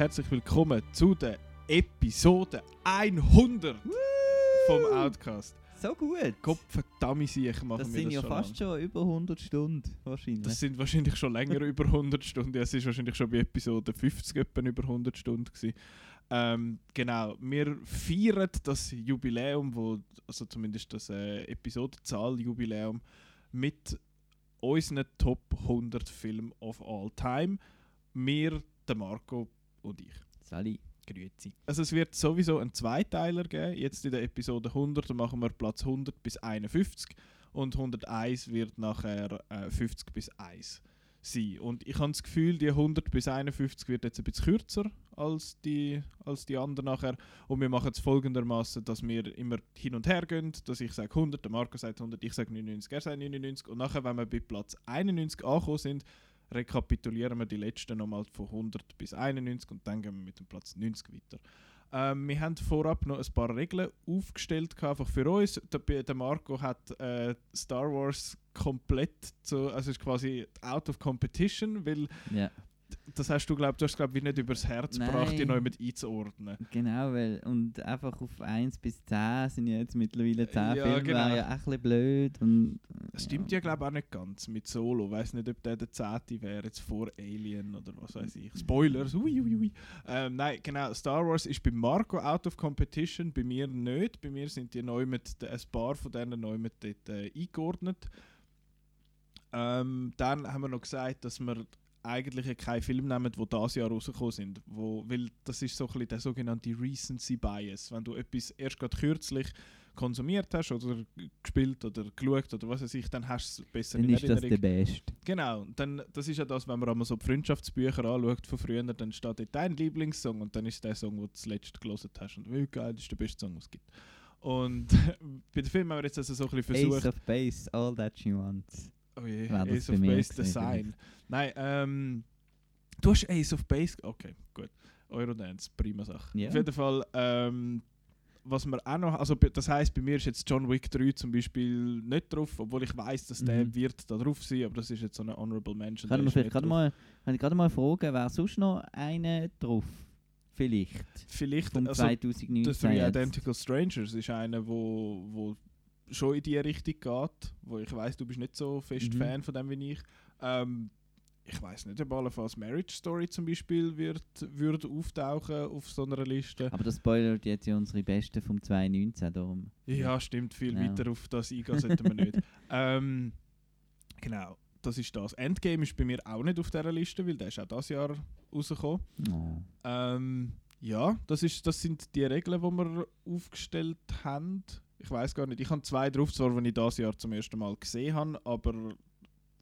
Herzlich willkommen zu der Episode 100 vom Outcast. So gut. Verdammt ich machen das wir sind das ja schon fast lang. schon über 100 Stunden wahrscheinlich. Das sind wahrscheinlich schon länger über 100 Stunden. Ja, es ist wahrscheinlich schon bei Episode 50 etwa über 100 Stunden gewesen. Ähm, genau, wir feiern das Jubiläum, wo, also zumindest das äh, Episodenzahl-Jubiläum mit unseren Top 100 Filmen of all time. Wir, der Marco und ich. Sally, grüezi. Also es wird sowieso einen Zweiteiler geben. Jetzt in der Episode 100 machen wir Platz 100 bis 51 und 101 wird nachher äh, 50 bis 1 sein. Und ich habe das Gefühl, die 100 bis 51 wird jetzt ein bisschen kürzer als die, als die anderen nachher. Und wir machen es folgendermaßen, dass wir immer hin und her gehen, dass ich sage 100, der Marco sagt 100, ich sage 99, er sagt 99 und nachher, wenn wir bei Platz 91 angekommen sind, rekapitulieren wir die letzten nochmal von 100 bis 91 und dann gehen wir mit dem Platz 90 weiter. Ähm, wir haben vorab noch ein paar Regeln aufgestellt, einfach für uns. Der, Marco hat äh, Star Wars komplett zu, also ist quasi out of competition, weil Ja, das hast du glaub, du hast glaub ich nicht übers Herz gebracht, die Nein. neu mit einzuordnen. genau, weil und einfach auf 1 bis 10 sind ja jetzt mittlerweile 10 Ja, Filme, genau. ja echt ein bisschen blöd. Und, Das stimmt ja, glaube auch nicht ganz mit Solo. Weiß nicht, ob der der zehnte wäre jetzt vor Alien oder was weiß ich. Spoilers. Ui, ui, ui. Ähm, nein, genau. Star Wars ist bei Marco out of competition, bei mir nicht. Bei mir sind die neu mit ein paar von denen neu mit dort äh, eingeordnet. Ähm, dann haben wir noch gesagt, dass wir eigentlich keinen Film nehmen, die dieses Jahr rausgekommen sind. Wo, weil das ist so ein bisschen der sogenannte Recency Bias. Wenn du etwas erst gerade kürzlich konsumiert hast oder gespielt oder geschaut oder was weiß ich, dann hast du es besser dann in ist das der Erinnerung. Beste. Genau, dann, das ist ja das, wenn man einmal so die Freundschaftsbücher anschaut von früher, dann steht dort dein Lieblingssong und dann ist der Song, den du zuletzt gelesen hast und wie geil, das ist der beste Song, den es gibt. Und bei den Filmen haben wir jetzt also so ein bisschen Ace versucht, of Base, all that she wants. Oh je, Wäre das Ace of Base Design. Nein, ähm, du hast Ace of Base, okay, gut. Eurodance, prima Sache. Ja. Auf jeden Fall, ähm, was wir auch noch, also das heisst, bei mir ist jetzt John Wick 3 zum Beispiel nicht drauf, obwohl ich weiß, dass der Mhm. wird da drauf sein, aber das ist jetzt so eine Honorable Mention. Kann man vielleicht gerade mal, kann ich gerade mal fragen, wer sonst noch einen drauf? Vielleicht. Vielleicht, Vom also 2019 The Three. Identical Strangers ist einer, wo, wo schon in die Richtung geht, wo ich weiß, du bist nicht so fest Mhm. Fan von dem wie ich. Ähm, ich weiß nicht, ob allenfalls Marriage Story zum Beispiel wird, würde auftauchen auf so einer Liste. Aber das spoilert jetzt ja unsere Besten vom 2019, darum. Ja, stimmt, viel Ja. weiter auf das eingehen sollten wir nicht. Ähm, genau, das ist das. Endgame ist bei mir auch nicht auf dieser Liste, weil der ist auch dieses Jahr rausgekommen. Oh. Ähm, ja, das, ist, das sind die Regeln, die wir aufgestellt haben. Ich weiß gar nicht. Ich habe zwei drauf, zwar, die ich dieses Jahr zum ersten Mal gesehen habe, aber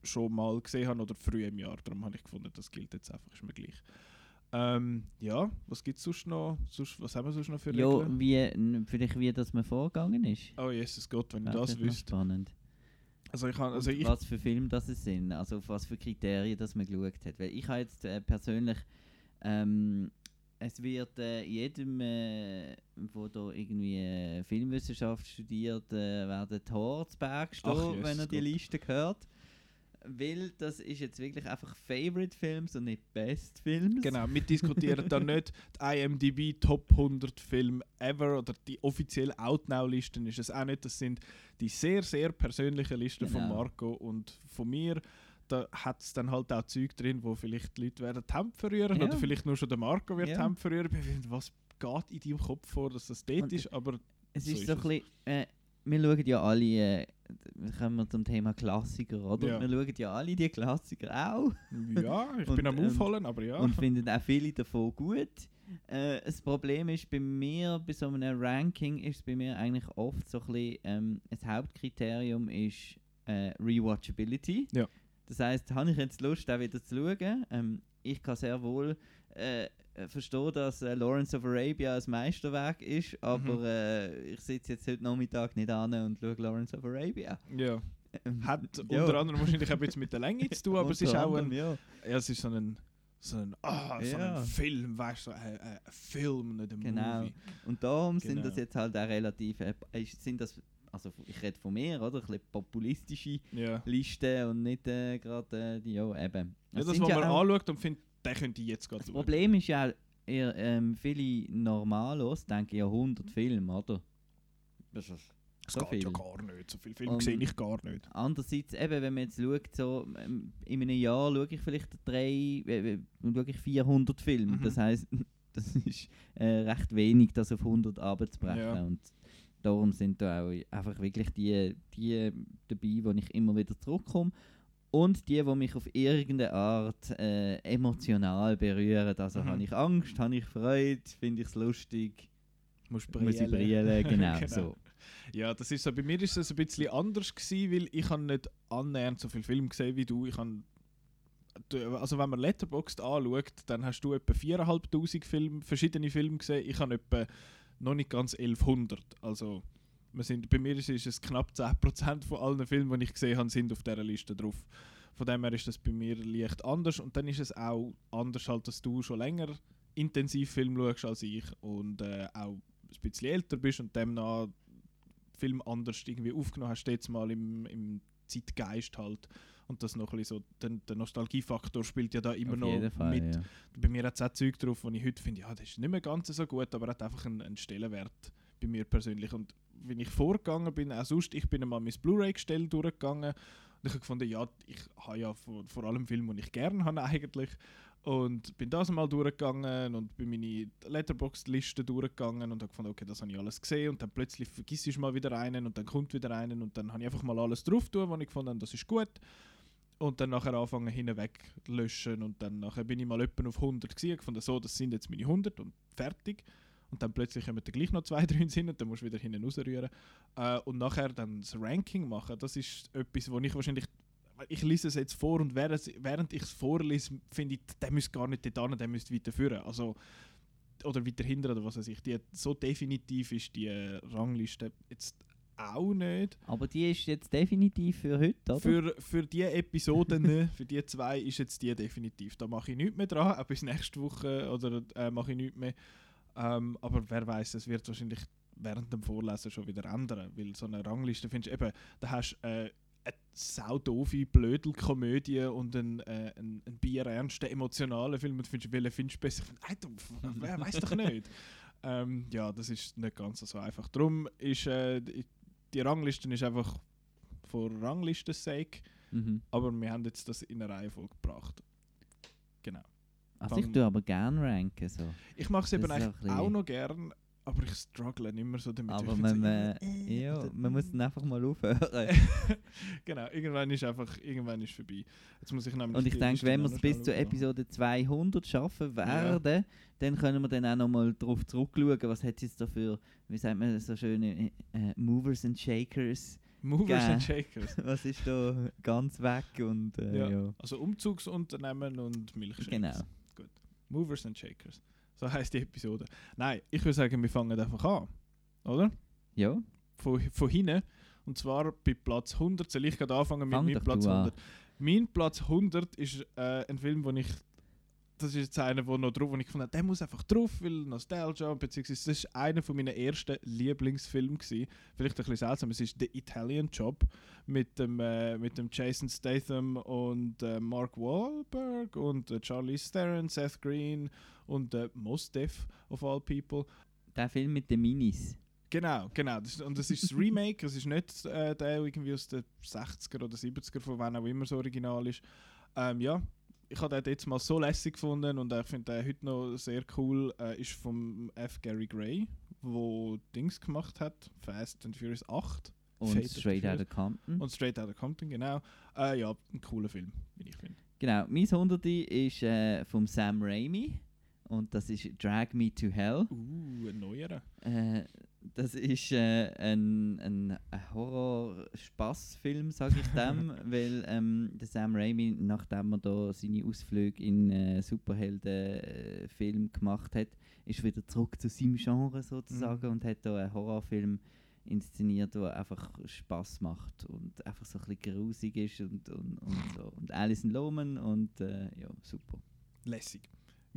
schon mal gesehen habe oder früh im Jahr. Darum habe ich gefunden, das gilt jetzt einfach, ist mir gleich. Ähm, ja, was gibt es sonst noch? Sonst, was haben wir sonst noch für Ja, Regeln? wie, vielleicht wie das man vorgegangen ist. Oh Jesus Gott, wenn ich das noch wüsste. spannend. Also ich, also ich was für Filme das es sind, also auf was für Kriterien das man geschaut hat. Weil ich habe jetzt äh, persönlich, ähm, es wird äh, jedem, äh, wo da irgendwie äh, Filmwissenschaft studiert, äh, werden die Haare zu Berg stehen, wenn er die. Liste hört. Weil das ist jetzt wirklich einfach Favorite Films und nicht Best Films. Genau, wir diskutieren da nicht die IMDb Top 100 Filme ever oder die offizielle Outnow-Listen ist es auch nicht. Das sind die sehr, sehr persönlichen Listen von Genau. Marco und von mir. Da hat es dann halt auch Zeug drin, wo vielleicht die Leute werden die Hände verrühren Ja. oder vielleicht nur schon der Marco wird Ja. Hände verrühren. Was geht in deinem Kopf vor, dass das dort Und- ist? Aber Es So ist so ein bisschen, äh, wir schauen ja alle, äh, wir kommen wir zum Thema Klassiker, oder? Ja. Wir schauen ja alle die Klassiker auch. ja, ich Und, bin am ähm, Aufholen, aber ja. und finden auch viele davon gut. Äh, das Problem ist bei mir, bei so einem Ranking ist bei mir eigentlich oft so ein bisschen, ähm, das Hauptkriterium ist äh, Rewatchability. Ja. Das heißt, habe ich jetzt Lust, auch wieder zu schauen? Ähm, ich kann sehr wohl äh, äh, verstehen, dass äh, Lawrence of Arabia ein Meisterwerk ist, aber Mhm. äh, ich sitze jetzt heute Nachmittag nicht an und schaue Lawrence of Arabia. ja. Ähm, Hat ja. unter anderem wahrscheinlich auch bisschen mit der Länge zu tun, aber es ist auch ein, ja. Ja, es ist so ein, so ein, ah, so Ja. ein Film, weißt du, ein, ein Film, nicht ein Genau. Movie. Und darum sind Genau. das jetzt halt auch relativ, äh, sind das, also ich rede von mir, oder? Ein bisschen populistische Ja. Listen und nicht äh, gerade äh, die, ja eben. Ja, das, was man auch- anschaut und findet, den könnte ich jetzt gerade Das Problem ist ja, ihr, ähm, viele Normalos denken ja 100 Filme, oder? Das ist Das so geht ja viel. gar nicht. So viele Filme Und- sehe ich gar nicht. Andererseits, eben, wenn man jetzt schaut, so, ähm, in einem Jahr schaue ich vielleicht drei, äh, schaue ich 400 Filme. Mhm. Das heisst, das ist äh, recht wenig, das auf 100 abzubrechen. Ja. Und darum sind da auch einfach wirklich die, die dabei, wo ich immer wieder zurückkomme. Und die, die mich auf irgendeine Art äh, emotional berühren. Also Mhm. habe ich Angst, habe ich Freude, finde ich es lustig, muss ich brillen, genau, Genau. so. Ja, das ist so. Bei mir ist es ein bisschen anders gewesen, weil ich habe nicht annähernd so viele Filme gesehen wie du. Ich habe also wenn man Letterboxd anschaut, dann hast du etwa 4'500 Filme, verschiedene Filme gesehen. Ich habe etwa noch nicht ganz 1100. Also wir sind, bei mir ist, es knapp 10% von allen Filmen, die ich gesehen habe, sind auf dieser Liste drauf. Von dem her ist das bei mir leicht anders und dann ist es auch anders halt, dass du schon länger intensiv Film schaust als ich und äh, auch ein bisschen älter bist und demnach Film anders irgendwie aufgenommen hast, jetzt mal im, im Zeitgeist halt. Und das noch ein bisschen so, der, der Nostalgiefaktor spielt ja da immer Auf noch Fall, mit. ja. Bei mir hat es auch Zeug drauf, wo ich heute finde, ja, das ist nicht mehr ganz so gut, aber hat einfach einen, einen Stellenwert bei mir persönlich. Und wenn ich vorgegangen bin, auch sonst, ich bin einmal mein Blu-ray-Gestell durchgegangen und ich habe gefunden, ja, ich habe ja vor, vor allem Filme, die ich gerne habe eigentlich. Und bin das mal durchgegangen und bin meine Letterboxd-Liste durchgegangen und habe gefunden, okay, das habe ich alles gesehen. Und dann plötzlich vergiss ich mal wieder einen und dann kommt wieder einen und dann habe ich einfach mal alles drauf tun, was ich gefunden habe, das ist gut. Und dann nachher anfangen hinweg löschen und dann nachher bin ich mal etwa auf 100 gewesen, gefunden, so, das sind jetzt meine 100 und fertig. Und dann plötzlich kommen da gleich noch zwei drin sind und dann musst du wieder hinten rausrühren. Äh, und nachher dann das Ranking machen, das ist etwas, wo ich wahrscheinlich ich lese es jetzt vor und während, ich es vorlese, finde ich, der müsste gar nicht dort hin, der müsste weiter führen. Also, oder weiter hinten oder was weiß ich. Die, so definitiv ist die Rangliste jetzt auch nicht. Aber die ist jetzt definitiv für heute, oder? Für, für die Episoden, für die zwei, ist jetzt die definitiv. Da mache ich nichts mehr dran, auch bis nächste Woche oder äh, mache ich nichts mehr. Ähm, aber wer weiß, es wird wahrscheinlich während dem Vorlesen schon wieder ändern, weil so eine Rangliste findest du eben, da hast du äh, eine saudoofe Blödelkomödie und einen, äh, einen, einen bierernsten, emotionalen Film und du findest, welchen findest du besser? Ey, du, wer weiß doch nicht. ähm, ja, das ist nicht ganz so einfach. Darum ist äh, die- Rangliste ist einfach von Ranglisten sake, Mhm. aber wir haben jetzt das in eine Reihenfolge gebracht. Genau. Also ich Fang- tue aber gerne ranken so. Ich mache es eben eigentlich auch noch gern, aber ich struggle nicht mehr so damit. Aber man, äh, ja, man muss dann einfach mal aufhören. genau, irgendwann ist einfach, irgendwann ist vorbei. Jetzt muss ich nämlich Und ich denke, wenn wir es bis zur. Episode 200 schaffen werden, dann können wir dann auch nochmal drauf zurückschauen, was hat es jetzt da für, wie sagt man so schöne äh, Movers and Shakers. Movers and. Shakers. Was ist da ganz weg und äh, Ja. ja. Also Umzugsunternehmen und Milchshakes. Genau. Movers and Shakers. So heißt die Episode. Nein, ich würde sagen, wir fangen einfach an. Oder? Ja, Von, von hinten. Und zwar bei Platz 100. Soll ich gerade anfangen mit Fang meinem doch Platz du an. 100? Mein Platz 100 ist äh, ein Film, wo ich. Das ist jetzt einer, wo noch drauf, wo ich habe, der muss einfach drauf, weil Nostalgia, beziehungsweise das ist einer von meinen ersten Lieblingsfilmen gewesen. Vielleicht ein bisschen seltsam, es ist The Italian Job mit dem, äh, mit dem Jason Statham und äh, Mark Wahlberg und äh, Charlize Theron, Seth Green und äh, Mos Def of all people. der Film mit den Minis. Genau, genau. Das, und das ist das Remake, es ist nicht äh, der irgendwie aus den 60er oder 70er, von wann auch immer so original ist. Ähm, ja, ich habe den jetzt mal so lässig gefunden und ich finde den heute noch sehr cool. Äh, ist vom F. Gary Gray, wo Dings gemacht hat, Fast and Furious 8 Und Fate of Straight Outta Compton. und Straight Outta Compton, genau. Äh, ja, ein cooler Film, wie ich finde. Genau, mein 100 ist äh, vom Sam Raimi. Und das ist Drag Me to Hell. Uh, ein neuerer. Äh, das ist äh, ein, ein, ein Horror-Spaß-Film, sage ich dem, weil ähm, der Sam Raimi, nachdem er da seine Ausflüge in äh, Superhelden-Film gemacht hat, ist wieder zurück zu seinem Genre sozusagen Mhm. und hat da einen Horrorfilm inszeniert, der einfach Spaß macht und einfach so ein bisschen grusig ist und, und, und so. Und Alison Lohman und äh, ja, super. Lässig.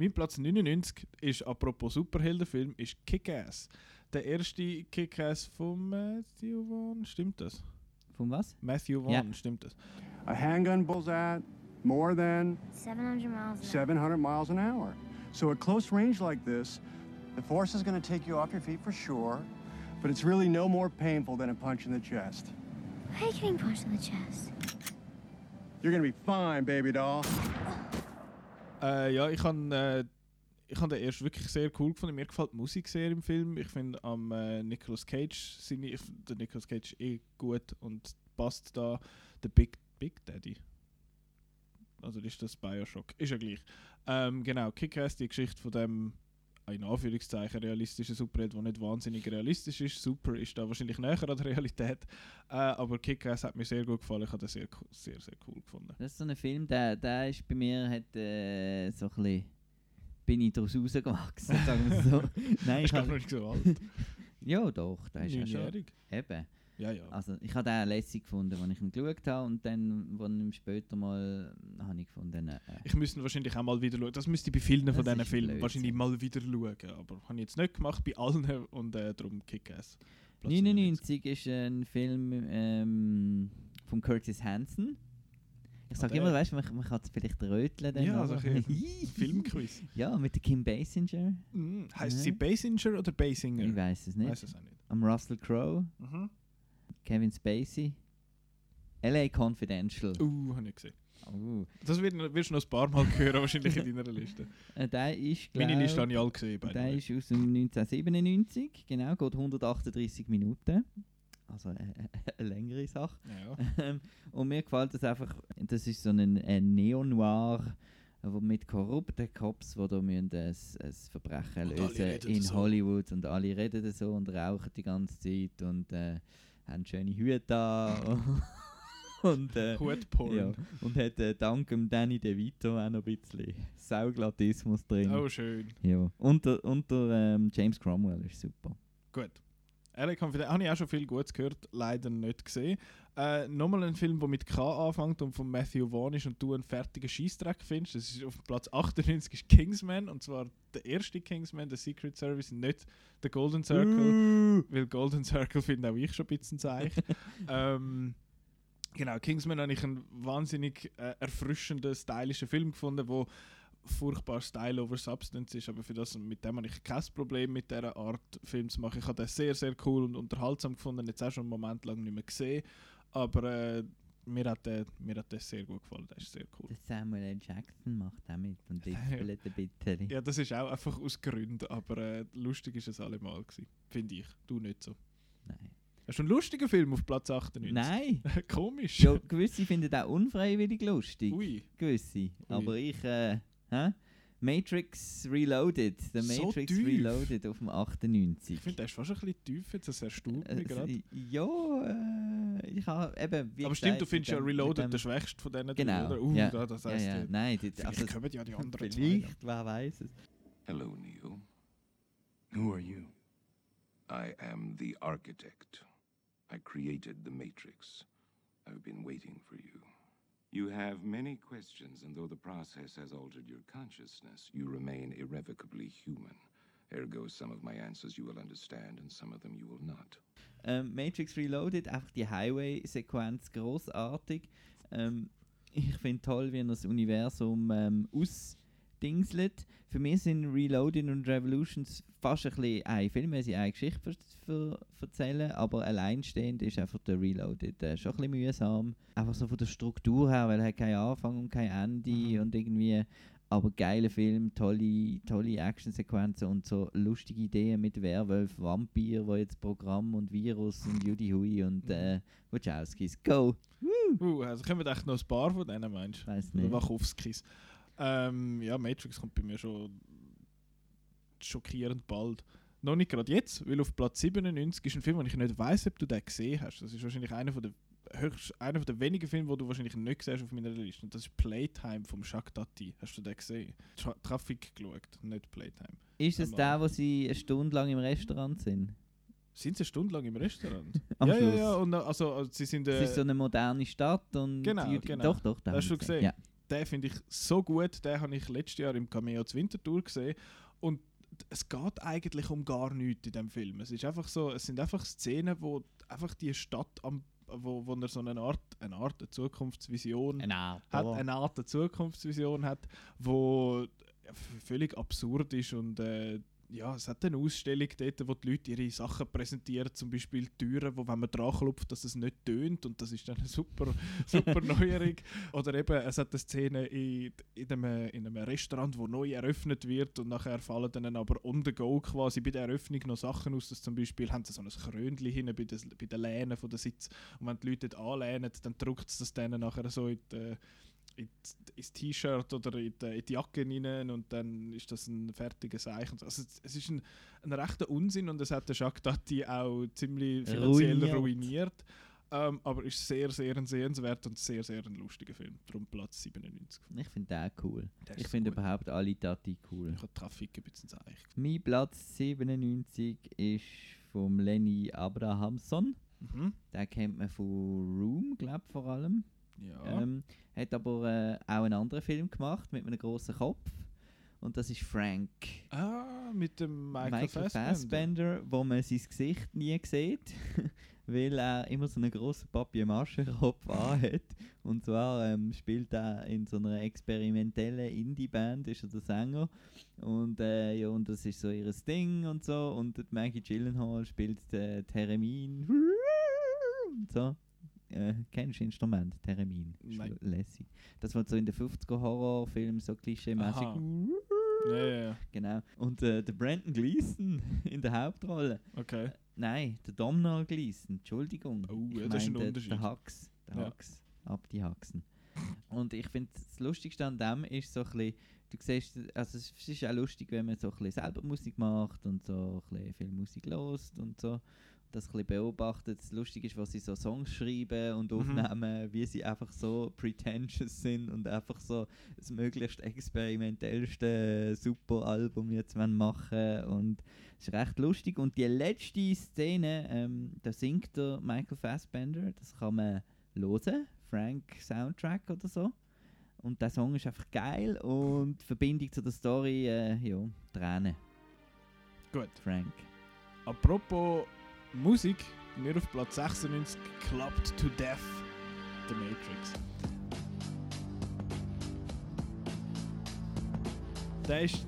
Mein Platz 99 ist, apropos Superheldenfilm, ist Kick-Ass. Der erste Kick-Ass von Matthew Vaughn, stimmt das? Von was? Matthew Vaughn, Ja. stimmt das? A handgun pulls out, more than 700 miles an hour. 700 miles an hour. So at close range like this, the force is going to take you off your feet for sure, but it's really no more painful than a punch in the chest. Why are you getting punched in the chest? You're going to be fine, baby doll. Äh, ja, ich habe äh, hab den erst wirklich sehr cool gefunden. Mir gefällt die Musik sehr im Film. Ich finde am äh, Nicolas Cage, seine, ich, der Nicolas Cage eh gut und passt da. Der Big, Big Daddy. Also ist das Bioshock. Ist ja gleich. Ähm, genau, Kick-Ass, die Geschichte von dem in Anführungszeichen realistischen Superheld, der nicht wahnsinnig realistisch ist. Super ist da wahrscheinlich näher an der Realität. Äh, aber Kick-Ass hat mir sehr gut gefallen. Ich habe den sehr, sehr, sehr cool gefunden. Das ist so ein Film, der, der ist bei mir hat, äh, so ein bisschen, bin ich daraus rausgewachsen, sagen wir so. Nein, ich Ist doch hab, noch nicht so alt. ja doch, der ist ja schon, eben. Ja, ja. Also ich habe den lässig gefunden, als ich ihn geschaut habe und dann, ich ihn später mal, habe ich gefunden, äh, Ich müsste wahrscheinlich auch mal wieder schauen. Das müsste ich bei vielen von diesen Filmen Blödsinn. wahrscheinlich mal wieder schauen. Aber habe ich jetzt nicht gemacht bei allen und äh, darum Kick-Ass. Platz 99 ist ein Film ähm, von Curtis Hanson. Ich sage der- immer, weißt du, man, man kann es vielleicht röteln. dann Ja, also ein Filmquiz. ja, mit der Kim Basinger. Mhm. Heißt Ja. sie Basinger oder Basinger? Ich weiß es nicht. weiß es auch nicht. Am Russell Crowe, Mhm. Kevin Spacey. LA Confidential. Uh, habe ich gesehen. Oh. Das wird, wirst du noch ein paar Mal hören, wahrscheinlich in deiner Liste. Äh, der ist, Meine glaub- Liste habe ich alle gesehen. Der ist aus dem 1997, genau, geht 138 Minuten. Also äh, eine längere Sache. Ja. Ähm, und mir gefällt das einfach, das ist so ein, ein Neo-Noir, wo mit korrupten Cops, die da müssen ein, ein Verbrechen lösen in so. Hollywood und alle reden so und rauchen die ganze Zeit und äh, haben schöne Hüte an. und, äh, ja, und hat äh, dank dem Danny DeVito auch noch ein bisschen Sauglatismus drin. Oh, schön. Ja. Und der, und der ähm, James Cromwell ist super. Gut. Confidential habe ich auch schon viel Gutes gehört, leider nicht gesehen. Äh, Nochmal ein Film, der mit K anfängt und von Matthew Vaughn ist und du einen fertigen Scheißdreck findest. Das ist auf Platz 98 ist Kingsman und zwar der erste Kingsman, der Secret Service, nicht der Golden Circle. Weil Golden Circle finde auch ich schon ein bisschen zeich. ähm, genau, Kingsman habe ich einen wahnsinnig äh, erfrischenden, stylischen Film gefunden, wo furchtbar Style over Substance ist, aber für das, mit dem habe ich kein Problem mit dieser Art Film zu machen. Ich habe den sehr, sehr cool und unterhaltsam gefunden, jetzt auch schon einen Moment lang nicht mehr gesehen, aber äh, mir, hat der, mir hat der sehr gut gefallen, der ist sehr cool. Der Samuel L. Jackson macht auch mit und spiele ein bisschen. Ja, das ist auch einfach aus Gründen, aber äh, lustig ist es allemal gewesen, finde ich. Du nicht so. Nein. Hast du einen lustigen Film auf Platz 98? Nein! Komisch. Ja, gewisse finden auch unfreiwillig lustig. Ui. Gewisse. Aber ich, äh, hä? Matrix Reloaded. Der So Matrix tief. Reloaded auf dem 98. Ich finde, der ist fast ein bisschen tief jetzt, das erstaunt mich gerade. äh, ja, äh, ich habe eben. Wie Aber gesagt, stimmt, du findest ja Reloaded dem- der schwächste von denen Genau. drei, oder? Uh, ja. da, das ja, heisst, ja. äh, Nein, die, vielleicht also, kommen ja die anderen zwei. vielleicht, wer weiß es. Hello, Neo. Who are you? I am the architect. I created the Matrix. I've been waiting for you. You have many questions, and though the process has altered your consciousness, you remain irrevocably human. Ergo, some of my answers you will understand, and some of them you will not. Ähm, Matrix Reloaded, einfach die Highway-Sequenz großartig. Ähm, ich finde toll, wie er das Universum ähm, ausdingselt. Für mich sind Reloaded und Revolutions fast ein bisschen ein Film, weil sie eine Geschichte erzählen, aber alleinstehend ist einfach der Reloaded äh, schon ein bisschen mühsam. Einfach so von der Struktur her, weil er hat keinen Anfang und kein Ende Mhm. und irgendwie aber geiler Film, tolle, tolle Actionsequenzen und so lustige Ideen mit Werwolf, Vampir, wo jetzt Programm und Virus und Judy Hui und Mhm. äh, Wachowskis. Go! Uh, also kommen echt noch ein paar von denen, meinst du? Weiß nicht. Wachowskis. Ähm, ja, Matrix kommt bei mir schon schockierend bald. Noch nicht gerade jetzt, weil auf Platz 97 ist ein Film, den ich nicht weiß, ob du den gesehen hast. Das ist wahrscheinlich einer von der höchst, einer von der wenigen Filme, die du wahrscheinlich nicht hast auf meiner Liste. Und das ist Playtime vom Jacques Tati. Hast du den gesehen? Tra Traffic geschaut, nicht Playtime. Ist es der, wo sie eine Stunde lang im Restaurant sind? Sind sie eine Stunde lang im Restaurant? Ja, ja, Schluss. ja. Und, äh, also, also, sie sind, äh, es ist so eine moderne Stadt und genau, Judy- genau. Doch, doch, den Hast du gesehen? Ja. Den finde ich so gut. Den habe ich letztes Jahr im Cameo zur Wintertour gesehen. Und es geht eigentlich um gar nichts in dem Film. Es ist einfach so, es sind einfach Szenen, wo einfach die Stadt am wo, wo er so eine Art, eine Art eine Zukunftsvision Eine Art. hat, eine Art eine Zukunftsvision hat, wo völlig absurd ist und äh, ja, es hat eine Ausstellung dort, wo die Leute ihre Sachen präsentieren, zum Beispiel Türen, wo wenn man dran klopft, dass es nicht tönt und das ist dann eine super, super Neuerung. Oder eben, es hat eine Szene in, in, einem, in einem Restaurant, wo neu eröffnet wird und nachher fallen dann aber on the go quasi bei der Eröffnung noch Sachen aus, dass zum Beispiel haben sie so ein Krönchen hinten bei den, bei den Lehnen von der Sitz und wenn die Leute dort anlehnen, dann drückt es das dann nachher so in die, ins T-Shirt oder in die, in die Jacke rein und dann ist das ein fertiges Zeichen. Also es, ist ein, ein rechter Unsinn und es hat der Jacques Tati auch ziemlich finanziell Ruiniert. ruiniert. Ähm, aber ist sehr, sehr ein sehenswert und sehr, sehr ein lustiger Film. Darum Platz 97. Ich finde den cool. Der Ich finde überhaupt alle Tati cool. Ich habe Traffic ein bisschen Zeich. Mein Platz 97 ist vom Lenny Abrahamson. Mhm. Den kennt man von Room, glaube ich, vor allem. Ja. Ähm, hat aber äh, auch einen anderen Film gemacht mit einem großen Kopf. Und das ist Frank. ah, mit dem Michael, Michael Fassbender. Fassbender, wo man sein Gesicht nie sieht, weil er immer so einen grossen Papier-Maché-Kopf anhat. Und zwar ähm, spielt er in so einer experimentellen Indie-Band, ist er der Sänger. Und, äh, ja, und das ist so ihr Ding und so. Und Maggie Gyllenhaal spielt äh, Theremin. Und so. Äh, kennst du Instrument? Theremin. Lässig. Das wird so in den 50er Horrorfilmen so klischee-mäßig. Ja, ja, ja. Genau. Und äh, der Brandon Gleeson in der Hauptrolle. Okay. Äh, nein, der Domhnall Gleeson, Entschuldigung. Oh, Ich ja, das ist ein Unterschied. Der Hax. Der Ja. Ab die Haxen. Und ich finde, das Lustigste an dem ist so ein bisschen, du siehst, also es ist auch lustig, wenn man so ein bisschen selber Musik macht und so ein bisschen viel Musik lost und so. Das ein bisschen beobachtet. Das Lustige ist, was sie so Songs schreiben und Mhm. aufnehmen, wie sie einfach so pretentious sind und einfach so das möglichst experimentellste super Album jetzt wollen machen. Und es ist recht lustig. Und die letzte Szene ähm, da singt der Michael Fassbender. Das kann man hören. Frank Soundtrack oder so. Und der Song ist einfach geil und die Verbindung zu der Story äh, ja Tränen. Gut. Frank. Apropos Musik, mir auf Platz 96 Clubbed to Death, The Matrix. Der ist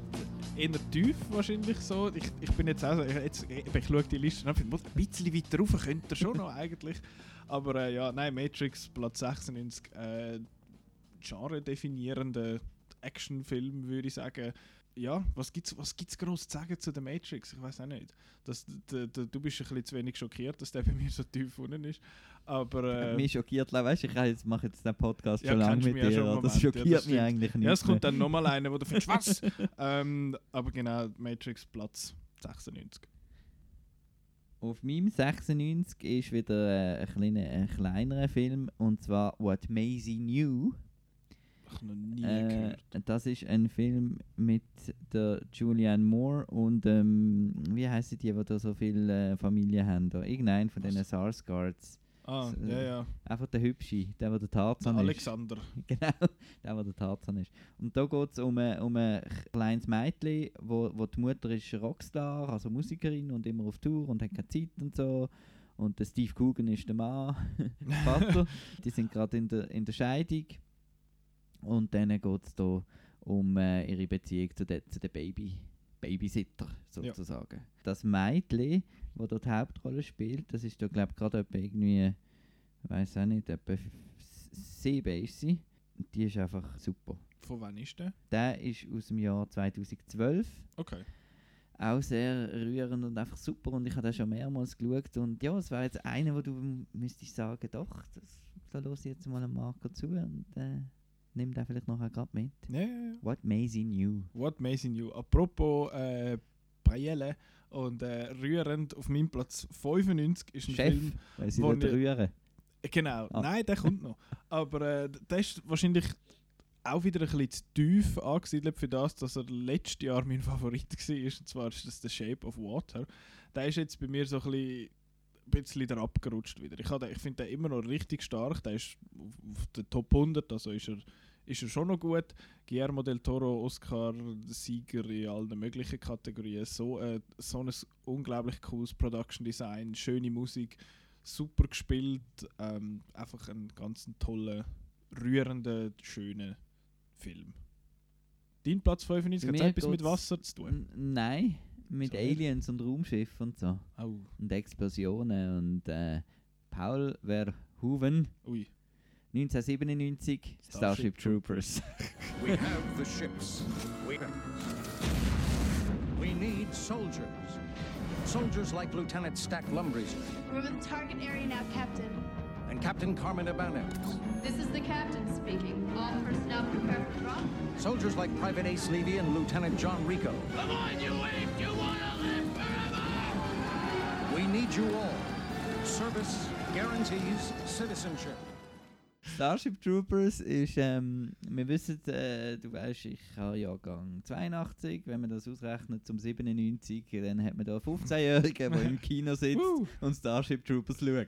eher tief wahrscheinlich so. Ich, ich bin jetzt auch so, ich, jetzt, ich, schaue die Liste muss ein bisschen weiter rauf könnte er schon noch eigentlich. Aber äh, ja, nein, Matrix Platz 96, äh, genre-definierender Actionfilm würde ich sagen. Ja, was gibt's, was gibt's groß zu sagen zu der Matrix? Ich weiß auch nicht. Das, d, d, du bist ein bisschen zu wenig schockiert, dass der bei mir so tief unten ist. Aber äh, mich schockiert weißt du ich jetzt mache jetzt den Podcast Ja, schon lange mit ja dir einen aber das Moment, ja, schockiert das mich eigentlich nicht ja, es kommt dann nochmal einer, wo du findest, was? ähm, aber genau, Matrix Platz 96. Auf meinem 96 ist wieder äh, ein, kleiner, ein kleinerer Film und zwar What Maisie Knew. Noch nie Äh, gehört. das ist ein Film mit der Julianne Moore und ähm, wie heißen die, die da so viele äh, Familien haben? Da? Irgendein von diesen SARS-Guards. Ah, s- ja, ja. Einfach der Hübsche, der, der der Der Tarzan ist. Alexander. Genau, der, der der Tarzan ist. Und da geht es um ein, um ein kleines Mädchen, wo, wo die Mutter ist Rockstar, also Musikerin und immer auf Tour und hat keine Zeit und so. Und der Steve Coogan ist der Mann, der Vater. Die sind gerade in der, in der Scheidung. Und dann geht es da um äh, ihre Beziehung zu den zu der Baby, Babysitter sozusagen. Das Mädchen, das dort die Hauptrolle spielt, das ist da glaube ich gerade etwa irgendwie, ich weiß auch nicht, etwa sieben ist sie. Die ist einfach super. Von wann ist der? Der ist aus dem Jahr 2012. Okay. Auch sehr rührend und einfach super. Und ich habe den schon mehrmals geschaut. Und ja, es wäre jetzt einer, wo du müsstest sagen, doch, das, da los ich jetzt mal einen Marker zu und äh, nimm den vielleicht nachher gerade mit. Ja, ja, ja. What Maisie Knew. What Amazing You. Apropos äh, Paelle und äh, rührend auf meinem Platz 95 ist ein Chef, Film. weil sie ich- rühren. Genau, Ah. nein, der kommt noch. Aber äh, der ist wahrscheinlich auch wieder ein bisschen zu tief angesiedelt für das, dass er letztes Jahr mein Favorit war. Und zwar ist das The Shape of Water. Der ist jetzt bei mir so ein bisschen, ein bisschen da abgerutscht wieder. Ich, den- ich finde den immer noch richtig stark. Der ist auf, der Top 100, also ist er, ist er schon noch gut. Guillermo del Toro, Oscar-Sieger in allen möglichen Kategorien. So, äh, so ein unglaublich cooles Production Design, schöne Musik super gespielt. Ähm, einfach ein ganz toller, rührender, schöner Film. Dein Platz 95 Bei hat etwas mit Wasser zu tun. Nein, mit So? Aliens und Raumschiffen und so. Oh, Und Explosionen und äh, Paul Verhoeven, ui. 1997, Starship Starship Troopers. We have the ships. We, we need soldiers. Soldiers like Lieutenant Stack Lumbreezer We're in the target area now, Captain. and Captain Carmen Ibanez. This is the captain speaking. All personnel prepare for drop. Soldiers like Private Ace Levy and Lieutenant John Rico. Come on, you ape! You need you all. Service guarantees citizenship. Starship Troopers ist, ähm, wir wissen, äh, du weißt, ich habe Jahrgang 82, wenn man das ausrechnet zum 97, dann hat man da einen 15-Jährigen, der im Kino sitzt und Starship Troopers schaut.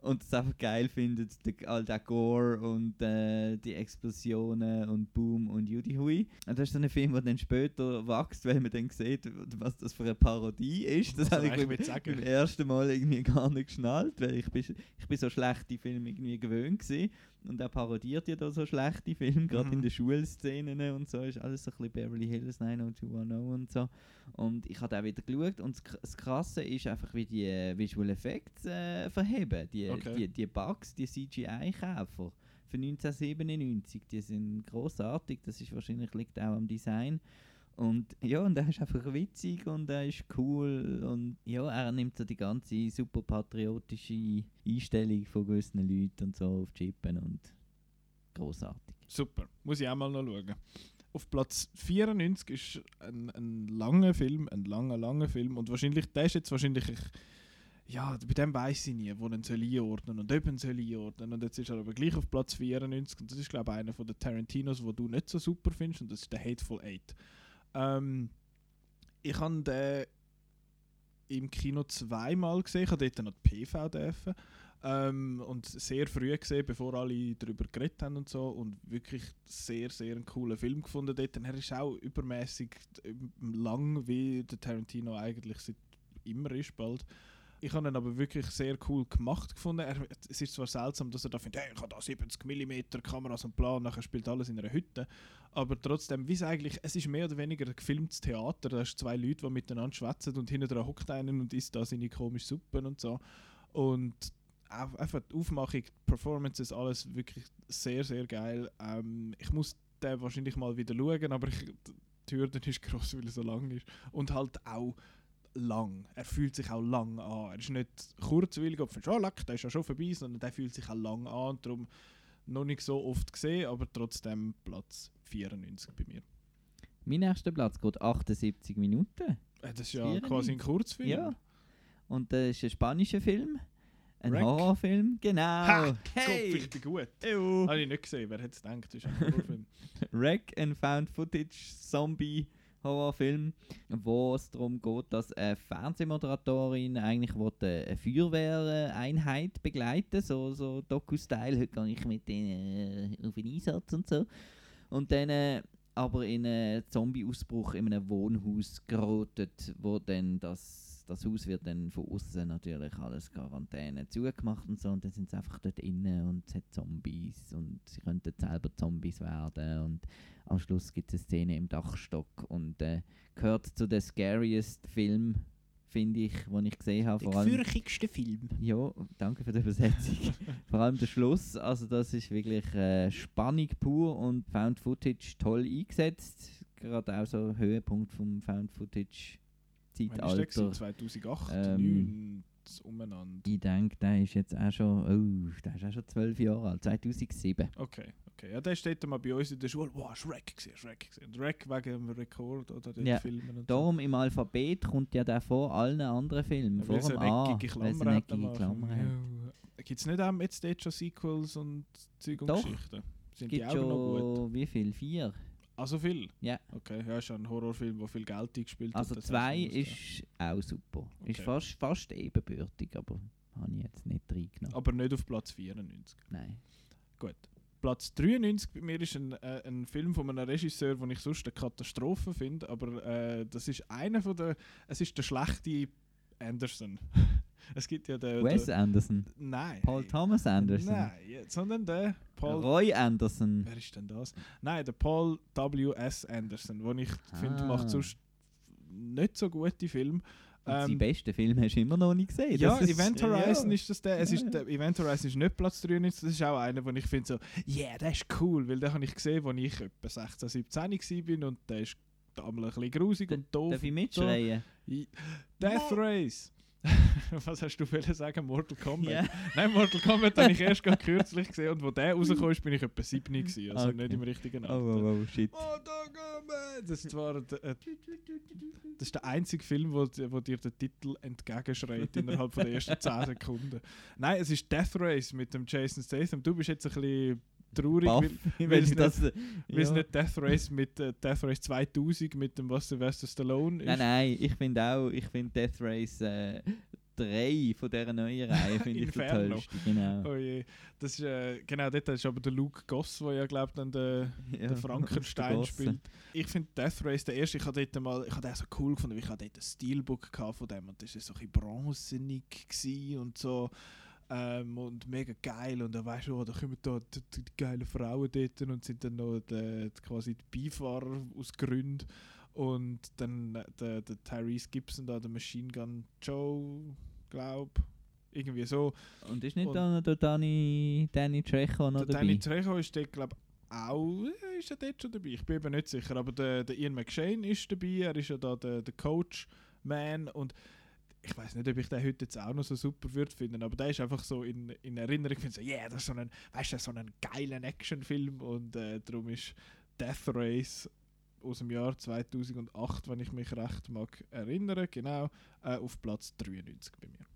Und es einfach geil findet, der, all der Gore und äh, die Explosionen und Boom und Judy Hui. Und das ist so ein Film, der dann später wächst, weil man dann sieht, was das für eine Parodie ist. Das habe ich beim, beim ersten Mal irgendwie gar nicht geschnallt, weil ich bin, ich bin so schlechte Filme irgendwie gewöhnt gewesen. Und er parodiert ja da so schlechte Filme, gerade in Mhm. den Schulszenen und so, ist alles so ein bisschen Beverly Hills 90210 und so. Und ich habe auch wieder geschaut und das Krasse ist einfach, wie die äh, Visual Effects äh, verheben. Die, Okay. die, die Bugs, die CGI-Käfer für 1997, die sind großartig. Das ist wahrscheinlich liegt auch am Design. Und ja, und er ist einfach witzig und er ist cool und ja, er nimmt so die ganze super patriotische Einstellung von gewissen Leuten und so auf Chippen und großartig. Super, muss ich auch mal noch schauen. Auf Platz 94 ist ein, ein langer Film, ein langer, langer Film. Und wahrscheinlich, der ist jetzt wahrscheinlich, ich, ja, bei dem weiß ich nie, wo er soll einordnen und ob er soll einordnen. Und jetzt ist er aber gleich auf Platz 94. Und das ist, glaube ich, einer von den Tarantinos, wo du nicht so super findest. Und das ist der Hateful Eight. Ähm, ich habe den im Kino zweimal gesehen. Ich habe dort noch die PV dürfen. Ähm, und sehr früh gesehen, bevor alle darüber geredet haben und so. Und wirklich sehr, sehr einen coolen Film gefunden dort. Und er ist auch übermäßig lang, wie der Tarantino eigentlich seit immer ist bald. Ich habe ihn aber wirklich sehr cool gemacht gefunden. Er, es ist zwar seltsam, dass er da findet, hey, ich habe da 70 mm Kameras und bla, und nachher spielt alles in einer Hütte. Aber trotzdem, wie es eigentlich, es ist mehr oder weniger ein gefilmtes Theater. Da hast zwei Leute, die miteinander schwätzen und hinten dran hockt einer und isst da seine komische Suppe und so. Und einfach die Aufmachung, die Performances, alles wirklich sehr, sehr geil. Ähm, ich muss den wahrscheinlich mal wieder schauen, aber ich, die Hürde ist groß, weil er so lang ist. Und halt auch lang. Er fühlt sich auch lang an. Er ist nicht kurzwillig, ob du oh, leck, der ist ja schon vorbei, sondern der fühlt sich auch lang an und darum noch nicht so oft gesehen, aber trotzdem Platz 94 bei mir. Mein erster Platz geht 78 Minuten. Äh, Das ist ja 94. quasi ein Kurzfilm. Ja. Und das ist ein spanischer Film. Ein Wreck. Horrorfilm, genau. Ha! Gott, hey! richtig gut. Habe ich nicht gesehen, wer hätte es gedacht, das ist ein Horrorfilm. Wreck and Found Footage Zombie Horrorfilm, wo es darum geht, dass eine Fernsehmoderatorin eigentlich eine Feuerwehreinheit begleiten so so Doku-Style. Heute gehe ich mit denen äh, auf den Einsatz und so. Und dann äh, aber in einen Zombie-Ausbruch in einem Wohnhaus gerotet, wo dann das, das Haus wird dann von außen natürlich alles Quarantäne zugemacht und so und dann sind sie einfach dort innen und es hat Zombies und sie könnten selber Zombies werden und am Schluss gibt es eine Szene im Dachstock und äh, gehört zu den scariest Film finde ich, den ich gesehen habe. Allem, fürchtigste Film. ja, danke für die Übersetzung. Vor allem der Schluss, also das ist wirklich äh, Spannung pur und Found Footage toll eingesetzt. Gerade auch so Höhepunkt vom Found Footage der? Zeitalter. 2008, Ähm, 2009 umeinander. Ich denke, der ist jetzt auch schon, oh, der ist auch schon zwölf Jahre alt, 2007. Okay, okay. Ja, der steht mal bei uns in der Schule. Wow, Shrek gesehen, Shrek gesehen. Shrek wegen dem Rekord oder den Ja, Filmen und so. Darum im Alphabet kommt ja der vor allen anderen Filmen, Ja, vor dem A, Klammer hat. Klammer hat. Ja. Gibt es nicht auch jetzt dort schon Sequels und Zeug und Doch. Geschichten? Sind Es die gibt auch noch gut? schon, wie viel? Vier? Ah, so viel? Ja. Okay, ja, ist ja ein Horrorfilm, der viel Geld eingespielt Also hat. das zwei ist auch super. Ist Okay. fast, fast ebenbürtig, aber habe ich jetzt nicht reingenommen. Aber nicht auf Platz 94. Nein. Gut. Platz 93 bei mir ist ein, äh, ein Film von einem Regisseur, den ich sonst eine Katastrophe finde, aber äh, das ist einer von der, es ist der schlechte Anderson. Es gibt ja den... Wes den Anderson. nein. Paul Thomas Anderson. Nein, sondern der Paul... Roy Anderson. Wer ist denn das? Nein, der Paul W.S. Anderson, den ich finde, Ah. macht sonst nicht so gute Filme. Ähm, besten Film hast du immer noch nicht gesehen. ja, ist- Event Horizon ja. ist das der. Es Ja, ist, ja. der Event Horizon ist nicht Platz 93, das ist auch einer, wo ich finde so, yeah, der ist cool, weil den habe ich gesehen, als ich etwa 16, 17 war und der ist damals ein bisschen grusig und doof. Darf ich und mitschreien? Death Race! Was hast du wollen sagen? Mortal Kombat? Ja. Nein, Mortal Kombat habe ich erst gerade kürzlich gesehen und wo der rausgekommen ist, bin ich etwa 7 gewesen, also Okay. nicht im richtigen Oh, Alter. oh, oh, shit. Mortal Kombat! Das ist zwar der, äh, das ist der einzige Film, wo, wo dir der Titel entgegenschreit innerhalb von der ersten 10 Sekunden. Nein, es ist Death Race mit dem Jason Statham. Du bist jetzt ein bisschen traurig, Baff, weil, es das, weil es ja. nicht Death Race mit äh, Death Race 2000 mit dem was Sylvester Stallone ist. Nein, nein, ich finde auch, ich finde Death Race äh, 3 von dieser neuen Reihe finde ich der tollste. Genau. Oh je. Das ist, äh, genau, dort ist aber der Luke Goss, der ja, glaube dann der, Ja, der Frankenstein spielt. Ich finde Death Race der erste, ich habe dort mal, ich habe den so cool gefunden, weil ich habe dort ein Steelbook von dem und das war so ein bisschen bronzenig und so. Ähm, und mega geil und dann weißt du, oh, da kommen da die, die, die geilen Frauen dort und sind dann noch die, quasi die Beifahrer aus Gründen und dann äh, der, der Tyrese Gibson da, der Machine Gun Joe, glaub irgendwie so. Und ist nicht Und- da noch der Danny, Danny Trejo noch Der dabei? Danny Trejo ist dort, glaube auch, äh, ist er dort schon dabei? Ich bin eben nicht sicher, aber der, der Ian McShane ist dabei, er ist ja da der, der Coach-Man und ich weiß nicht, ob ich den heute jetzt auch noch so super würde finden, aber der ist einfach so in, in Erinnerung, ich finde so, yeah, das ist so ein, weißt du, so ein geiler Actionfilm und äh, darum ist Death Race aus dem Jahr 2008, wenn ich mich recht mag erinnern, genau, äh, auf Platz 93 bei mir.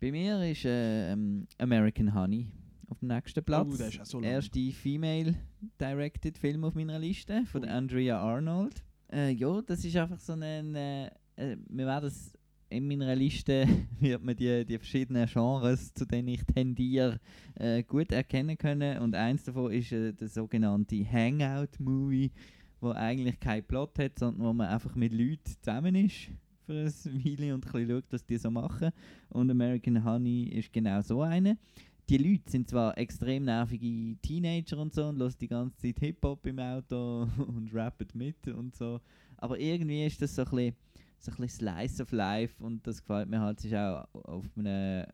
Bei mir ist äh, ähm, American Honey auf dem nächsten Platz. Oh, der ist auch so lang. Erste Female-Directed Film auf meiner Liste von Ui. Andrea Arnold. Äh, ja, das ist einfach so ein. Äh, äh, wir werden es in meiner Liste wird man die, die verschiedenen Genres, zu denen ich tendiere, äh, gut erkennen können. Und eins davon ist äh, der sogenannte Hangout-Movie, wo eigentlich keinen Plot hat, sondern wo man einfach mit Leuten zusammen ist für ein Weile und ein bisschen schaut, was die so machen. Und American Honey ist genau so eine. Die Leute sind zwar extrem nervige Teenager und so und hören die ganze Zeit Hip-Hop im Auto und rappen mit und so, aber irgendwie ist das so ein bisschen, so ein bisschen Slice of Life und das gefällt mir halt. Es ist auch auf einem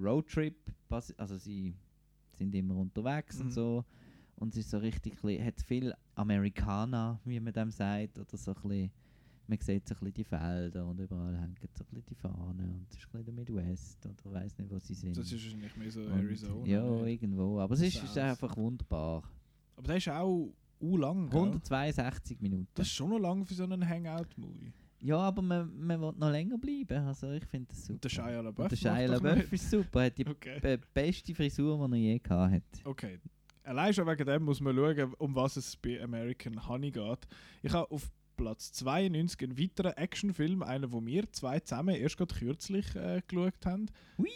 Roadtrip, also sie sind immer unterwegs Mhm. und so und es ist so richtig, hat viel Amerikaner, wie man dem sagt, oder so ein bisschen, man sieht so ein bisschen die Felder und überall hängen so ein bisschen die Fahnen und es ist ein bisschen der Midwest oder weiß nicht, wo sie sind. Das ist wahrscheinlich mehr so Und- Arizona. Ja, nicht? irgendwo. Aber es ist, ist einfach wunderbar. Aber der ist auch u lang, gell? 162 Minuten. Das ist schon noch lang für so einen Hangout-Movie. Ja, aber man, man will noch länger bleiben. Also ich finde das super. Und der Shia LaBeouf Und der Shia LaBeouf ist super. Hat die Okay. be beste Frisur, die er je gehabt hat. Okay. Allein schon wegen dem muss man schauen, um was es bei American Honey geht. Ich habe auf Platz 92 einen weiteren Actionfilm, einen, wo wir zwei zusammen erst gerade kürzlich äh, geschaut haben. Hui.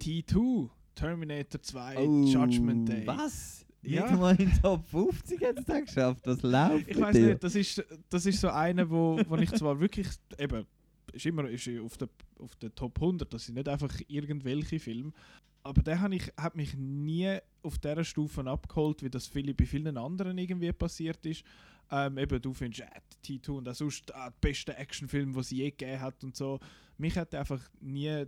T2, Terminator 2, Judgment Day. Oh, Was? Ja. Nicht mal in Top 50 hat es geschafft. Was läuft Ich weiß nicht, das ist, das ist so einer, wo, wo ich zwar wirklich, eben, ist immer ist auf der, auf der Top 100, das sind nicht einfach irgendwelche Filme, aber der hat, ich, hat mich nie auf dieser Stufe abgeholt, wie das viele, bei vielen anderen irgendwie passiert ist. Ähm, eben, du findest äh, T2 und auch sonst äh, der beste Actionfilm, den es je gegeben hat und so. Mich hat er einfach nie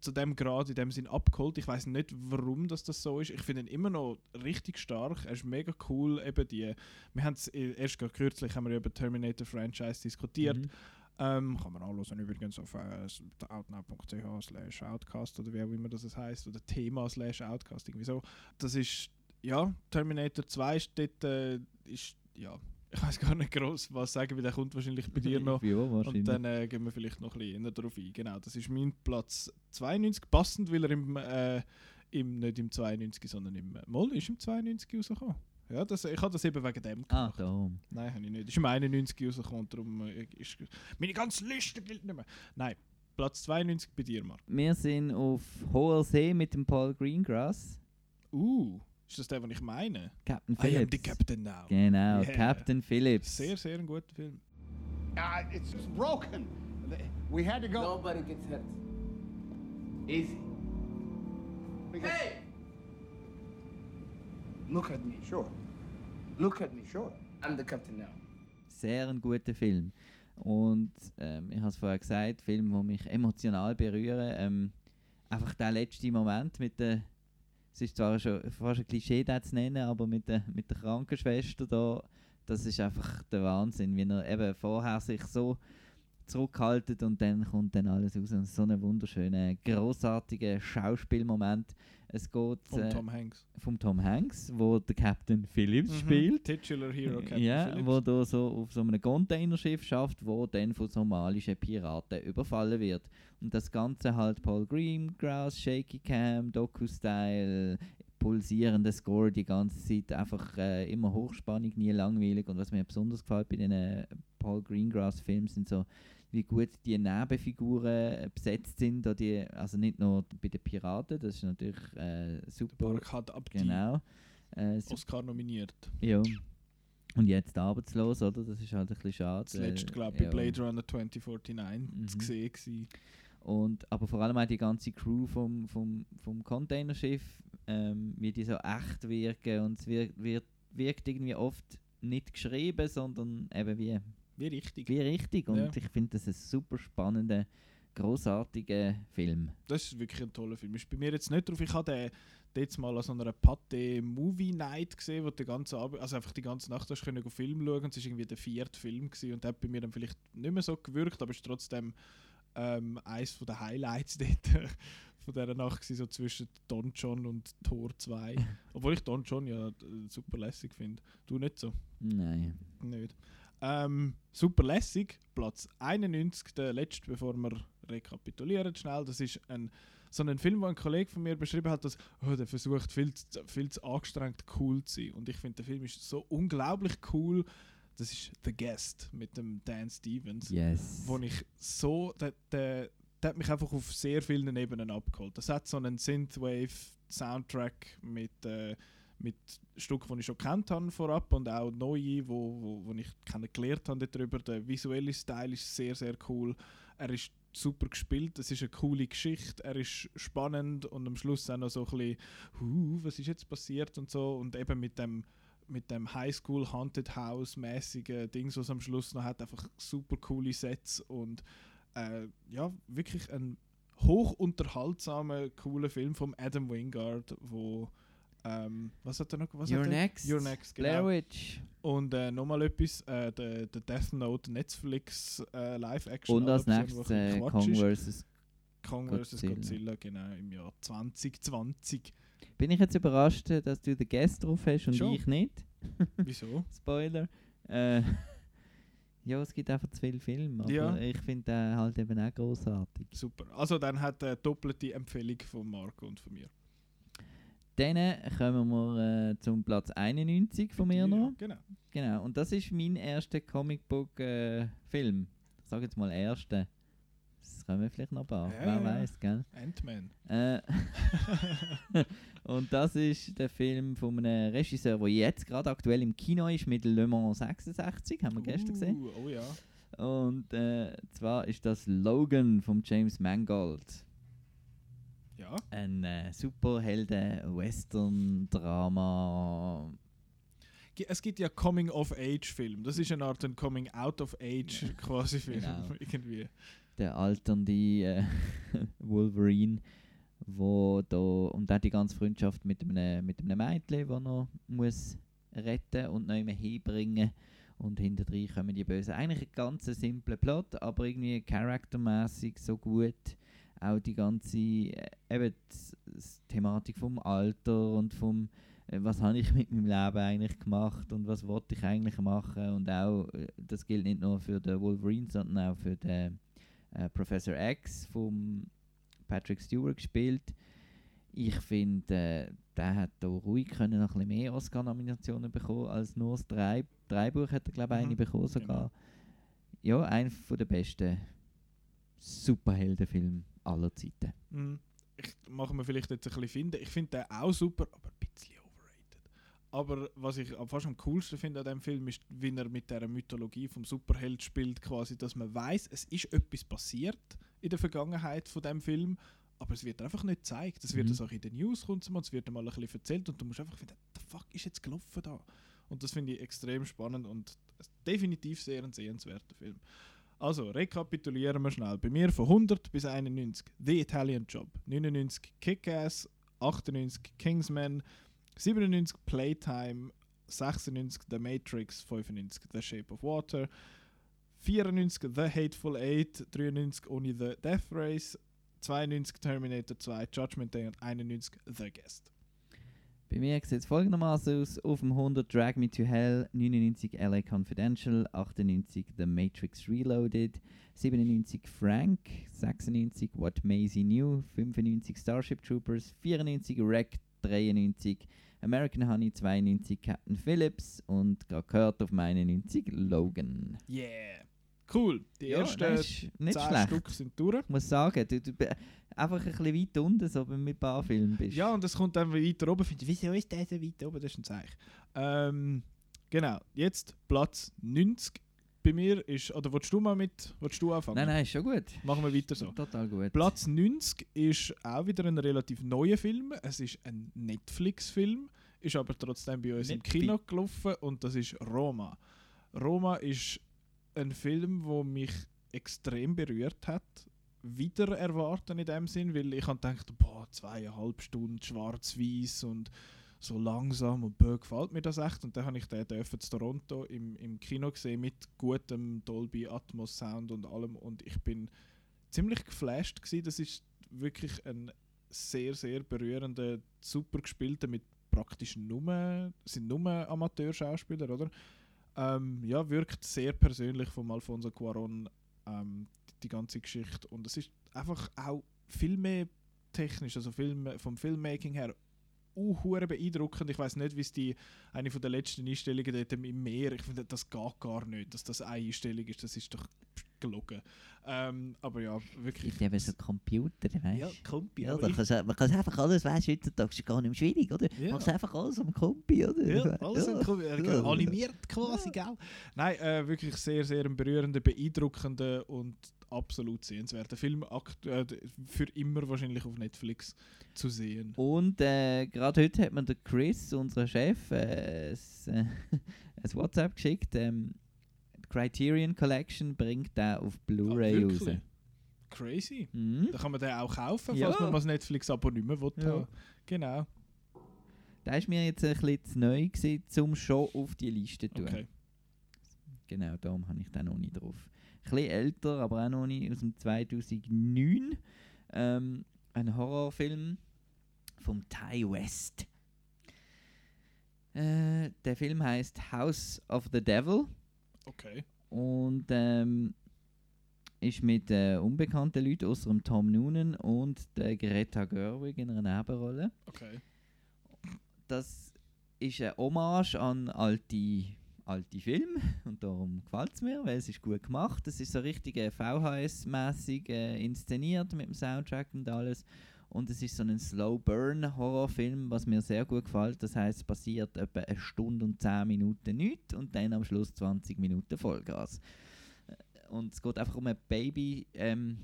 zu dem Grad in dem Sinn abgeholt. Ich weiß nicht, warum das, das so ist. Ich finde ihn immer noch richtig stark. Er ist mega cool. Eben die, wir haben es erst gerade kürzlich haben wir über Terminator Franchise diskutiert. Mhm. Ähm, kann man anhören übrigens auf äh, outnow.ch slash outcast oder wie auch immer das heißt oder Thema slash outcast irgendwie so. Das ist ja Terminator 2 ist dort äh, ist ja ich weiß gar nicht groß was sagen, weil der kommt wahrscheinlich bei dir noch. Und dann äh, gehen wir vielleicht noch ein bisschen darauf ein. Genau, das ist mein Platz 92, passend, weil er im, äh, im nicht im 92, sondern im Moll ist im 92 rausgekommen. Ja, das, ich habe das eben wegen dem ah, gemacht. da. Nein, habe ich nicht. Ist im 91 rausgekommen, und darum äh, ist meine ganze Liste gilt nicht mehr. Nein, Platz 92 bei dir, Marc. Wir sind auf hoher See mit dem Paul Greengrass. Uh, ist das der, den ich meine? Captain I am Phillips. the Captain now. Genau, Yeah. Captain Phillips. Sehr, sehr ein guter Film. Uh, it's broken. We had to go. Nobody gets hurt. Easy. Hey! Look at me, sure. Look at me, sure. I'm the captain now. Sehr ein guter Film. Und ähm, ich habe es vorher gesagt, Filme, die mich emotional berühren. Ähm, einfach der letzte Moment mit der, es ist zwar schon fast ein Klischee, das zu nennen, aber mit der, mit der Krankenschwester da, das ist einfach der Wahnsinn, wie er eben vorher sich so zurückhaltet und dann kommt dann alles raus. Und so ein wunderschöner, großartiger Schauspielmoment. Es geht Von äh, Tom Hanks. vom Tom Hanks, wo der Captain Phillips Mhm. spielt. Titular Hero Captain ja, Phillips. wo da so auf so einem Containerschiff schafft, wo dann von somalischen Piraten überfallen wird. Und das Ganze halt Paul Greengrass, Shaky Cam, Doku-Style, pulsierender Score die ganze Zeit, einfach äh, immer hochspannig, nie langweilig. Und was mir besonders gefällt bei den Paul Greengrass-Filmen sind so, wie gut die Nebenfiguren äh, besetzt sind. Die, also nicht nur bei den Piraten, das ist natürlich äh, super. Barkhad Abdi, Genau. Äh, Oscar nominiert. ja. Und jetzt arbeitslos, oder? Das ist halt ein bisschen schade. Zuletzt, äh, glaube ich, bei ja. Blade Runner 2049 Mhm. zu sehen gewesen. Und, aber vor allem auch die ganze Crew vom, vom, vom Containerschiff, ähm, wie die so echt wirken. Und es wirkt, wirkt, wirkt irgendwie oft nicht geschrieben, sondern eben wie, Wie richtig. wie richtig. Und Ja. ich finde das ein super spannender, großartiger Film. Das ist wirklich ein toller Film. Ist bei mir jetzt nicht drauf. Ich habe den jetzt mal an so einer Pathé Movie Night gesehen, wo die ganze Abend, also einfach die ganze Nacht hast können Film schauen. Und es war irgendwie der vierte Film gewesen und der hat bei mir dann vielleicht nicht mehr so gewirkt, aber es ist trotzdem ähm, eins von den Highlights dort von dieser Nacht gewesen, so zwischen Don John und Tor 2. Obwohl ich Don John ja äh, super lässig finde. Du nicht so? Nein. Nicht. Ähm, super lässig, Platz 91, der letzte, bevor wir rekapitulieren schnell. Das ist ein, so ein Film, wo ein Kollege von mir beschrieben hat, dass oh, der versucht viel zu, viel zu angestrengt cool zu sein. Und ich finde, der Film ist so unglaublich cool. Das ist The Guest mit dem Dan Stevens Yes. wo ich so, der, der, der hat mich einfach auf sehr vielen Ebenen abgeholt. Das hat so einen Synthwave-Soundtrack mit, äh, mit Stücken, die ich schon kennt habe vorab und auch neue, wo, wo, wo ich kennengelernt habe darüber. Der visuelle Style ist sehr, sehr cool. Er ist super gespielt, es ist eine coole Geschichte, er ist spannend und am Schluss auch noch so ein bisschen, was ist jetzt passiert und so und eben mit dem mit dem Highschool Haunted House mäßigen Dings, was am Schluss noch hat, einfach super coole Sets und äh, ja, wirklich ein hoch unterhaltsamer, cooler Film von Adam Wingard, wo ähm, was hat er noch? Was Your hat er? Next. Your Next, Blair genau. Witch. Und äh, nochmal etwas, äh, der, der Death Note Netflix äh, Live-Action. Und als nächstes äh, Kong vs. Kong vs. Godzilla. Godzilla, genau, im Jahr 2020. Bin ich jetzt überrascht, dass du den Guest drauf hast und Schon. ich nicht? Wieso? Spoiler. Äh, ja, es gibt einfach zu viele Filme. Aber Ja. ich finde den halt eben auch großartig. Super. Also dann hat er doppelte Empfehlung von Marco und von mir. Dann kommen wir äh, zum Platz 91 von mir noch. Genau. Genau, und das ist mein erster Comicbook-Film. ich sage jetzt mal erster. Es kommen vielleicht noch ein paar, Ja, wer weiß, gell? Ant-Man. Äh, und das ist der Film von einem Regisseur, der jetzt gerade aktuell im Kino ist mit Le Mans 66, haben wir gestern gesehen. Uh, oh ja. Und äh, zwar ist das Logan von James Mangold. Ja. Ein äh, Superhelden-Western-Drama. Es gibt ja Coming-of-Age-Film. Das ist eine Art ein Coming-out-of-age quasi Film. Genau. Irgendwie. der alternde äh, Wolverine, wo da und auch die ganze Freundschaft mit einem mit einem Mädchen, wo er muss retten und noch immer hinbringen und hinterher kommen die Bösen. Eigentlich ein ganz simpler Plot, aber irgendwie charaktermäßig so gut. Auch die ganze äh, eben die, Thematik vom Alter und vom äh, was habe ich mit meinem Leben eigentlich gemacht und was wollte ich eigentlich machen und auch äh, das gilt nicht nur für den Wolverine, sondern auch für den äh, Professor X vom Patrick Stewart gespielt. Ich finde, äh, der hat da ruhig können noch ein bisschen mehr Oscar-Nominationen bekommen als nur das Drei Dreibuch hat er glaube ich Mhm, eine bekommen sogar. Ja, einer von der besten Superheldenfilme aller Zeiten. Mhm. Ich mache mir vielleicht jetzt ein bisschen finden. Ich finde den auch super, aber ein bisschen overrated. Aber was ich am- fast am coolsten finde an dem Film ist, wie er mit der Mythologie vom Superheld spielt, quasi, dass man weiß, es ist etwas passiert in der Vergangenheit von dem Film aber es wird einfach nicht gezeigt. Es wird Mhm. auch in den News kommt es wird mal ein bisschen erzählt und du musst einfach finden, the fuck ist jetzt gelaufen da? Und das finde ich extrem spannend und definitiv sehr ein sehenswerter Film. Also, rekapitulieren wir schnell. Bei mir von 100 bis 91 The Italian Job, 99 Kick-Ass, 98 Kingsman, 97 Playtime, 96 The Matrix, 95 The Shape of Water, 94 The Hateful Eight, 93 ohne The Death Race, 92 Terminator 2 Judgment Day. Und 91 The Guest. Bei mir sieht es folgendermaßen aus: auf dem 100 Drag Me to Hell, 99 LA Confidential, 98 The Matrix Reloaded, 97 Frank, 96 What Maisie Knew, 95 Starship Troopers, 94 Wreck, 93 American Honey, 92 Captain Phillips und gerade gehört auf meine 90 Logan. Yeah! Cool. Die Ja, ersten das ist nicht 10 schlecht. Stück sind durch. Ich muss sagen, du, du einfach ein bisschen weit unten, so wenn du mit Filmen bist. Ja, und es kommt dann weiter oben. Finde ich, wieso ist der so weit oben? Das ist ein Zeichen. Ähm, genau, jetzt Platz 90 bei mir ist. Oder willst du mal mit. Willst du anfangen? nein, nein, ist schon gut. Machen wir weiter so. Total gut. Platz 90 ist auch wieder ein relativ neuer Film. Es ist ein Netflix-Film, ist aber trotzdem bei uns im Netfi. Kino gelaufen und das ist Roma. Roma ist ein Film, wo mich extrem berührt hat. Wieder erwarten in dem Sinn, weil ich gedacht, boah, zweieinhalb Stunden schwarz-weiß und so langsam und boah, gefällt mir das echt. Und dann habe ich den in Toronto im, im Kino gesehen mit gutem Dolby Atmos Sound und allem und ich bin ziemlich geflasht gewesen. Das ist wirklich ein sehr, sehr berührender, super gespielter mit praktisch nur, sind nur Amateurschauspieler, oder? Ähm, ja, wirkt sehr persönlich von Alfonso Cuarón ähm, die ganze Geschichte und es ist einfach auch viel mehr technisch, also Film, vom Filmmaking her uh, beeindruckend. Ich weiß nicht, wie es die eine von der letzten Einstellungen dort im Meer, ich finde, das geht gar nicht, dass das eine Einstellung ist, das ist doch gelogen. Ähm, aber ja, wirklich. eben so Computer, weißt Ja, Kompi. Ja, aber man kann, man kann einfach alles, weißt du, heutzutage ist gar nicht schwierig, oder? Ja. Machst einfach alles am Kompi, oder? Ja, alles Ja. in Kom- äh, Ja. animiert quasi, gell? Nein, äh, wirklich sehr, sehr ein berührender, beeindruckender und absolut sehenswerter Film. Äh, d- für immer wahrscheinlich auf Netflix zu sehen. Und äh, gerade heute hat mir der Chris, unser Chef, äh, äh, ein WhatsApp geschickt. Ähm, die Criterion Collection bringt den auf Blu-ray Ah, raus. Crazy. Mhm. Da kann man den auch kaufen, Ja. falls man mal das Netflix-Abo nicht mehr will. Ja. Genau. Der ist mir jetzt ein bisschen zu neu gewesen, um schon auf die Liste zu tun. Okay. Genau, darum habe ich den noch nicht drauf. Ein bisschen älter, aber auch noch nicht, aus dem 2009. Ähm, ein Horrorfilm vom Ty West. Äh, der Film heißt House of the Devil Okay. und ähm, ist mit äh, unbekannten Leuten, außer dem Tom Noonan und der Greta Gerwig in einer Nebenrolle. Okay. Das ist eine Hommage an alte, alte Filme und darum gefällt es mir, weil es ist gut gemacht. Es ist so richtig äh, VHS-mäßig äh, inszeniert mit dem Soundtrack und alles. Und es ist so ein Slow-Burn-Horrorfilm, was mir sehr gut gefällt. Das heißt, es passiert etwa eine Stunde und 10 Minuten nichts und dann am Schluss 20 Minuten Vollgas. Äh, Und es geht einfach um ein Baby. Ähm,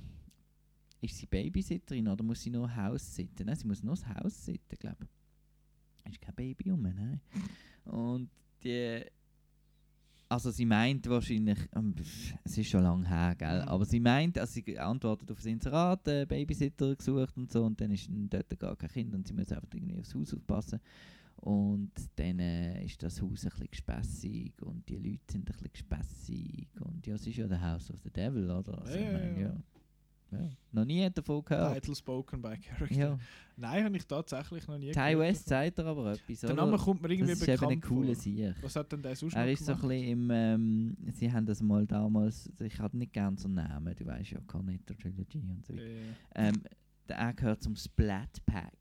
ist sie Babysitterin oder muss sie nur Haus sitten? Nein, sie muss nur das Haus sitten, glaube ich. Ist kein Baby um, nein. Und die. Also sie meint wahrscheinlich, ähm, es ist schon lange her, gell? Mhm. aber sie meint, also sie antwortet auf das Inserat, äh, Babysitter gesucht und so, und dann ist dort gar kein Kind und sie muss einfach irgendwie aufs Haus aufpassen. Und dann äh, ist das Haus ein bisschen gespässig und die Leute sind ein bisschen gespässig und ja, es ist ja der House of the Devil, oder? Also, Ja, ich mein, ja. Ja. Noch nie davon gehört. Title spoken by character. Ja. Nein, habe ich tatsächlich noch nie Ty gehört West davon. sagt er aber etwas, Der? Name kommt mir irgendwie das ist eben bekannt ein cooler vor. Sieg. Was hat denn der sonst Er noch ist so ein bisschen im, ähm, sie haben das mal damals, ich hatte nicht gerne so einen Namen, du weißt ja, Cornetto Trilogy und so weiter. Äh, Ähm, der er gehört zum Splat Pack.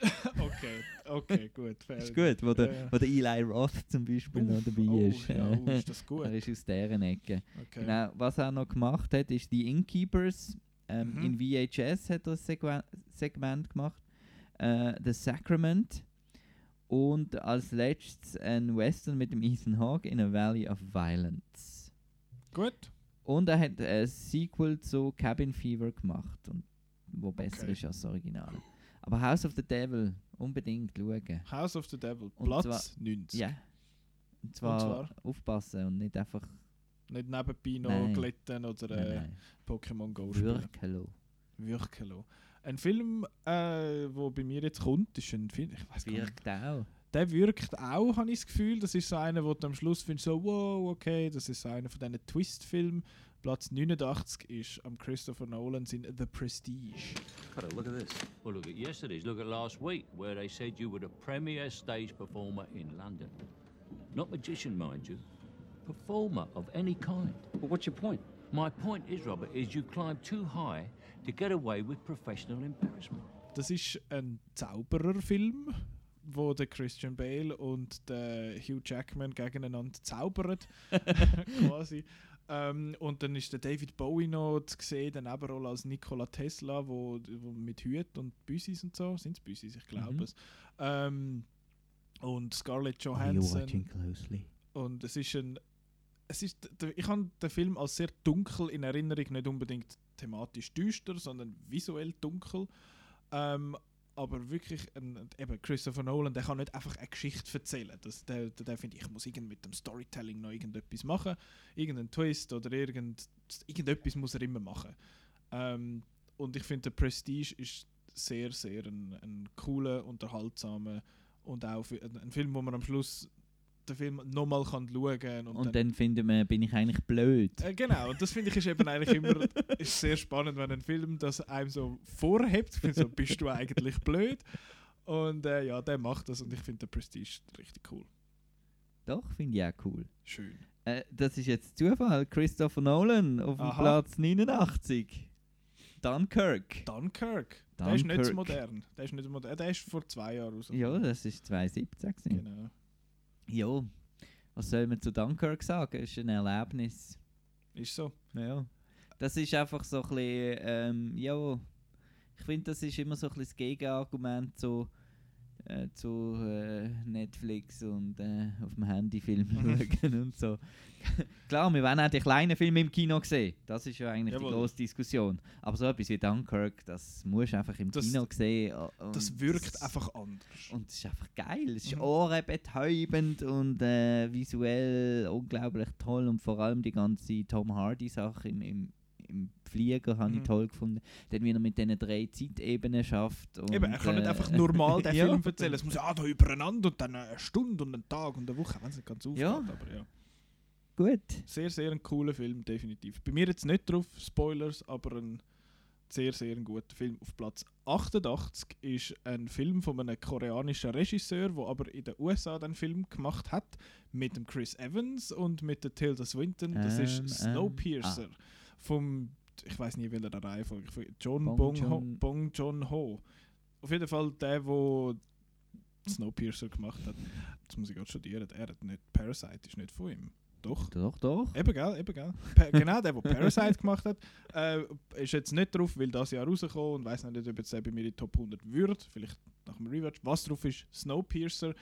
okay, okay, gut. fair Ist gut, wo der, Ja, wo der Eli Roth zum Beispiel noch Uff, dabei oh, ist. ja, oh, ist das gut. er ist aus deren Ecke. Okay. Genau, was er noch gemacht hat, ist die Innkeepers. Ähm, Mhm. In VHS hat er ein Segment gemacht. Äh, The Sacrament. Und als letztes ein Western mit dem Ethan Hawke in a Valley of Violence. Gut. Und er hat ein Sequel zu Cabin Fever gemacht. Und wo besser Okay. ist als das Original. Aber House of the Devil unbedingt schauen. House of the Devil, Und Platz zwar- 90. Ja. Und zwar, zwar? aufpassen und nicht einfach Nicht nebenbei noch Nein. glätten oder äh, nein, Pokémon Go spielen. Wirken lassen. Ein Film, äh, wo bei mir jetzt kommt, ist ein Film, ich weiß gar nicht. Wirkt auch. Der wirkt auch, habe ich das Gefühl. Das ist so einer, wo du am Schluss findest, so, wow, okay, das ist so einer von diesen Twist-Filmen. Platz 89 ist am Christopher Nolan in The Prestige. Carter, look at this. Well, look at yesterday's. Look at last week, where they said you were the premier stage performer in London. Not magician, mind you. Performer of any kind. Well, what's your point? My point is, Robert, is you climb too high to get away with professional embarrassment. Das ist ein Zaubererfilm, wo der Christian Bale und der Hugh Jackman gegeneinander zaubern, quasi. Ähm, und dann ist der David Bowie noch zu sehen, der Nebenrolle als Nikola Tesla, wo, wo mit Hüt und Büsis und so, sind es Büsis, ich glaube Mhm. es. Ähm, und Scarlett Are you Johansson. watching closely? Und es ist ein. Es ist, ich habe den Film als sehr dunkel in Erinnerung, nicht unbedingt thematisch düster, sondern visuell dunkel. Ähm, aber wirklich, ein, eben Christopher Nolan, der kann nicht einfach eine Geschichte erzählen. Das, der, der, der finde ich, muss mit dem Storytelling noch irgendetwas machen. Irgendeinen Twist oder irgend, irgendetwas muss er immer machen. Ähm, und ich finde, der Prestige ist sehr, sehr ein, ein cooler, unterhaltsamer und auch ein, ein Film, wo man am Schluss den Film nochmal kann schauen kann. Und, Und dann, dann finden wir, bin ich eigentlich blöd. äh, genau, und das finde ich ist eben eigentlich immer ist sehr spannend, wenn ein Film das einem so vorhebt. Ich finde so, bist du eigentlich blöd? Und äh, ja, der macht das und ich finde den Prestige richtig cool. Doch, finde ich auch cool. Schön. Äh, das ist jetzt Zufall. Christopher Nolan auf dem. Platz 89. Dunkirk. Dunkirk. Der ist nicht Dunkirk. so modern. Der ist nicht modern. Der ist vor zwei Jahren. Ja, das ist 2017. gewesen. Genau. Ja, was soll man zu Dunkirk sagen? Es ist ein Erlebnis. Ist so. Ja. Das ist einfach so ein bisschen, ähm, ja, ich finde, das ist immer so ein bisschen das Gegenargument zu, äh, zu äh, Netflix und äh, auf dem Handy Filme Mhm. schauen und so. Klar, wir wollen auch die kleinen Filme im Kino sehen. Das ist ja eigentlich Jawohl. die grosse Diskussion. Aber so etwas wie Dunkirk, das musst du einfach im Das- Kino sehen. Das wirkt das- einfach anders. und es ist einfach geil. Es ist Mhm. ohrenbetäubend und äh, visuell unglaublich toll. Und vor allem die ganze Tom Hardy-Sache im, im, im Flieger habe ich Mhm. toll gefunden. Dann wie er mit diesen drei Zeitebenen schafft. Und, Eben, er kann nicht äh, einfach normal den. Film erzählen. Es muss ja da übereinander und dann eine Stunde und einen Tag und eine Woche, wenn es nicht ganz aufgeht. Ja. Aber ja. Gut. Sehr, sehr ein cooler Film, definitiv. Bei mir jetzt nicht drauf, Spoilers, aber ein sehr, sehr ein guter Film. Auf Platz 88 ist ein Film von einem koreanischen Regisseur, der aber in den USA den Film gemacht hat, mit dem Chris Evans und mit der Tilda Swinton. Das Ähm, ist ähm, Snowpiercer. Vom, ich weiß nie, welcher Reihenfolge, John Bong Bong, Ho, Bong Joon Ho. Auf jeden Fall der, der Snowpiercer gemacht hat. Jetzt muss ich gerade studieren. Er hat nicht, Parasite ist nicht von ihm. Doch. Doch, doch. Eben, gell, eben, gell. Pa genau, der, der Parasite gemacht hat, äh, ist jetzt nicht drauf, weil das Jahr rausgekommen und weiß nicht, ob jetzt der bei mir in die Top 100 wird. Vielleicht nach dem Rewatch. Was drauf ist, Snowpiercer.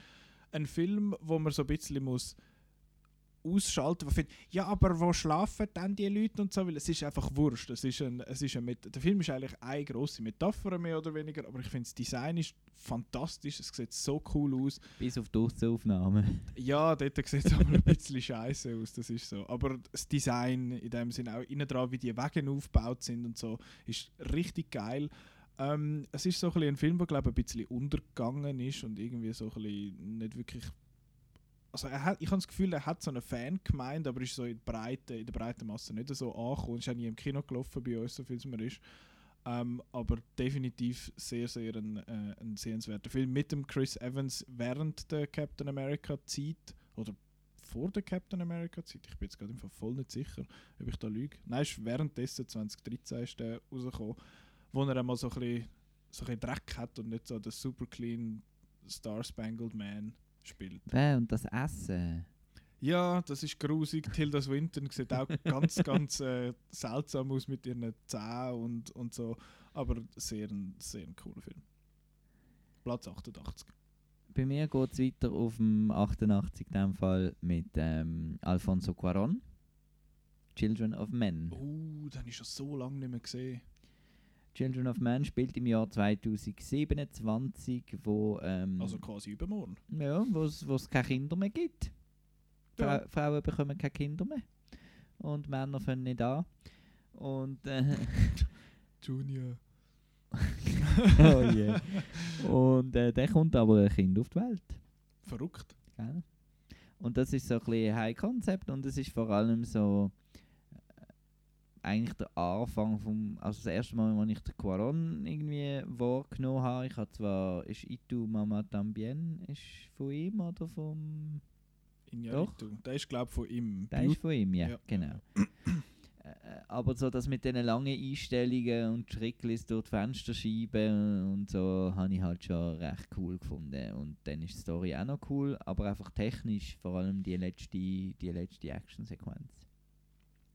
Ein Film, wo man so ein bisschen muss ausschalten, wo findet, ja, aber wo schlafen dann die Leute und so, weil es ist einfach wurscht. Es ist ein, es ist ein Met der Film ist eigentlich eine grosse Metapher mehr oder weniger, aber ich finde das Design ist fantastisch, es sieht so cool aus. Bis auf die Aussenaufnahmen. Ja, dort sieht es aber ein bisschen scheiße aus, das ist so. Aber das Design in dem Sinne auch innen dran, wie die Wege aufgebaut sind und so, ist richtig geil. Ähm, es ist so ein, ein Film, der glaube ich ein bisschen untergegangen ist und irgendwie so ein bisschen nicht wirklich. Also er hat, ich habe das Gefühl, er hat so eine Fangemeinde, aber ist so in, der Breite, in der breiten Masse nicht so angekommen. Ist auch nie im Kino gelaufen bei uns, so viel es mir ist. Ähm, aber definitiv sehr, sehr ein, äh, ein sehenswerter Film mit dem Chris Evans während der Captain America Zeit oder vor der Captain America Zeit. Ich bin jetzt gerade voll nicht sicher, ob ich da lüge. Nein, ist währenddessen 2013 ist der rausgekommen, wo er einmal so ein bisschen, so ein bisschen Dreck hat und nicht so der super clean Star Spangled Man spielt. Wer und das Essen. Ja, das ist grusig. Tilda Swinton sieht auch ganz, ganz äh, seltsam aus mit ihren Zähnen und, und so. Aber sehr, ein- sehr ein cooler Film. Platz 88. Bei mir geht es weiter auf dem 88 in dem Fall mit ähm, Alfonso Cuarón. Children of Men. Oh, den habe ich schon so lange nicht mehr gesehen. Children of Man spielt im Jahr 2027, wo ähm, Also quasi übermorgen. ja, wo es keine Kinder mehr gibt. Ja. Frau, Frauen bekommen keine Kinder mehr und Männer fangen nicht an. Und äh, Junior. oh je. Und äh, dann kommt aber ein Kind auf die Welt. Verrückt. Gell? Und das ist so ein bisschen ein High-Concept und es ist vor allem so eigentlich der Anfang vom, also das erste Mal, als ich den Quaron irgendwie wahrgenommen habe, ich habe zwar, ist Itu Mama Tambien, ist von ihm oder vom, Iñárritu. Der ist, glaube ich, von ihm. der ist von ihm, ja, Ja. genau. Äh, aber so das mit diesen langen Einstellungen und Schricklis durch die Fensterscheiben und so, habe ich halt schon recht cool gefunden. Und dann ist die Story auch noch cool, aber einfach technisch, vor allem die letzte, die letzte Actionsequenz.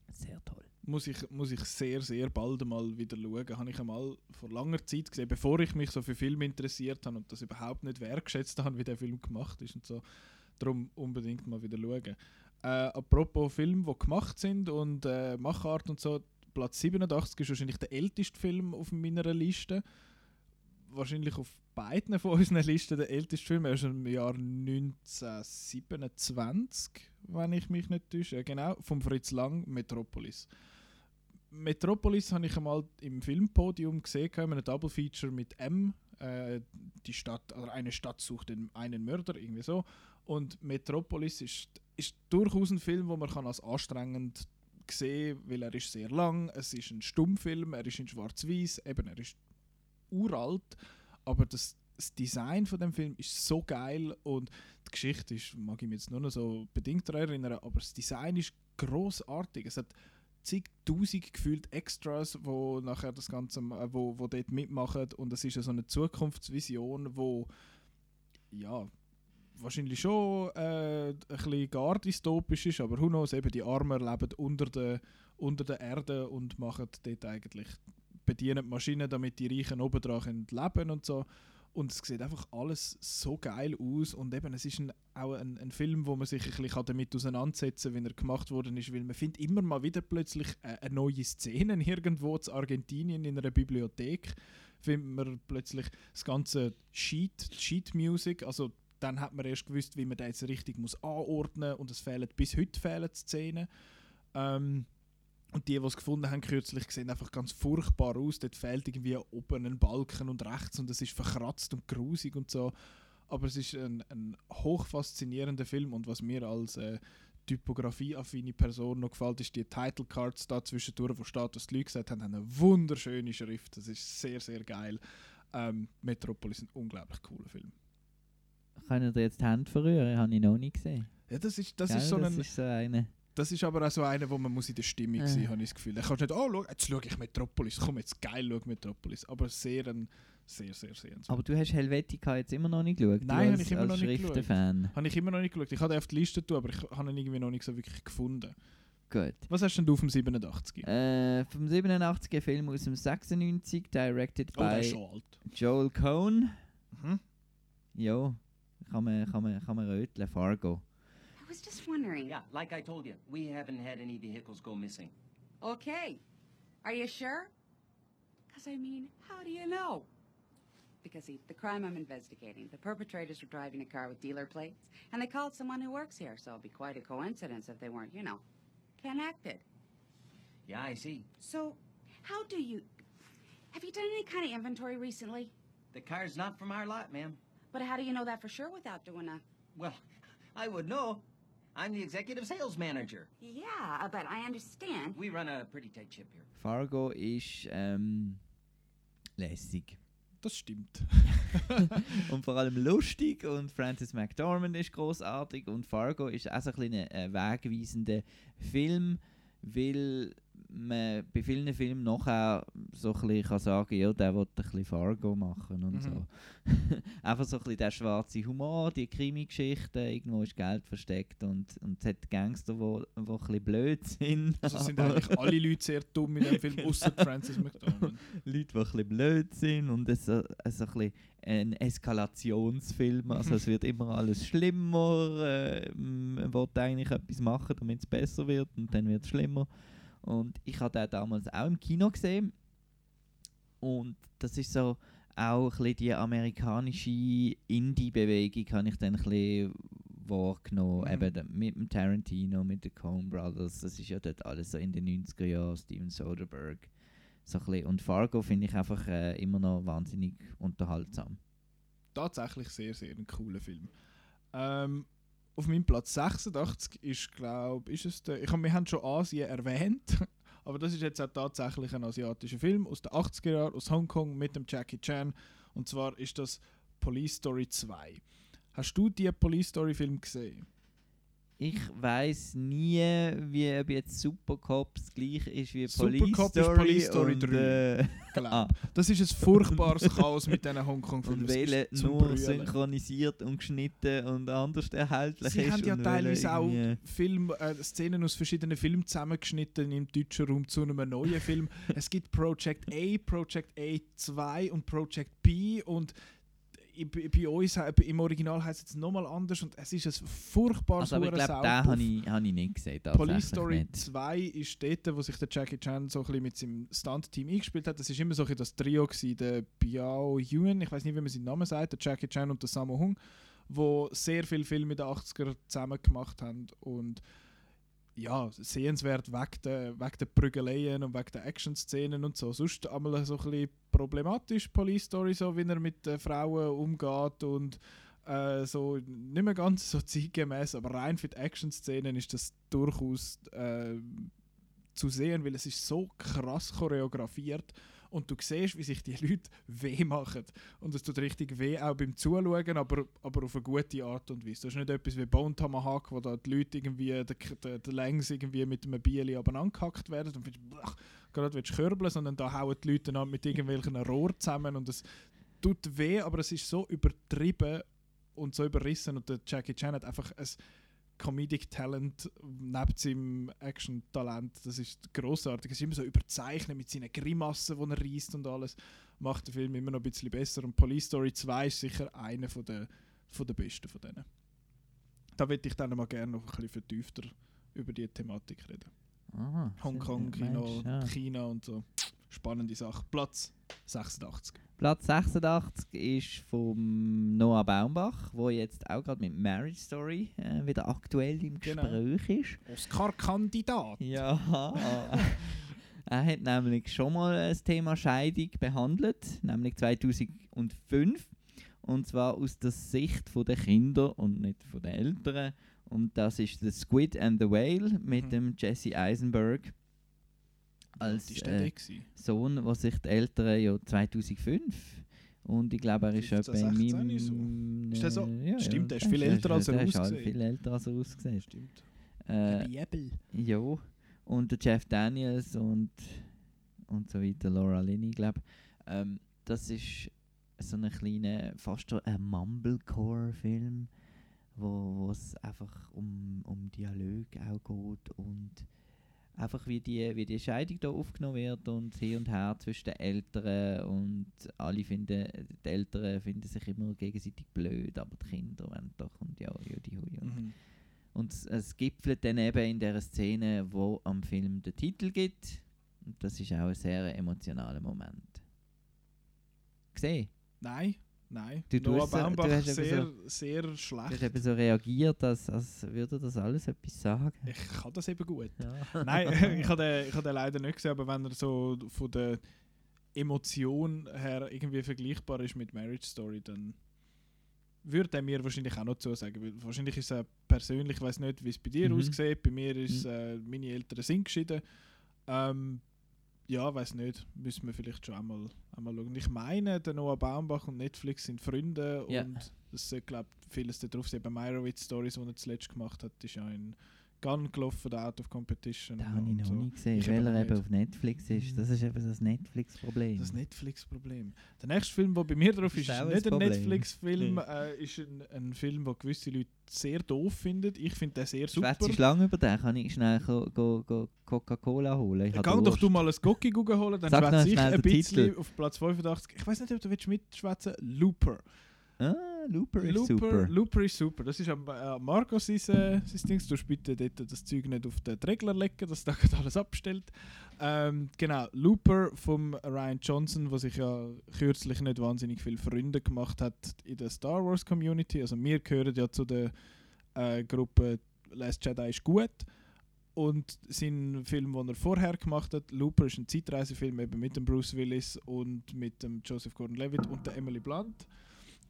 Sehr toll. Muss ich, muss ich sehr, sehr bald mal wieder schauen. Habe ich einmal vor langer Zeit gesehen, bevor ich mich so für Filme interessiert habe und das überhaupt nicht wertgeschätzt habe, wie der Film gemacht ist und so. Darum unbedingt mal wieder schauen. Äh, apropos Filme, die gemacht sind und äh, Machart und so, Platz 87 ist wahrscheinlich der älteste Film auf meiner Liste. Wahrscheinlich auf beiden von unseren Listen der älteste Film. Er ist im Jahr 1927, wenn ich mich nicht täusche. Ja, Genau, von Fritz Lang, Metropolis. Metropolis habe ich einmal im Filmpodium gesehen, in einem Double Feature mit M. Äh, die Stadt, oder eine Stadt sucht einen Mörder, irgendwie so. Und Metropolis ist, ist durchaus ein Film, wo man kann als anstrengend sehen weil er ist sehr lang, es ist ein Stummfilm, er ist in schwarz-weiß, eben er ist uralt, aber das, das Design von dem Film ist so geil und die Geschichte ist, mag ich mich jetzt nur noch so bedingt daran erinnern, aber das Design ist großartig. Es hat zigtausend gefühlt Extras, wo nachher das Ganze, äh, wo, wo dort mitmachen und es ist ja so eine Zukunftsvision, wo ja wahrscheinlich schon äh, ein bisschen gar dystopisch ist, aber who knows, eben die Armen leben unter der, unter der Erde und machen dort eigentlich, bedienen die Maschinen, damit die Reichen oben dran leben und so. Und es sieht einfach alles so geil aus. Und eben, es ist ein, auch ein, ein Film, wo man sich ein bisschen damit auseinandersetzen kann, wie er gemacht worden ist, weil man findet immer mal wieder plötzlich eine neue Szene irgendwo in Argentinien in einer Bibliothek, findet man plötzlich das ganze Sheet, Sheet Music, also dann hat man erst gewusst, wie man das jetzt richtig muss anordnen und es fehlen bis heute fehlen Szenen. Ähm, und die, die es gefunden haben kürzlich, sehen einfach ganz furchtbar aus. Dort fehlt irgendwie oben ein Balken und rechts und es ist verkratzt und grusig und so. Aber es ist ein, ein hochfaszinierender Film und was mir als äh, typografieaffine Person noch gefällt, ist die Title Cards da zwischendurch, wo steht, was die Leute gesagt haben, haben eine wunderschöne Schrift. Das ist sehr, sehr geil. Ähm, Metropolis ist ein unglaublich cooler Film. Können ihr jetzt die Hände verrühren? Habe ich noch nie gesehen. Ja, das ist, das Gell, ist so das ein, ist so eine. Das ist aber auch so einer, wo man muss in der Stimmung Äh. sein, habe ich das Gefühl. Da kannst du nicht, oh, schau, jetzt schaue ich Metropolis, komm jetzt geil, schau Metropolis. Aber sehr, ein, sehr, sehr sehenswert. Aber du hast Helvetica jetzt immer noch nicht geschaut? Nein, habe ich immer noch nicht geschaut. Habe ich immer noch nicht geschaut. Ich hatte auf die Liste tun, aber ich habe ihn irgendwie noch nicht so wirklich gefunden. Gut. Was hast denn du dem 87? Äh, vom 87er Film aus dem 96, directed oh, by. Joel Cohn. Mhm. Jo, kann man, kann man, kann man röteln, Fargo. I was just wondering. Yeah, like I told you, we haven't had any vehicles go missing. Okay. Are you sure? Because, I mean, how do you know? Because, see, the crime I'm investigating, the perpetrators were driving a car with dealer plates, and they called someone who works here, so it'd be quite a coincidence if they weren't, you know, connected. Yeah, I see. So, how do you. Have you done any kind of inventory recently? The car's not from our lot, ma'am. But how do you know that for sure without doing a. Well, I would know. I'm the executive sales manager. Yeah, but I understand. We run a pretty tight ship here. Fargo ist ähm, lässig. Das stimmt. und vor allem lustig und Francis McDormand ist großartig und Fargo ist auch so ein ein äh, wegweisender Film, weil man bei vielen Filmen nachher so ein bisschen kann sagen, ja, der will ein bisschen Fargo machen und Mhm. so. Einfach so ein bisschen der schwarze Humor, die Krimi-Geschichte, irgendwo ist Geld versteckt und, und es hat Gangster, die wo, wo ein bisschen blöd sind. Also sind eigentlich alle Leute sehr dumm in dem Film, außer Francis McDormand. Leute, die ein bisschen blöd sind und es so, so ein, bisschen ein Eskalationsfilm. Also es wird immer alles schlimmer. Äh, man will eigentlich etwas machen, damit es besser wird und dann wird es schlimmer. Und ich habe den damals auch im Kino gesehen. Und das ist so auch ein bisschen die amerikanische Indie-Bewegung, habe ich dann ein bisschen wahrgenommen. Mhm. Eben mit dem Tarantino, mit den Coen Brothers. Das ist ja dort alles so in den 90er Jahren. Steven Soderbergh. So ein bisschen. Und Fargo finde ich einfach äh, immer noch wahnsinnig unterhaltsam. tatsächlich sehr, sehr ein cooler Film. Ähm, auf meinem Platz 86 ist, glaube ist es der, ich hab, wir haben schon Asien erwähnt, aber das ist jetzt auch tatsächlich ein asiatischer Film aus den 80er Jahren, aus Hongkong mit dem Jackie Chan. Und zwar ist das Police Story 2. Hast du die Police Story Film gesehen? Ich weiß nie, wie ob jetzt Super Cops gleich ist wie Police Cop ist Story. Police Story und, 3, Äh, ah, Das ist ein furchtbares Chaos mit diesen Hongkong-Filmen. und Das ist zum nur Brüllen. synchronisiert und geschnitten und anders erhältlich Sie ist. haben ja teilweise auch Film, äh, Szenen aus verschiedenen Filmen zusammengeschnitten im deutschen Raum zu einem neuen Film. es gibt Project A, Project A2 und Project B und bei uns im Original heißt es nochmal anders und es ist ein furchtbares Also, ich glaube, den habe ich, hab ich nicht gesehen. Police Story nicht. 2 ist dort, wo sich der Jackie Chan so ein bisschen mit seinem Stunt-Team eingespielt hat. Das ist immer so ein das Trio gewesen, der Biao Yuen, ich weiß nicht, wie man seinen Namen sagt, der Jackie Chan und der Sammo Hung, wo sehr viele Filme in den 80er zusammen gemacht haben und ja, sehenswert wegen der, wegen der Prügeleien und wegen der Action-Szenen und so. Sonst einmal so ein bisschen problematisch, Police Story, so wie er mit den Frauen umgeht und äh, so nicht mehr ganz so zeitgemäß, aber rein für die Action-Szenen ist das durchaus äh, zu sehen, weil es ist so krass choreografiert und du siehst, wie sich die Leute weh machen. Und es tut richtig weh, auch beim Zuschauen, aber, aber auf eine gute Art und Weise. Das ist nicht etwas wie Bone Tomahawk, wo da die Leute irgendwie, der, Längs irgendwie mit einem Bieli abeinander werden und findest, blach, gerade willst du körbeln, sondern da hauen die Leute dann mit irgendwelchen Rohr zusammen und es tut weh, aber es ist so übertrieben und so überrissen und der Jackie Chan hat einfach ein Comedic Talent neben seinem Action-Talent. Das ist großartig. Es ist immer so überzeichnet mit seinen Grimassen, die er reißt und alles. Macht den Film immer noch ein bisschen besser. Und Police Story 2 ist sicher einer von der, von der besten von denen. Da würde ich dann mal gerne noch ein bisschen vertiefter über die Thematik reden. Aha, Hongkong, Kino, ja. China und so. Spannende Sache. Platz 86. Platz 86 ist vom Noah Baumbach, wo jetzt auch gerade mit Marriage Story äh, wieder aktuell im Genau. Gespräch ist. Oscar-Kandidat. Ja. er hat nämlich schon mal das Thema Scheidung behandelt, nämlich 2005. Und zwar aus der Sicht von der Kinder und nicht von den Eltern. Und das ist The Squid and the Whale mit Mhm. dem Jesse Eisenberg als äh? Sohn, was sich die Eltern ja 2005 und ich glaube, er ist 15, etwa in 16 meinem... so. Ist der so? Ja, Stimmt, ja, der ist viel älter, als er ist halt ausgesehen. viel älter, als er ausgesehen. Stimmt. Äh, Jäbel. ja, und der Jeff Daniels und, und so weiter, Laura Linney, glaube ähm, Das ist so ein kleiner, fast schon ein Mumblecore-Film, wo es einfach um, um Dialog auch geht und einfach wie die, wie die Scheidung da aufgenommen wird und hin und her zwischen den Eltern und alle finden, die Eltern finden sich immer gegenseitig blöd, aber die Kinder wollen doch und ja, ja, die Hui und Mhm. und es, gipfelt dann eben in der Szene, wo am Film den Titel gibt. Und das ist auch ein sehr emotionaler Moment. Gesehen? Nein, nein. Du- du Noah hast du Baumbach hast eben sehr, so- sehr Du hast schlecht. eben so reagiert, als, als würde das alles etwas sagen. Ich kann das eben gut. Ja. Nein, ich habe den, ich hab den leider nicht gesehen, aber wenn er so von der Emotion her irgendwie vergleichbar ist mit Marriage Story, dann würde er mir wahrscheinlich auch noch zusagen. Wahrscheinlich ist er persönlich, ich weiß nicht, wie es bei dir Mhm. aussieht. Bei mir ist äh, meine Eltern sind geschieden. Ähm, ja, weiß nicht. Müssen wir vielleicht schon einmal, einmal schauen. Ich meine, der Noah Baumbach und Netflix sind Freunde Ja. und das glaube vieles darauf. Eben Meyerowitz Stories, die er zuletzt gemacht hat, ist ja in Gun gelaufen, der Out of Competition. Den habe ich noch so. nie gesehen, Ich weil er eben auf Netflix ist. Das ist eben das Netflix-Problem. Das Netflix-Problem. Der nächste Film, der bei mir drauf ist, Ist ist nicht ein. Netflix-Film, äh, ist ein, ein Film, den gewisse Leute sehr doof finden. Ich finde den sehr super. Schwätze lange über den, kann ich schnell go, go, go Coca-Cola holen? Ich Geh hab doch du mal ein Gocki holen, dann schwätze ich ein bisschen Titel. auf Platz 85. Ich weiß nicht, ob du willst mitschwätzen Looper. Ah, Looper ist Looper, super. Looper ist super. Das ist am äh, Marco sein, äh, sein Ding. Du bitte dort das Zeug nicht auf den Regler legen, dass gerade alles abstellt. Ähm, genau, Looper vom Ryan Johnson, der sich ja kürzlich nicht wahnsinnig viele Freunde gemacht hat in der Star Wars Community. Also wir gehören ja zu der äh, Gruppe Last Jedi ist gut. Und sein Film, den er vorher gemacht hat, Looper, ist ein Zeitreisefilm eben mit dem Bruce Willis und mit dem Joseph Gordon-Levitt und der Emily Blunt.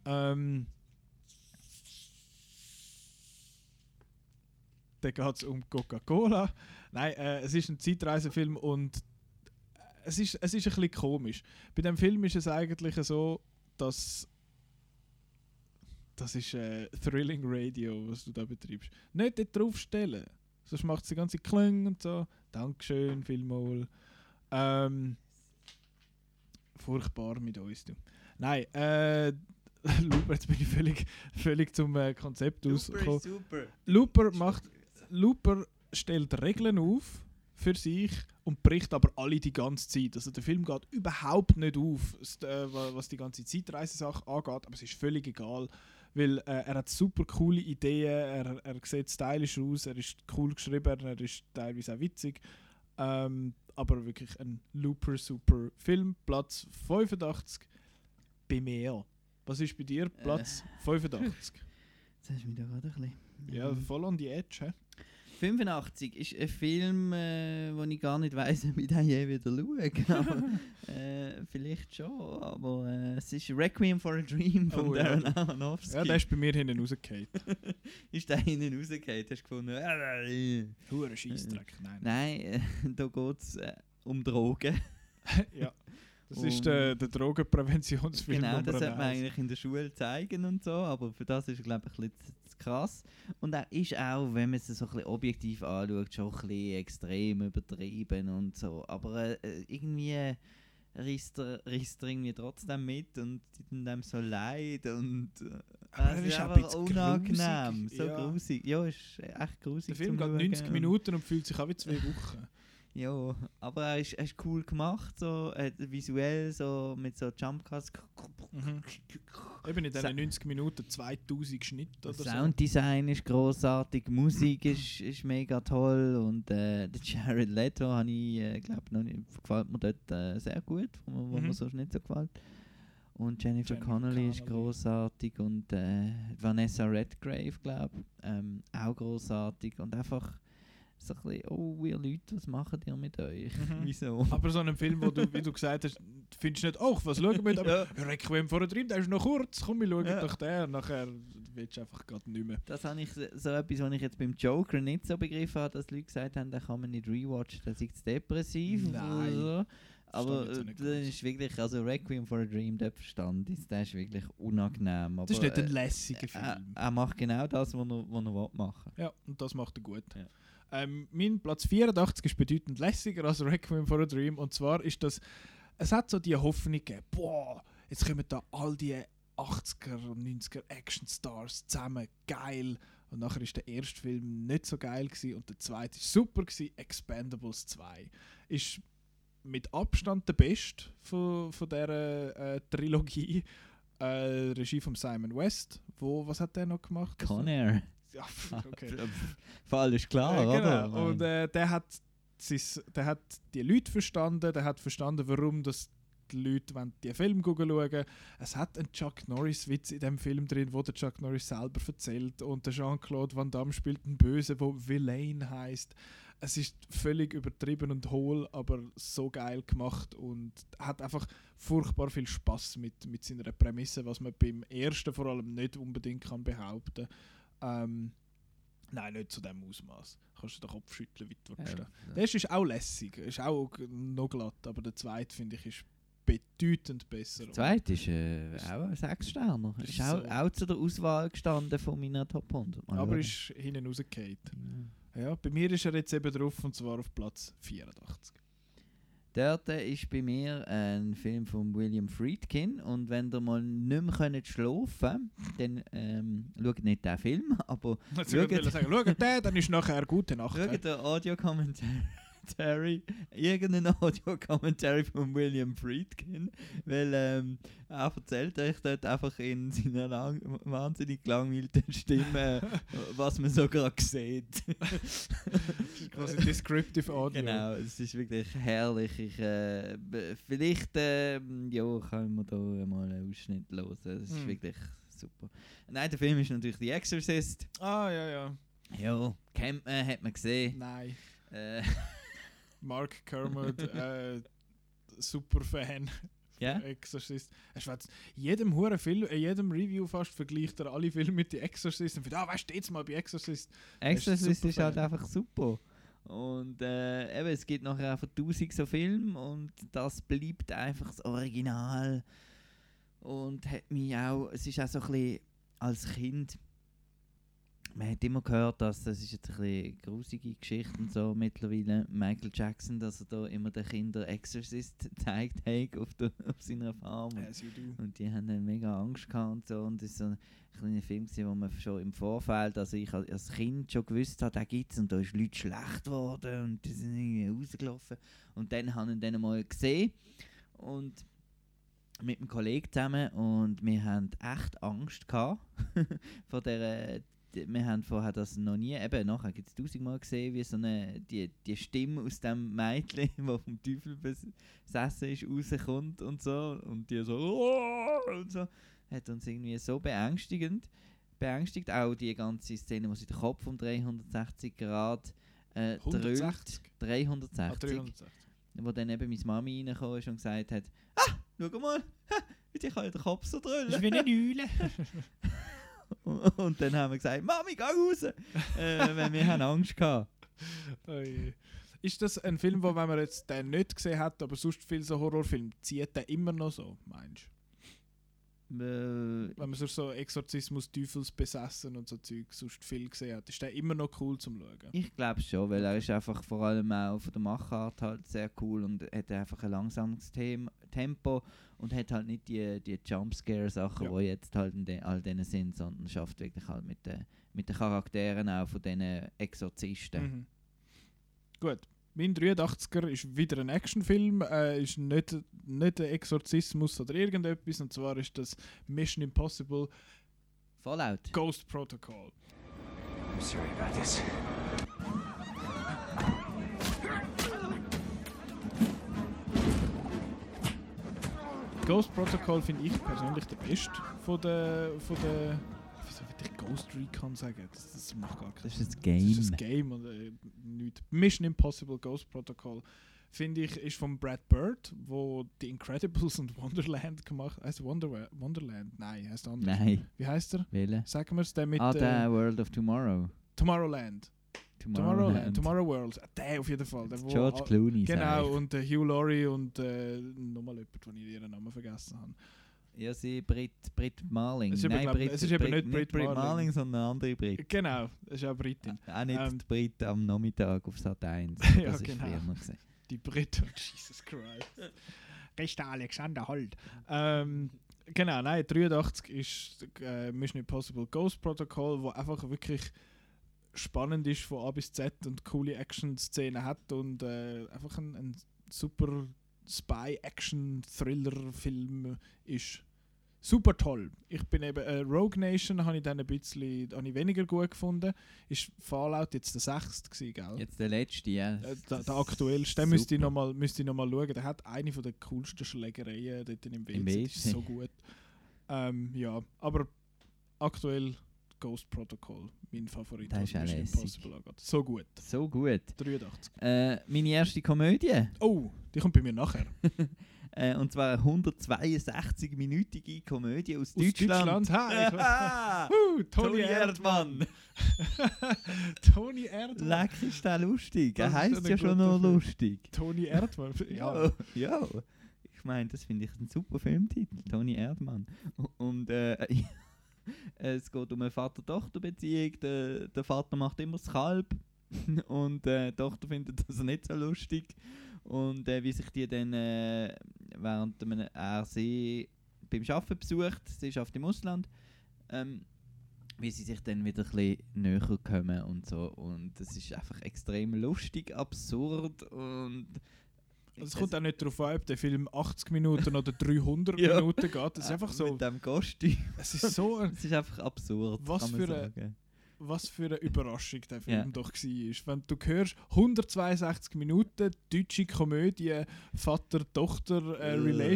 Ähm, da geht es um Coca-Cola. Nein, äh, es ist ein Zeitreisefilm und es ist, es ist ein bisschen komisch. Bei dem Film ist es eigentlich so, dass das ist äh, Thrilling Radio, was du da betreibst. Nicht dort draufstellen. Sonst macht es die ganze Klang und so. Dankeschön, vielmal. Ähm, furchtbar mit uns. Du. Nein, äh, Looper, jetzt bin ich völlig, völlig zum äh, Konzept ausgekommen. super. Looper macht. Looper stellt Regeln auf für sich und bricht aber alle die ganze Zeit. Also der Film geht überhaupt nicht auf, äh, wa- was die ganze Zeitreisesache angeht, aber es ist völlig egal, weil äh, er hat super coole Ideen, er, er sieht stylisch aus, er ist cool geschrieben, er ist teilweise auch witzig. Ähm, aber wirklich ein Looper super Film, Platz 85 bei mir. Was ist bei dir Platz 85? Jetzt hast du mich da gerade ein bisschen. Ja, Ähm, voll on the edge, hä? 85 ist ein Film, äh, wo ich gar nicht weiß, ob ich den je wieder schaue. aber, äh, vielleicht schon, aber äh, es ist Requiem for a Dream von Oh, ja. Darren Aronofsky. Ja, der ist bei mir hinten rausgefallen. ist der hinten rausgefallen? Hast du gefunden? Äh, Hure Scheissdreck, nein. Nein, äh, da geht es äh, um Drogen. ja. Das ist der, der Drogenpräventionsfilm Genau, das sollte man eigentlich in der Schule zeigen und so, aber für das ist glaube ich, ein bisschen zu, krass. Und er ist auch, wenn man es so ein bisschen objektiv anschaut, schon ein bisschen extrem übertrieben und so. Aber äh, irgendwie reißt er, er irgendwie trotzdem mit und tut ihm so leid und äh, es ist einfach unangenehm, grusig, so ja. grusig. Ja, ist echt grusig Der Film geht 90 Schauen. Minuten und fühlt sich auch wie zwei Wochen. Ja, aber er ist, er ist cool gemacht, so äh, visuell, so mit so Jumpcuts. Mhm. Eben in Sa- diesen 90 Minuten 2000 Schnitt oder so. Sounddesign ist großartig, Musik ist, ist mega toll und äh, der Jared Leto habe ich, äh, glaube noch nicht, gefällt mir dort äh, sehr gut, wo, wo Mhm. mir sonst nicht so gefällt. Und Jennifer, Jennifer Connelly ist Connelly. großartig und äh, Vanessa Redgrave, glaube ich, ähm, auch großartig und einfach so ein bisschen, oh, ihr Leute, was macht ihr mit euch? Mhm. Wieso? Aber so einen Film, wo du, wie du gesagt hast, findest du nicht, oh, was schauen wir? Aber Ja. Requiem vor Dream, der ist noch kurz, komm, wir schauen Ja. doch den. Nachher willst du einfach gerade nicht mehr. Das habe ich so so etwas, was ich jetzt beim Joker nicht so begriffen habe, dass Leute gesagt haben, den kann man nicht rewatchen, das ist depressiv oder Nein. so. Aber auch äh, das ist wirklich, also Requiem for a Dream, der Verstand ist, der ist wirklich unangenehm. Aber, Das ist nicht ein äh, lässiger er, Film. er macht genau das, was er, was er will machen Ja, und das macht er gut. Ja. Ähm, mein Platz 84 ist bedeutend lässiger als Requiem for a Dream. Und zwar ist das, es hat so die Hoffnung gegeben, boah, jetzt kommen da all die 80er und 90er Actionstars zusammen, geil. Und nachher ist der erste Film nicht so geil gewesen und der zweite ist super gewesen, Expendables 2. Ist mit Abstand der beste von, von dieser äh, Trilogie. Äh, Regie von Simon West. Wo, was hat der noch gemacht? Con Air. Ja, okay. Fall ist klar, oder? genau. Und äh, der, hat sis, der hat die Leute verstanden, der hat verstanden, warum das die Leute wollen die Film schauen Es hat einen Chuck Norris-Witz in dem Film drin, wo der Chuck Norris selber erzählt und der Jean-Claude Van Damme spielt einen Böse, wo Villain heißt. Es ist völlig übertrieben und hohl, aber so geil gemacht und hat einfach furchtbar viel Spaß mit, mit seiner Prämisse, was man beim ersten vor allem nicht unbedingt kann behaupten. Ähm, Nein, nicht zu dem Ausmaß. Kannst du den Kopf schütteln, wie du willst. Ja, Der erste ist auch lässig, ist auch noch glatt, aber der zweite finde ich ist bedeutend besser. Der zweite ist äh, auch ein Sechs-Sterner. Ist ist auch, so- auch zu der Auswahl gestanden von meiner Top 100. Mal aber schauen. ist hinten rausgefallen. Ja, bei mir ist er jetzt eben drauf und zwar auf Platz 84. Dort ist bei mir ein Film von William Friedkin und wenn ihr mal nicht mehr könnt schlafen dann ähm, schaut nicht den Film, aber schaut, sagen, schau den, dann ist nachher gute Nacht. schaut den Audiokommentar Commentary, irgendein Audio-Commentary von William Friedkin, weil ähm, er erzählt euch dort einfach in seiner lang, wahnsinnig gelangweilten Stimme, was man so gerade sieht. das ist quasi Descriptive Audio. Genau, es ist wirklich herrlich. Ich, äh, vielleicht äh, ja, können wir da mal einen Ausschnitt hören. Es ist Hm. wirklich super. Nein, der Film ist natürlich The Exorcist. Ah, ja, ja. Ja, kennt man, hat man gesehen. Nein. Äh, Mark Kermode, äh, super Fan. Ja? von Exorcist. Er schwätzt jedem Huren Film, in jedem Review fast vergleicht er alle Filme mit The Exorcist und findet, ah, weißt du, jetzt mal bei Exorcist. Ist Exorcist super ist halt einfach super. Und äh, eben, es gibt nachher einfach tausend so Filme und das bleibt einfach das Original. Und hat mich auch, es ist auch so ein bisschen als Kind, man hat immer gehört, dass das ist jetzt ein bisschen grusige Geschichte und so mittlerweile, Michael Jackson, dass er da immer den Kindern Exorcist gezeigt hat auf, der, auf seiner Farm. Do. Und die haben dann mega Angst gehabt und so. Und es ist so ein kleiner Film, gewesen, wo man schon im Vorfeld, also ich als- Kind schon gewusst habe, gibt es und da ist Leute schlecht geworden und die sind irgendwie rausgelaufen. Und dann habe ich ihn mal gesehen und mit einem Kollegen zusammen und wir haben echt Angst gehabt vor der die- wir haben vorher das noch nie, eben nachher gibt es tausendmal gesehen, wie so eine, die, die Stimme aus dem Mädchen, die vom Teufel besessen ist, rauskommt und so. Und die so, und so. Hat uns irgendwie so beängstigend, beängstigt. Auch die ganze Szene, wo sie den Kopf um 360 Grad äh, 160? drüllt. 360. Ah, 360. Wo dann eben meine Mami reingekommen ist und gesagt hat, ah, schau mal, ich kann ja den Kopf so drüllen. Das ist wie eine Eule. Und dann haben wir gesagt, Mami, geh raus! äh, weil wir haben Angst gehabt. Ui. Ist das ein Film, wo, wenn man jetzt den nicht gesehen hat, aber sonst viel so Horrorfilm, zieht der immer noch so, meinst Äh, du? Wenn man sonst so Exorzismus, Teufelsbesessen und so Zeug sonst viel gesehen hat, ist der immer noch cool zum Schauen? Ich glaube schon, weil er ist einfach vor allem auch von der Machart halt sehr cool und hat einfach ein langsames Tem Tempo und hat halt nicht die, die Jumpscare-Sachen, Ja. die jetzt halt in de all denen sind, sondern schafft wirklich halt mit den mit den Charakteren auch von diesen Exorzisten. Mhm. Gut. Mein 83er ist wieder ein Actionfilm, äh, ist nicht, nicht ein Exorzismus oder irgendetwas, und zwar ist das Mission Impossible Fallout. Ghost Protocol. I'm sorry about this. Ghost Protocol finde ich persönlich der beste von der, von der wieso will ich Ghost Recon sagen? Das, das macht gar keinen Das ist ein Das Game. ist ein Game und äh, nicht. Mission Impossible Ghost Protocol finde ich ist von Brad Bird, wo die Incredibles und Wonderland gemacht hat. Heißt Wonder Wonderland? Nein, heißt anders. Nein. Wie heißt er? Welcher? Sagen wir es, der mit ah, äh, der World of Tomorrow. Tomorrowland. Tomorrowland. Tomorrow World. Ah, Der auf jeden Fall. Der, wo George Clooney, Genau, ich. und äh, Hugh Laurie und äh, nochmal jemand, den ich ihren Namen vergessen habe. Ja, sie Brit, Brit Marling. Es ist Nein, glaub- Brit, es ist eben Brit, nicht Brit Marling. Marling, sondern eine andere Brit. Genau, das ist auch Britin. Auch nicht Ähm, die Brit am Nachmittag auf Sat 1. Ja, Das ist genau. früher noch gewesen. Die Briten, Jesus Christ. Bester Alexander Holt. Ähm, genau, nein, 83 ist äh, Mission Impossible Ghost Protocol, wo einfach wirklich spannend ist von A bis Z und coole Action-Szenen hat und äh, einfach ein, ein super Spy-Action-Thriller-Film ist. Super toll. Ich bin eben äh, Rogue Nation habe ich dann ein bisschen habe ich weniger gut gefunden. Ist Fallout jetzt der sechste gewesen, gell? Jetzt der letzte, ja. Äh, der, der aktuellste, den müsste ich nochmal noch mal schauen. Der hat eine von der coolsten Schlägereien dort im WC. Im Die ist WC. so gut. Ähm, ja, aber aktuell Ghost Protocol, mein Favorit. Der was ist lässig. Impossible angeht. So gut. So gut. 83. Äh, meine erste Komödie. Oh, die kommt bei mir nachher. Äh, und zwar eine 162-minütige Komödie aus, Aus Deutschland. Deutschland, hi. Ah, Uh, Toni Erdmann. Toni Erdmann. Leck ist der lustig. Er Das heisst ja schon noch Film. lustig. Toni Erdmann. Ja. Ja, ja. Ich meine, das finde ich ein super Filmtitel. Toni Erdmann. Und äh, es geht um eine Vater-Tochter-Beziehung. Der, der Vater macht immer das Kalb. Und äh, die Tochter findet das nicht so lustig. Und äh, wie sich die dann, äh, während man, er sie beim Arbeiten besucht, sie ist auf dem Ausland, ähm, wie sie sich dann wieder ein bisschen näher kommen und so. Und das ist einfach extrem lustig, absurd und. Also es kommt auch nicht darauf an, ob der Film 80 Minuten oder 300 Ja. Minuten geht. Das ist einfach so. Mit dem Kostüm. Es ist so Es ist einfach absurd. Was für sagen. was für eine Überraschung der Film Ja. doch war. Wenn du hörst, 162 Minuten, deutsche Komödie, Vater-Tochter äh, Äh,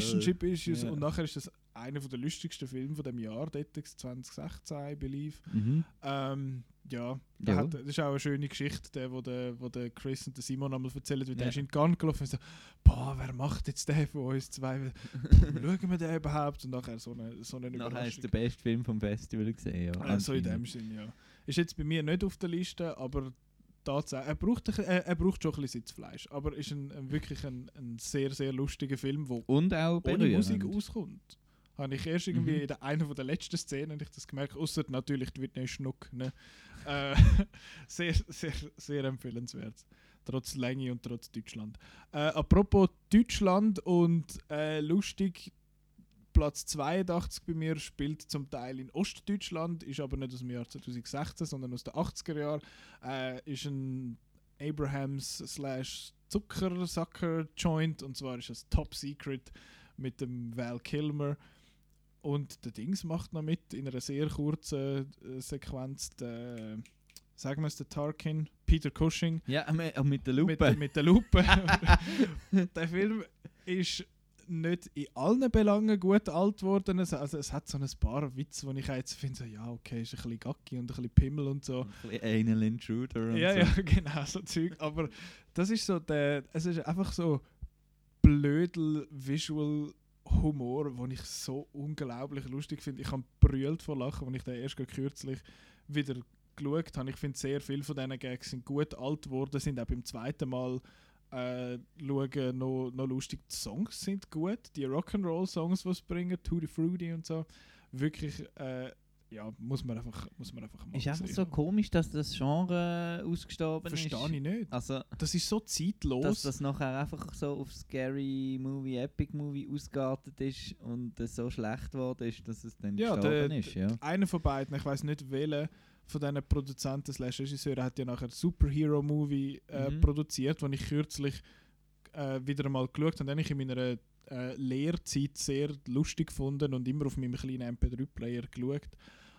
Issues ja. und nachher ist das einer der lustigsten Filme von dem Jahr, dort 2016, I believe. Mhm. Ähm, ja, der Ja. Hat, das ist auch eine schöne Geschichte, der, wo, der, wo der Chris und der Simon einmal erzählen, wie der Ja. ist in die Gang gelaufen und so, boah, wer macht jetzt den von uns zwei? Schauen wir den überhaupt? Und nachher so eine, so eine Nachher Überraschung. ist der beste Film vom Festival gesehen. Ja, Also in dem. Sinn, ja. Ist jetzt bei mir nicht auf der Liste, aber tatsächlich, er braucht, ein, er, er braucht schon ein bisschen Sitzfleisch. Aber ist ein, ein, wirklich ein, ein sehr, sehr lustiger Film, wo Und auch ohne berührend. Musik auskommt. Habe ich erst irgendwie Mhm. in der, einer der letzten Szenen ich das gemerkt, außer natürlich die Whitney Schnuck. Ne? Äh, sehr, sehr, sehr empfehlenswert. Trotz Länge und trotz Deutschland. Äh, apropos Deutschland und äh, lustig, Platz 82 bei mir spielt zum Teil in Ostdeutschland, ist aber nicht aus dem Jahr 2016, sondern aus den 80er Jahren. Äh, ist ein Abrahams slash Zuckersacker Joint und zwar ist es Top Secret mit dem Val Kilmer. Und der Dings macht noch mit in einer sehr kurzen äh, Sequenz. Der, sagen wir es, der Tarkin, Peter Cushing. Ja, mit, mit der Lupe. Mit, mit der Lupe. der Film ist nicht in allen Belangen gut alt worden. Es- Also es hat so ein paar Witze, wo ich jetzt finde, so, ja okay, ist ein bisschen Gacki und ein bisschen Pimmel und so. Ein bisschen Anal Intruder und Ja, so. ja, genau, so Zeug. Aber das ist so der, es ist einfach so blödel Visual Humor, den ich so unglaublich lustig finde. Ich habe brüllt vor Lachen, als ich den erst kürzlich wieder geschaut habe. Ich finde, sehr viele von diesen Gags sind gut alt geworden, sind auch beim zweiten Mal äh, schauen noch, noch lustig. Die Songs sind gut, die Rock'n'Roll-Songs, die sie bringen, Tutti Fruity und so. Wirklich, äh, ja, muss man einfach, muss man einfach mal Ist einfach so komisch, dass das Genre ausgestorben ist. Verstehe ich nicht. Also, Das ist so zeitlos. dass das nachher einfach so auf Scary Movie, Epic Movie ausgeartet ist und es so schlecht geworden ist, dass es dann ja, gestorben der, ist. Ja. einer von beiden, ich weiß nicht welcher von diesen Produzenten slash Regisseuren hat ja nachher Superhero Movie äh, Mhm. produziert, den ich kürzlich äh, wieder einmal geschaut habe. Den ich in meiner äh, Lehrzeit sehr lustig gefunden und immer auf meinem kleinen MP3-Player geschaut.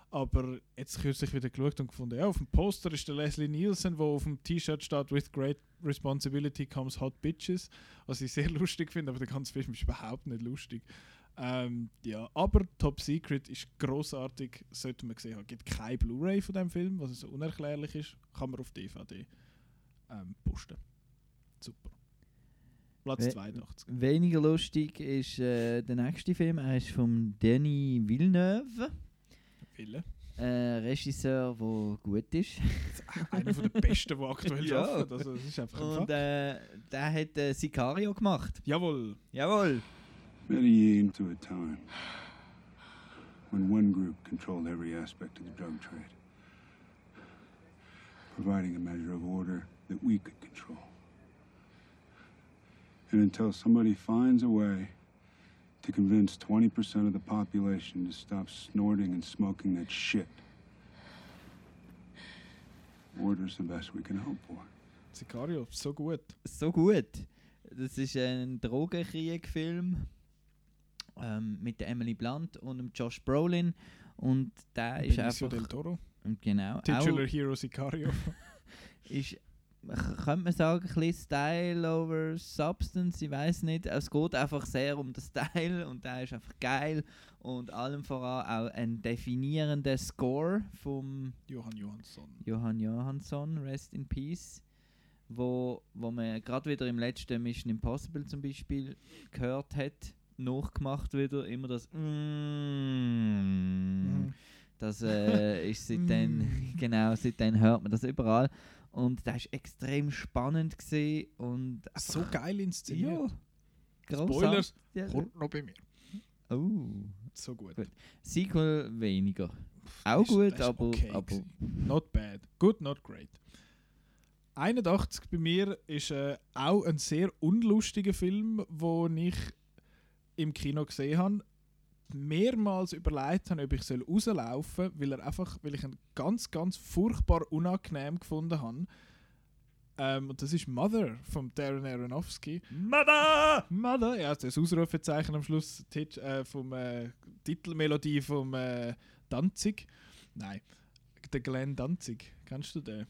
Aber jetzt kürzlich wieder geschaut und gefunden, ja, auf dem Poster ist der Leslie Nielsen, wo auf dem T-Shirt steht, with great responsibility comes hot bitches. Was ich sehr lustig finde, aber der ganze Film ist überhaupt nicht lustig. Ähm, ja, aber Top Secret ist großartig, sollte man gesehen haben. Es gibt keine Blu-ray von dem Film, was so unerklärlich ist. Kann man auf DVD ähm, posten. Super. Platz We- 82. Weniger lustig ist äh, der nächste Film. Er ist von Denis Villeneuve. Wille. Äh, Regisseur, der gut ist. Einer von den besten, die aktuell Ja. arbeiten. Also, das ist einfach ein Und äh, der hat äh, Sicario gemacht. Jawohl. Jawohl. Medellin to a time when one group controlled every aspect of the drug trade, providing a measure of order that we could control. And until somebody finds a way to convince 20% of the population to stop snorting and smoking that shit, order's the best we can hope for. Sicario, so gut. So gut. Das ist ein Drogenkrieg-Film ähm, mit der Emily Blunt und dem Josh Brolin. Und der ist Benicio einfach. del Toro. Genau. Titular auch Hero Sicario. ist, könnte man sagen, ein bisschen Style over Substance, ich weiß nicht. Es geht einfach sehr um den Style und der ist einfach geil. Und allem voran auch ein definierender Score vom Johann Johansson. Johann Johansson, Rest in Peace, wo, wo man gerade wieder im letzten Mission Impossible zum Beispiel gehört hat, nachgemacht wieder, immer das mm, das äh, ist seitdem, genau, seitdem hört man das überall und das ist extrem spannend gesehen und So geil inszeniert. Ja, Spoilers, grossartig. Ja. kommt noch bei mir. Oh. So gut. Sequel weniger. Auch Ist- gut, aber, okay aber. Not bad. Good, not great. 81 bei mir ist äh, auch ein sehr unlustiger Film, den ich im Kino gesehen habe. Mehrmals überlegt habe, ob ich soll rauslaufen soll, weil, er einfach, weil ich ihn ganz, ganz furchtbar unangenehm gefunden habe. Ähm, und das ist Mother von Darren Aronofsky. Mother! Mother! Ja, das Ausrufezeichen am Schluss Tit äh, vom äh, Titelmelodie vom äh, Danzig. Nein, der Glenn Danzig. Kennst du den?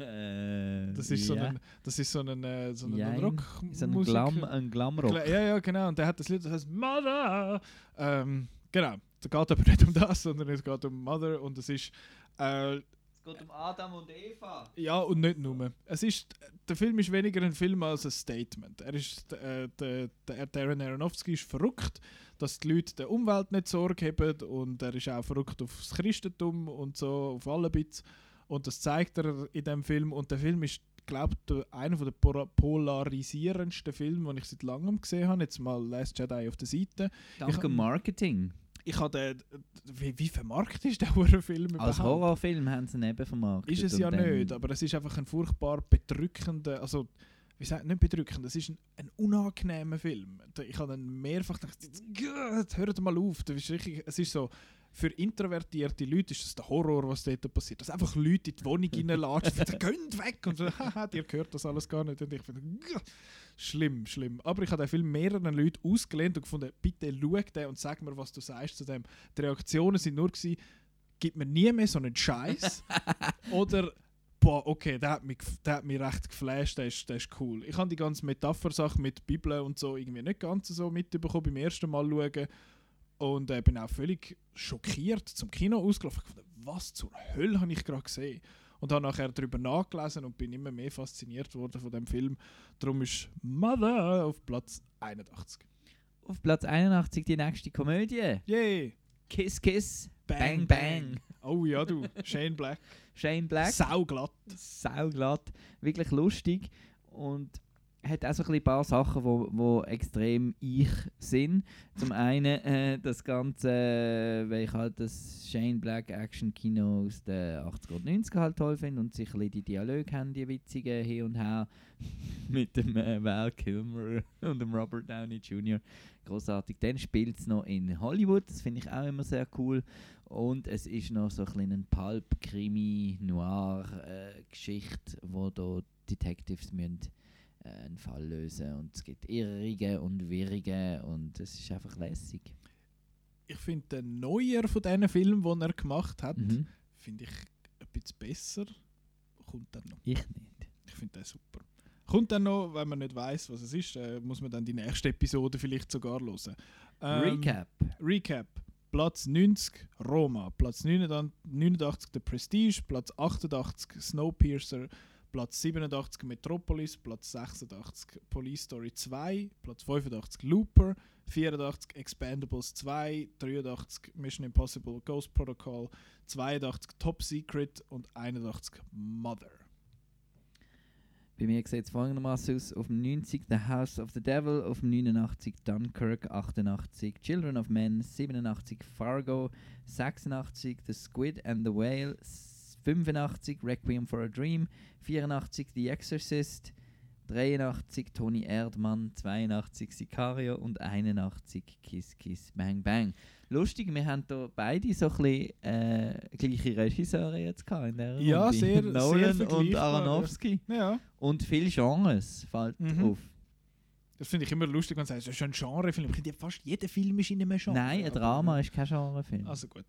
Äh, Das ist so ja. ein, das ist so ein, äh, so ein Jein. Rock. So ein Glam- ein Glamrock. Gla- Ja, ja, genau. Und der hat das Lied, das heißt Mother. Ähm, genau. Es geht aber nicht um das, sondern es geht um Mother und es ist äh, Es geht um Adam und Eva. ja und nicht nur. Es ist der Film ist weniger ein Film als ein Statement. Er ist äh, der, der Darren Aronofsky ist verrückt, dass die Leute der Umwelt nicht Sorge haben und er ist auch verrückt aufs Christentum und so auf alle Bits und das zeigt er in dem Film und der Film ist glaube ich einer der polarisierendsten Filme, die ich seit langem gesehen habe. Jetzt mal Last Jedi auf der Seite. Dank ich, dem Marketing. Ich habe den, wie, wie vermarktet ist der Film Als überhaupt? Horrorfilm haben sie ihn eben vermarktet. Ist es ja nicht, aber es ist einfach ein furchtbar bedrückender, also wie sagt nicht bedrückend, es ist ein, ein unangenehmer Film. Ich habe dann mehrfach gedacht, hört mal auf, das ist richtig, es ist so, für introvertierte Leute ist das der Horror, was dort passiert. Dass einfach Leute in die Wohnung reinlatschen, und gehen weg und so, haha, dir gehört das alles gar nicht. Und ich finde, schlimm, schlimm. Aber ich habe den Film mehreren Leuten ausgelehnt und gefunden, bitte schau den und sag mir, was du sagst zu dem. Die Reaktionen sind nur gewesen, gib mir nie mehr so einen Scheiß. Oder, boah, okay, der hat mich, der hat mich recht geflasht, der ist, der ist cool. Ich habe die ganze Metaphersache mit Bibel und so irgendwie nicht ganz so mitbekommen beim ersten Mal schauen. Und äh, bin auch völlig schockiert zum Kino ausgelaufen. Ich was zur Hölle habe ich gerade gesehen? Und habe nachher darüber nachgelesen und bin immer mehr fasziniert worden von dem Film. Darum ist Mother auf Platz 81. Auf Platz 81 die nächste Komödie. Yay! Kiss Kiss Bang Bang. Oh ja, du, Shane Black. Shane Black. Sauglatt. Sauglatt. Wirklich lustig. Und hat auch so ein paar Sachen, wo, wo extrem ich sind. Zum einen äh, das Ganze, äh, weil ich halt das Shane Black Action Kino aus den 80er und 90er halt toll finde und sicherlich die Dialoge haben, die witzigen hier und her mit dem äh, Val Kilmer und dem Robert Downey Jr. Großartig. Dann spielt es noch in Hollywood, das finde ich auch immer sehr cool. Und es ist noch so ein bisschen Pulp-Krimi-Noir-Geschichte, wo da Detectives müssen, äh, einen Fall lösen und es gibt Irrige und Wirrige und es ist einfach lässig. Ich finde den neuer von diesen Filmen, den er gemacht hat, Mhm. finde ich ein bisschen besser. Kommt dann noch. Ich nicht. Ich finde den super. Kommt dann noch, wenn man nicht weiß, was es ist, äh, muss man dann die nächste Episode vielleicht sogar hören. Ähm, Recap. Recap. Platz 90 Roma, Platz 89 89 The Prestige, Platz 88 Snowpiercer, Platz 87 Metropolis, Platz 86 Police Story 2, Platz 85 Looper, 84 Expendables 2, 83 Mission Impossible Ghost Protocol, 82 Top Secret und 81 Mother. Bei mir sieht es folgendermaßen aus: auf dem 90 The House of the Devil, auf dem 89 Dunkirk, 88 Children of Men, 87 Fargo, 86 The Squid and the Whale, 85 Requiem for a Dream, 84 The Exorcist, 83 Tony Erdmann, 82 Sicario und 81 Kiss Kiss Bang Bang. Lustig, wir haben da beide so ein bisschen äh, gleiche Regisseure jetzt gehabt in der Ja, Runde. sehr- sehr Nolan und vergleichbar, Aronofsky. Ja. Und viele Genres fällt Mhm. auf. Das finde ich immer lustig, wenn man sagt, das ist ein Genrefilm. Ich finde, fast jeder Film ist in einem Genre. Nein, ein Drama ist kein Genrefilm. Also gut.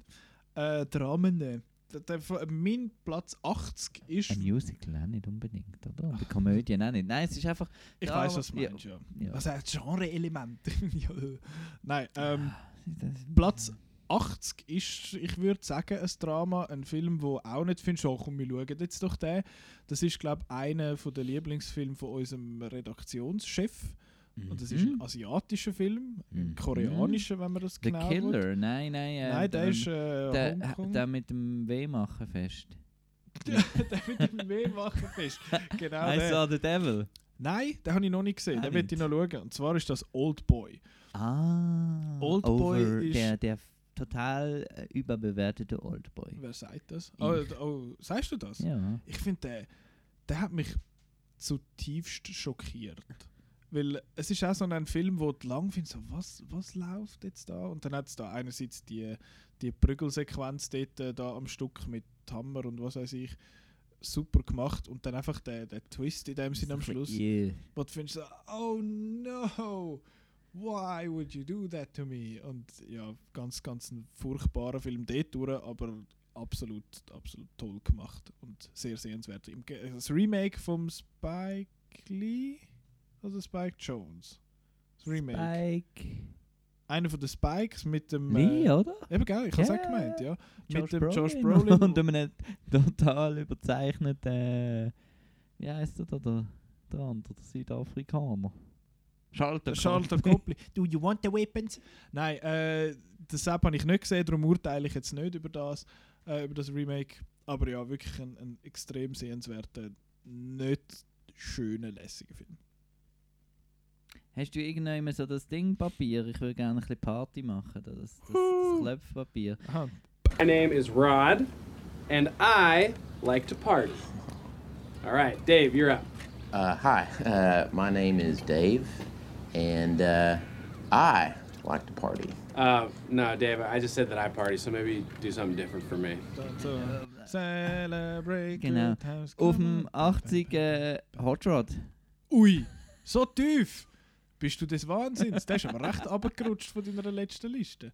Äh, Dramen. Der, mein Platz 80 ist. Ein Musical auch nicht unbedingt, oder? Und eine Komödie auch nicht. Nein, es ist einfach. Ich weiß, was du meinst, ja. ja. Was heißt Genre-Element? Nein, ähm, Platz 80 ist, ich würde sagen, ein Drama, ein Film, wo auch nicht findest, oh komm, wir schauen jetzt doch den. Das ist, glaube ich, einer der Lieblingsfilme von unserem Redaktionschef. Und das ist ein Mhm. asiatischer Film, ein Mhm. koreanischer, wenn man das The genau Killer, will. nein, nein. Äh, Nein, der ähm, ist äh, der, Hongkong. der mit dem Wehmachen fest. der mit dem Wehmachen fest. Genau I der. saw the devil. Nein, den habe ich noch nicht gesehen. Auch Den möchte ich noch schauen. Und zwar ist das Old Boy. Ah. Oldboy over ist- Der, der total äh, überbewertete Oldboy. Wer sagt das? Oh, oh, sagst du das? Ja. Ich finde, der, der hat mich zutiefst schockiert. Weil es ist auch so ein Film, wo du lang findest, so, was, was läuft jetzt da? Und dann hat es da einerseits die, die Prügelsequenz dort äh, da am Stück mit Hammer und was weiß ich, super gemacht. Und dann einfach der, der Twist in dem Sinn am Schluss, Yeah. wo du findest, so, oh no, why would you do that to me? Und ja, ganz, ganz ein furchtbarer Film dort durch, aber absolut, absolut toll gemacht und sehr sehenswert. Das Remake vom Spike Lee oder Spike Jones? Das Remake. Spike. Einer von den Spikes mit dem. Lee, äh, oder? Eben, gell? Ich habe es Ja, auch gemeint, ja. Josh mit dem Josh Brolin Brolin. und einem total überzeichneten, äh, wie heißt der da, der, der andere, der Südafrikaner? Schalter. Schalter Copley. Do you want the weapons? Nein, äh, das Sepp habe ich nicht gesehen, darum urteile ich jetzt nicht über das, äh, über das Remake. Aber ja, wirklich ein, ein extrem sehenswerter, nicht schöner, lässiger Film. Hast du irgendwann so das Ding Papier? Ich würde gerne ein bisschen Party machen. Das, das, das Klöpfpapier. Aha. My name is Rod, and I like to party. All right, Dave, you're up. Uh, hi, uh, my name is Dave, and uh, I like to party. Uh, no, Dave, I just said that I party, so maybe do something different for me. So, celebrate Genau. good Auf dem 80 äh, Hot Rod. Ui, so tief! Bist du des Wahnsinns? Der ist aber recht abgerutscht von deiner letzten Liste.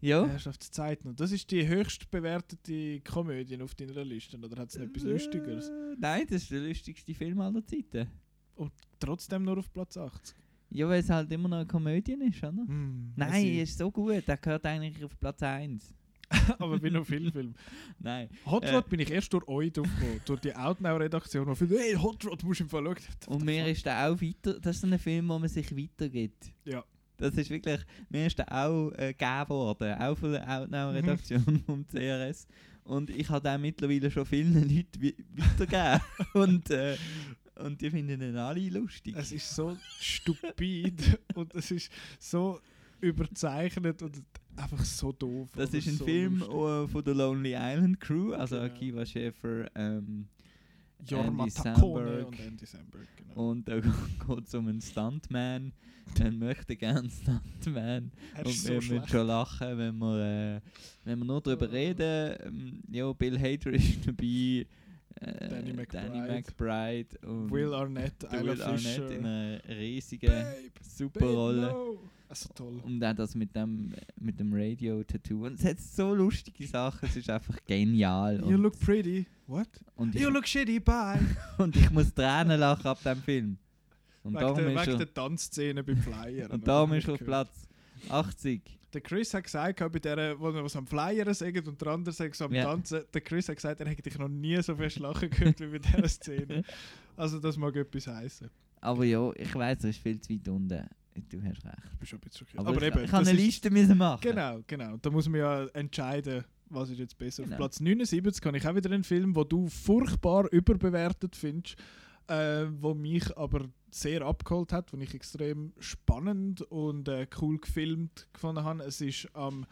Ja. Herrschaftszeiten. Und das ist die höchst bewertete Komödie auf deiner Liste. Oder hat es noch etwas Lustigeres? Äh, Nein, das ist der lustigste Film aller Zeiten. Und trotzdem nur auf Platz 80. Ja, weil es halt immer noch eine Komödie ist, oder? Hm, Nein, er ist so gut. Der gehört eigentlich auf Platz 1. aber bin noch viel Film. Nein. Hot Äh, Rod bin ich erst durch euch draufgekommen, durch die Outnow-Redaktion, die viele, hey, Hot Rod musst du im Fall schauen. Und mir ist der auch weiter. Das ist ein Film, wo man sich weitergibt. Ja. Das ist wirklich. Mir ist der auch äh, gegeben worden. Auch von der Outnow-Redaktion vom CRS. Und ich habe den mittlerweile schon vielen Leuten weitergegeben. und, äh, und die finden ihn alle lustig. Es ist so stupid und es ist so überzeichnet und einfach so doof. Das ist ein so Film äh, von der Lonely Island Crew, also Genau. Akiva Schäfer, ähm, Jorma Andy Samberg. und Andy Samberg, genau. Und da geht es um einen Stuntman. Man möchte gerne Stuntman. Er Und so wir müssen schlecht. schon lachen, wenn wir, äh, wenn wir nur darüber reden. Ähm, ja, Bill Hader ist dabei. Äh, Danny McBride. McBride und Will Arnett, Will Arnett in einer riesigen Babe, super Babe, no. Also toll. Und auch das mit dem, mit dem Radio-Tattoo. Und es hat so lustige Sachen, es ist einfach genial. You look pretty. What? und, You look shitty, bye. und ich muss Tränen lachen ab dem Film. Und wegen der, wegen er, der Tanzszene beim Flyer. und darum ist auf Platz 80. Der Chris hat gesagt, bei der, wo er was am Flyer sagt und der andere sagt so am Ja. Tanzen, der Chris hat gesagt, er hätte dich noch nie so fest lachen gehört wie bei dieser Szene. Also das mag etwas heißen. Aber ja, ich weiß, er ist viel zu weit unten. Du hast recht. Ich bin schon ein bisschen schockiert. Aber, Aber ich, eben, ich habe eine ist- Liste müssen machen. Genau, genau. Da muss man ja entscheiden, was ist jetzt besser. Genau. Auf Platz 79 kann ich auch wieder einen Film, wo du furchtbar überbewertet findest, äh, wo mich aber sehr abgeholt hat, den ich extrem spannend und äh, cool gefilmt gefunden habe. Es ist am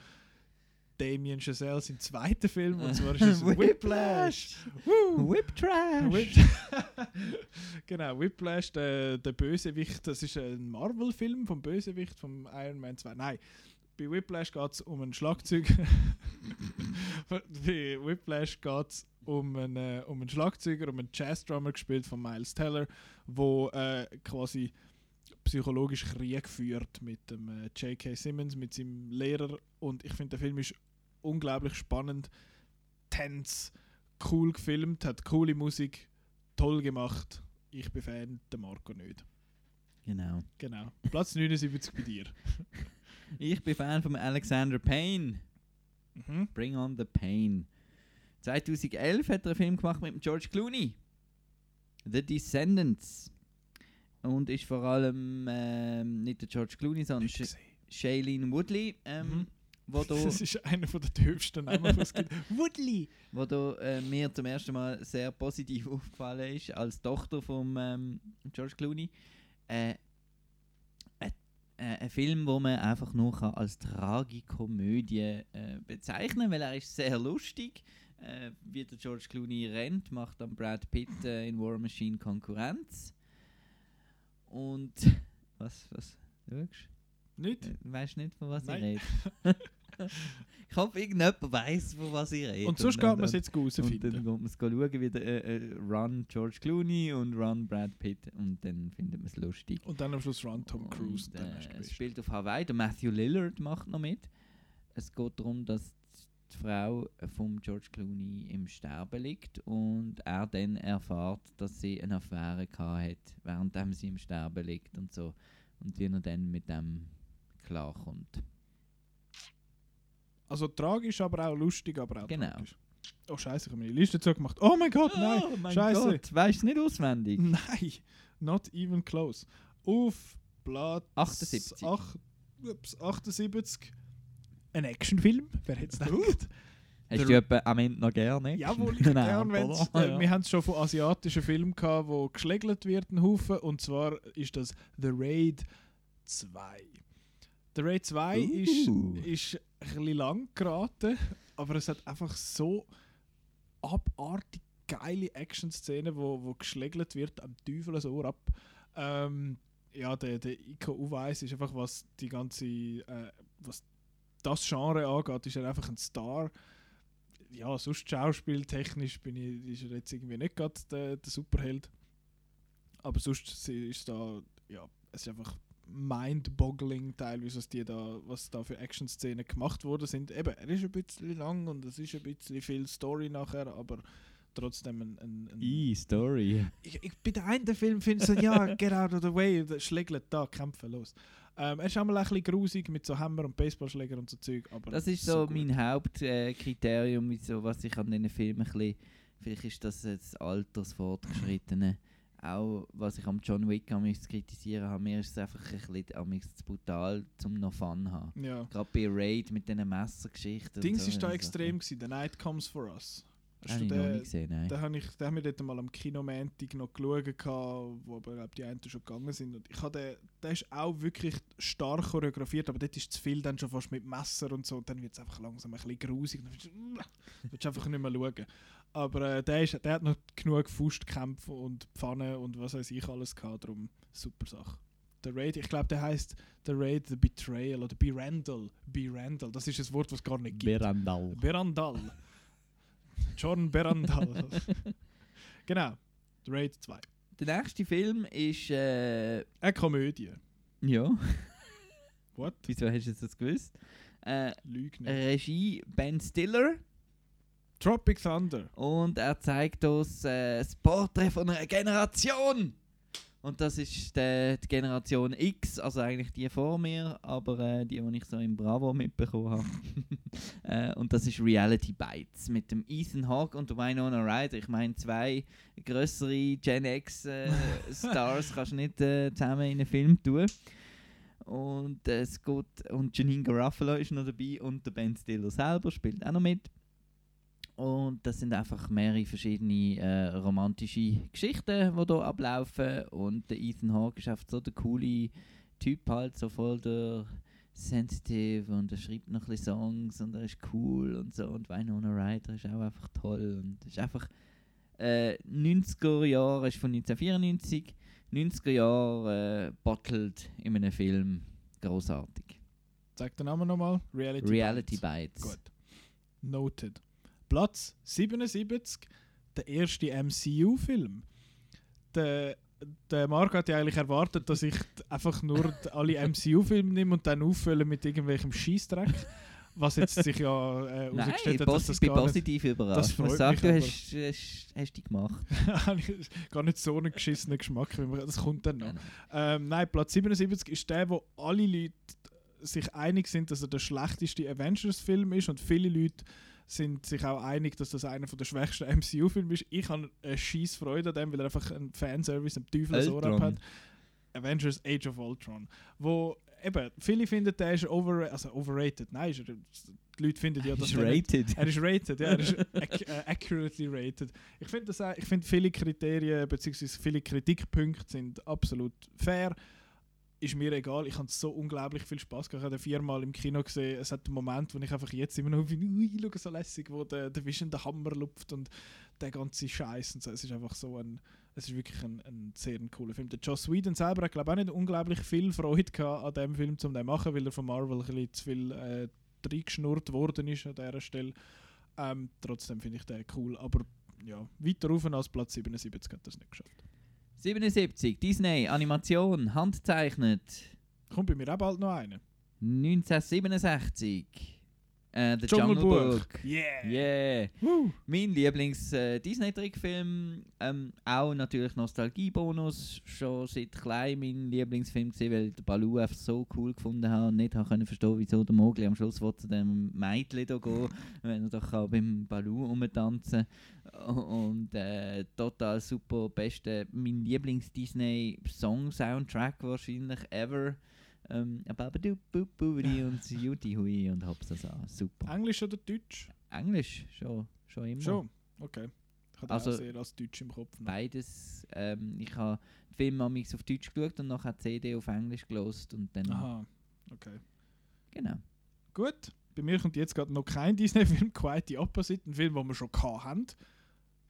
Damien Chazelle sein zweiter Film, und zwar ist es Whiplash. Whip Trash. Whip genau, Whiplash, der, der Bösewicht, das ist ein Marvel-Film vom Bösewicht vom Iron Man 2. Nein, bei Whiplash geht es um einen Schlagzeug. bei Whiplash geht es um einen, äh, um einen Schlagzeuger, um einen Jazzdrummer gespielt von Miles Teller, wo äh, quasi psychologisch Krieg führt mit dem äh, J.K. Simmons, mit seinem Lehrer. Und ich finde, der Film ist unglaublich spannend, tense, cool gefilmt, hat coole Musik, toll gemacht. Ich bin Fan, der Marco nicht. Genau. Genau. Platz 79 bei dir. Ich bin Fan von Alexander Payne. Mhm. Bring on the Pain. 2011 hat er einen Film gemacht mit George Clooney. The Descendants. Und ist vor allem ähm, nicht der George Clooney, sondern Sh Shailene Woodley. Ähm, Mhm. wo da, Das ist einer von der tiefsten Namen, was es gibt. Woodley! wo da äh, mir zum ersten Mal sehr positiv aufgefallen ist, als Tochter von ähm, George Clooney. Äh, äh, äh, ein Film, wo man einfach nur kann als Tragikomödie äh, bezeichnen weil er ist sehr lustig. Äh, wie der George Clooney rennt, macht dann Brad Pitt äh, in War Machine Konkurrenz. Und was, was, schaust Nicht? du? Weißt nicht, von was Nein. ich rede? ich hoffe, irgendjemand weiß, von was ich rede. Und sonst geht man es jetzt Und herausfinden. dann geht man es schauen, wie der äh, äh, Run George Clooney und Run Brad Pitt. Und dann findet man es lustig. Und dann am Schluss Run Tom Cruise. Und, äh, es spielt auf Hawaii. Der Matthew Lillard macht noch mit. Es geht darum, dass die Frau von George Clooney im Sterben liegt und er dann erfährt, dass sie eine Affäre gehabt hat, während sie im Sterben liegt und so. Und wie er dann mit dem klarkommt. Also tragisch, aber auch lustig, aber auch Genau. tragisch. Oh Scheiße, ich habe meine Liste zugemacht. Oh mein Gott, nein! Oh mein Scheiße! Gott, weißt du nicht auswendig? Nein, not even close. Auf Platz 78. ach- ups, 78. Ein Actionfilm, wer hätte es gedacht? Hast du etwa am Ende noch gerne? Jawohl, ich gern, wenn's, oder? äh. Wir haben es schon von asiatischen Filmen gehabt, wo geschlägelt wird, ein Haufen. Und zwar ist das The Raid 2. The Raid 2 ist, Uh. ist ein bisschen lang geraten, aber es hat einfach so abartig geile Action-Szenen, wo, wo geschlägelt wird am Teufel so ab. Ähm, ja, der, der Iko Uweis ist einfach, was die ganze, äh, was das Genre angeht, ist er einfach ein Star. Ja, sonst schauspieltechnisch bin ich, ist er jetzt irgendwie nicht gerade der, der Superheld. Aber sonst ist da, ja, es ist einfach mind-boggling teilweise, was, die da, was da für Action-Szenen gemacht worden sind. Eben, er ist ein bisschen lang und es ist ein bisschen viel Story nachher, aber trotzdem ein... ein, ein I, Story. ich, ich, bei der einen Film finde ich so, ja, get out of the way, schlägelt da, kämpfen, los. Ähm, er ist auch mal ein bisschen grusig mit so Hammer und Baseballschläger und so Zeug, aber Das ist so, gut. mein Hauptkriterium, äh, so, was ich an diesen Filmen ein bisschen, vielleicht ist das jetzt Altersfortgeschrittene, auch was ich am John Wick am liebsten kritisieren habe, mir ist es einfach ein bisschen zu brutal, zum noch Fun zu haben. Ja. Gerade bei Raid mit diesen Messergeschichten. Dings so, ist da extrem gewesen, The Night Comes For Us. Ich noch nie gesehen, nein. Den habe ich, den haben wir dort mal am Kinomantik noch geschaut, wo aber glaub, die einen schon gegangen sind. Und ich habe den, der ist auch wirklich stark choreografiert, aber dort ist zu viel dann schon fast mit Messer und so. Und dann wird es einfach langsam ein bisschen grusig. Dann du, willst du einfach nicht mehr schauen. Aber äh, der, ist, der hat noch genug Faustkämpfe und Pfannen und was weiß ich alles gehabt, darum super Sache. Der Raid, ich glaube, der heißt der Raid The Betrayal oder Berandal. Berandal, das ist ein Wort, was es gar nicht gibt. Berandal. Berandal. John Berandal. genau, The Raid 2. Der nächste Film ist. Äh, Eine Komödie. ja. What? Wieso hast du jetzt das gewusst? Äh, Lüge nicht. Regie Ben Stiller. Tropic Thunder. Und er zeigt uns äh, das Porträt von einer Generation. Und das ist die, die Generation X, also eigentlich die vor mir, aber äh, die, die ich so im Bravo mitbekommen habe. äh, und das ist Reality Bites mit dem Ethan Hawke und Winona Ryder. Ich meine, zwei größere Gen X äh, Stars kannst du nicht äh, zusammen in einen Film tun. Und äh, geht, und Janine Garofalo ist noch dabei und der Ben Stiller selber spielt auch noch mit. Und das sind einfach mehrere verschiedene äh, romantische Geschichten, die hier ablaufen. Und der Ethan Hawke ist einfach so der coole Typ halt, so voll der sensitive und er schreibt noch ein Songs und er ist cool und so. Und Winona Ryder ist auch einfach toll und ist einfach äh, 90er Jahre, ist von 1994, 90er Jahre äh, bottled in einem Film. Großartig. Sag den Namen nochmal. Reality, Reality Bites. Bites. Gut. Noted. Platz 77, der erste MCU-Film. Der, der Marc hat ja eigentlich erwartet, dass ich einfach nur alle MCU-Filme nehme und dann auffülle mit irgendwelchem Scheißdreck. Was jetzt sich ja äh, Nein, hat, dass das bin gar nicht... positiv überrascht. Ich sagen, mich du hast, hast, hast die gemacht. Ich gar nicht so einen geschissenen Geschmack. wie man- Das kommt dann noch. Ähm, nein, Platz 77 ist der, wo alle Leute sich einig sind, dass er der schlechteste Avengers-Film ist und viele Leute sind sich auch einig, dass das einer der schwächsten MCU-Filme ist. Ich habe eine scheiß Freude an dem, weil er einfach einen Fanservice am Teufel so hat. Avengers Age of Ultron. Wo eben, viele finden, der ist over, also overrated. Nein, ist er, die Leute finden ja, Er dass ist nicht- rated. Er ist rated, ja, er ist äh, accurately rated. Ich finde finde viele Kriterien bzw. viele Kritikpunkte sind absolut fair. Ist mir egal, ich habe so unglaublich viel Spaß gehabt. Ich habe viermal im Kino gesehen. Es hat einen Moment, wo ich einfach jetzt immer noch finde, ui, schau so lässig, wo der, der Vision den Hammer lupft und der ganze Scheiß und so. Es ist einfach so ein, es ist wirklich ein, ein sehr cooler Film. Der Joss Whedon selber hat glaube ich auch nicht unglaublich viel Freude gehabt an dem Film, um den zu machen, weil er von Marvel ein bisschen zu viel äh, reingeschnurrt worden ist an dieser Stelle. Ähm, trotzdem finde ich den cool, aber ja, weiter rauf als Platz 77 hat er es nicht geschafft. 77, Disney, Animation, handzeichnet. Kommt bei mir auch bald noch einer. 1967. Äh, The Jungle Jungle, Book. Book. Yeah. Yeah. Mein Lieblings-Disney-Trickfilm. ähm, auch natürlich Nostalgiebonus. Schon seit klein mein Lieblingsfilm gesehen, weil ich den Baloo einfach so cool gefunden habe und nicht habe können verstehen, wieso der Mogli am Schluss zu dem Mädchen da gehen, wenn er doch kann beim Baloo rumtanzen Und äh, total super, beste, mein Lieblings-Disney-Song-Soundtrack wahrscheinlich ever. Ähm, und Juti Hui und Hopsasa. Super. Englisch oder Deutsch? Englisch, schon, schon immer. Schon, okay. Ich hatte Also- auch sehr als Deutsch im Kopf. noch. Beides. Ähm, ich habe den Film amigs auf Deutsch geschaut und nachher die CD auf Englisch gelost und dann. Aha, okay. Genau. Gut, bei mir kommt jetzt gerade noch kein Disney-Film, Quite the Opposite, ein Film, den wir schon haben.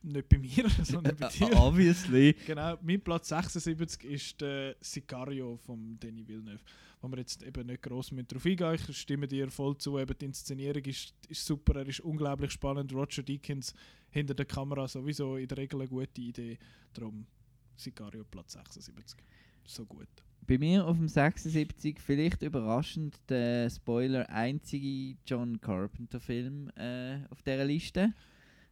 Nicht bei mir, sondern bei dir. Obviously. Genau, mein Platz 76 ist der Sicario von Denis Villeneuve, wo wir jetzt eben nicht gross mit drauf eingehen. Ich stimme dir voll zu, eben die Inszenierung ist, ist super, er ist unglaublich spannend. Roger Deakins hinter der Kamera sowieso in der Regel eine gute Idee. Darum Sicario Platz 76. So gut. Bei mir auf dem 76 vielleicht überraschend der Spoiler einzige John Carpenter Film äh, auf dieser Liste.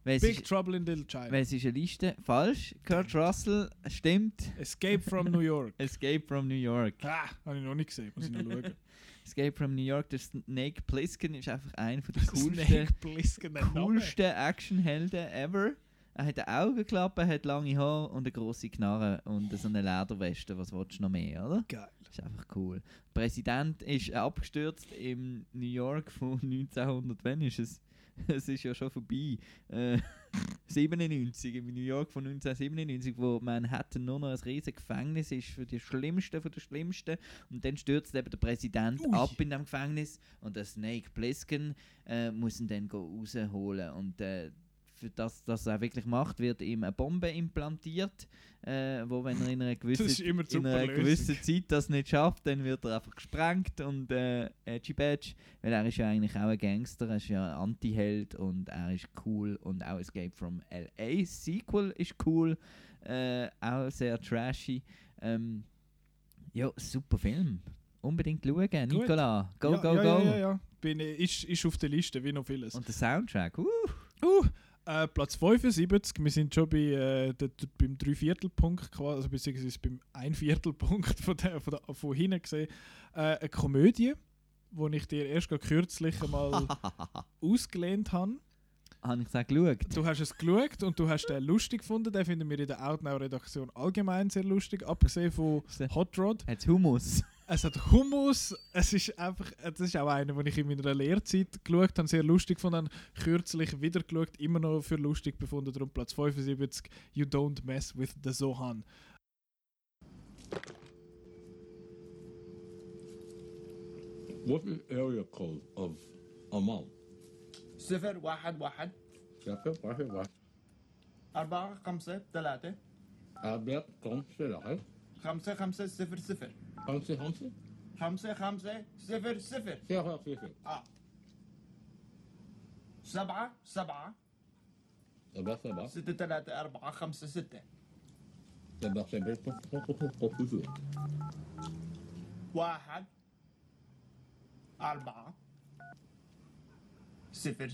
Weil Big ist, Trouble in Little China. weil es ist eine Liste. Falsch. Kurt Russell stimmt. Escape from New York. Escape from New York. Ah, habe ich noch nicht gesehen, muss ich noch schauen. Escape from New York, der Snake Plissken ist einfach einer von der coolsten, coolsten Actionhelden ever. Er hat eine Augenklappe, hat lange Haare und eine große Knarre und so eine Lederweste. Was willst du noch mehr, oder? Geil. ist einfach cool. Der Präsident ist abgestürzt im New York von 1900. Wann ist es? Es ist ja schon vorbei. Äh, 97, im New York von 1997, wo Manhattan nur noch ein riesiges Gefängnis ist für die Schlimmsten von den Schlimmsten. Und dann stürzt eben der Präsident ab in dem Gefängnis und der Snake Plissken äh, muss ihn dann rausholen. Und äh, für das, dass er wirklich macht, wird ihm eine Bombe implantiert, äh, wo wenn er in einer gewissen, ist immer die in einer gewissen Zeit das nicht schafft, dann wird er einfach gesprengt und äh, Edgy Badge, weil er ist ja eigentlich auch ein Gangster, er ist ja ein Anti-Held und er ist cool und auch Escape from L.A. Sequel ist cool, äh, auch sehr trashy. Ähm, ja, super Film. Unbedingt schauen, Nicola. Go, ja, go, ja, go. Ja, ja, ja. Bin, ist, ist auf der Liste, wie noch vieles. Und der Soundtrack, uh. Uh, äh, Platz 75, wir sind schon bei, äh, der, der, beim Dreiviertelpunkt quasi, also beziehungsweise beim Einviertelpunkt von, der, von, der, von hinten gesehen. Äh, eine Komödie, die ich dir erst kürzlich einmal ausgelehnt habe. Habe ich es geschaut? Du hast es geschaut und du hast den lustig gefunden. Den finden wir in der Outnow-Redaktion allgemein sehr lustig, abgesehen von Hot Rod. Hat Hummus? Es hat Hummus. Es ist einfach, das ist auch einer, den ich in meiner Lehrzeit geschaut habe, sehr lustig gefunden, kürzlich wieder geschaut, immer noch für lustig befunden. Darum Platz 75, You Don't Mess with the Zohan. What is area code of Amal? صفر واحد واحد صفر واحد واحد أربعة خمسة ثلاثة أبيض خمسة واحد خمسة خمسة صفر صفر. خمسة خمسة؟ خمسة خمسة صفر صفر. صفر صفر آه. سبعة سبعة. سبعة سبعة. ستة ثلاثة أربعة خمسة ستة. سبعة سبعة. واحد. أربعة. صفر.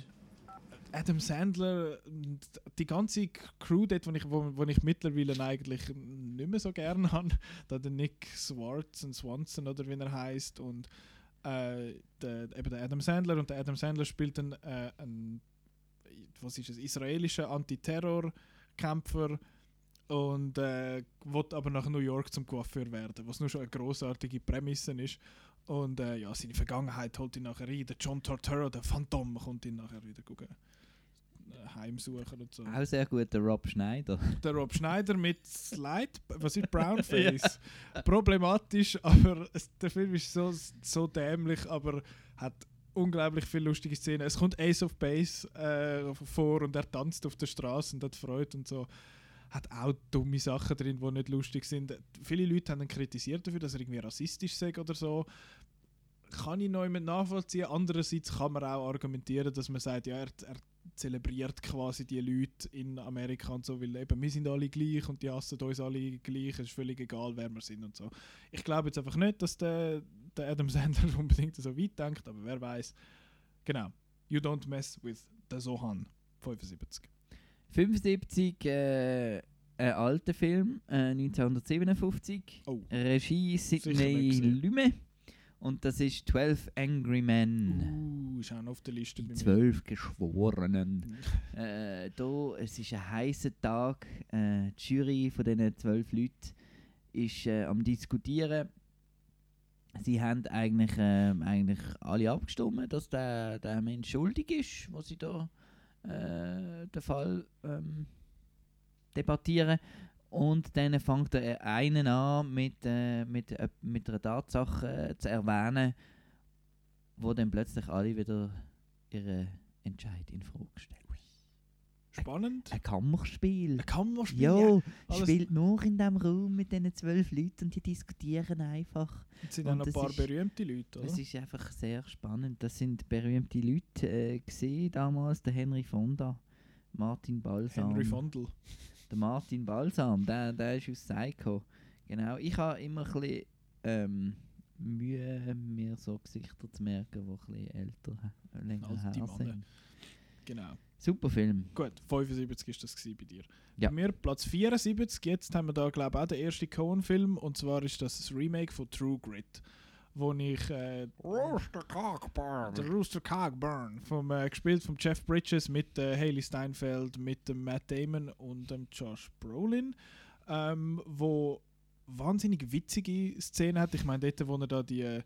Adam Sandler, und die ganze Crew dort, wo ich, wo, wo ich mittlerweile eigentlich nicht mehr so gerne habe, da der Nick Swartzen, Swanson oder wie er heißt und äh, der, eben der Adam Sandler und der Adam Sandler spielt einen, äh, einen was ist es, israelischen Antiterrorkämpfer und äh, will aber nach New York zum Coiffeur werden, was nur schon eine großartige Prämisse ist. Und äh, ja, seine Vergangenheit holt ihn nachher rein. Der John Torturo, der Phantom, kommt ihn nachher wieder gucken, heimsuchen und so. Auch sehr gut, der Rob Schneider. Der Rob Schneider mit Slide, was ist Brownface? Problematisch, aber es, der Film ist so, so dämlich, aber hat unglaublich viele lustige Szenen. Es kommt Ace of Base äh, vor und er tanzt auf der Straße und hat Freude und so. hat auch dumme Sachen drin, die nicht lustig sind. Viele Leute haben ihn kritisiert dafür, dass er irgendwie rassistisch sagt oder so. Kann ich noch jemand nachvollziehen. Andererseits kann man auch argumentieren, dass man sagt, ja, er, er zelebriert quasi die Leute in Amerika und so, weil eben wir sind alle gleich und die hassen uns alle gleich, es ist völlig egal, wer wir sind und so. Ich glaube jetzt einfach nicht, dass der, der Adam Sandler unbedingt so weit denkt, aber wer weiß. Genau. You don't mess with the Sohan. 75. 75, äh, ein alter Film, äh, 1957. Oh. Regie Sidney. Lumet. Und das ist 12 Angry Men. Uh, ist auch auf der Liste Die bei mir. zwölf Geschworenen. äh, da, es ist ein heißer Tag. Äh, die Jury von diesen zwölf Leuten ist äh, am diskutieren. Sie haben eigentlich, ähm, eigentlich alle abgestimmt, dass der, der Mensch schuldig ist, was sie da äh, den Fall ähm, debattieren. Und dann fängt der einen an, mit, äh, mit, äh, mit einer Tatsache äh, zu erwähnen, wo dann plötzlich alle wieder ihren Entscheid in Frage stellen. Spannend. Ein Kammerspiel. Ein Kammerspiel. Ja, ja. Spielt nur in diesem Raum mit diesen zwölf Leuten und die diskutieren einfach. Es sind auch Und noch ein paar ist- berühmte Leute, oder? Es ist einfach sehr spannend. Das sind berühmte Leute äh, gesehen damals. Der Henry Fonda, Martin Balsam. Henry Fondel. Der Martin Balsam, der, der ist aus Psycho. Genau. Ich habe immer ein bisschen ähm, Mühe, mir so Gesichter zu merken, die ein bisschen älter, länger Alte sind. Genau. Super Film. Gut, 75 ist das bei dir. Ja. Bei mir Platz 74. Jetzt haben wir da, glaube ich, auch den ersten Cohen-Film. Und zwar ist das das Remake von True Grit. Wo ich. Äh, Rooster Cockburn. Der Rooster Cogburn. Vom, äh, gespielt von Jeff Bridges mit äh, Haley Steinfeld, mit dem Matt Damon und dem Josh Brolin. Ähm, wo wahnsinnig witzige Szenen hat. Ich meine, dort, wo er da die.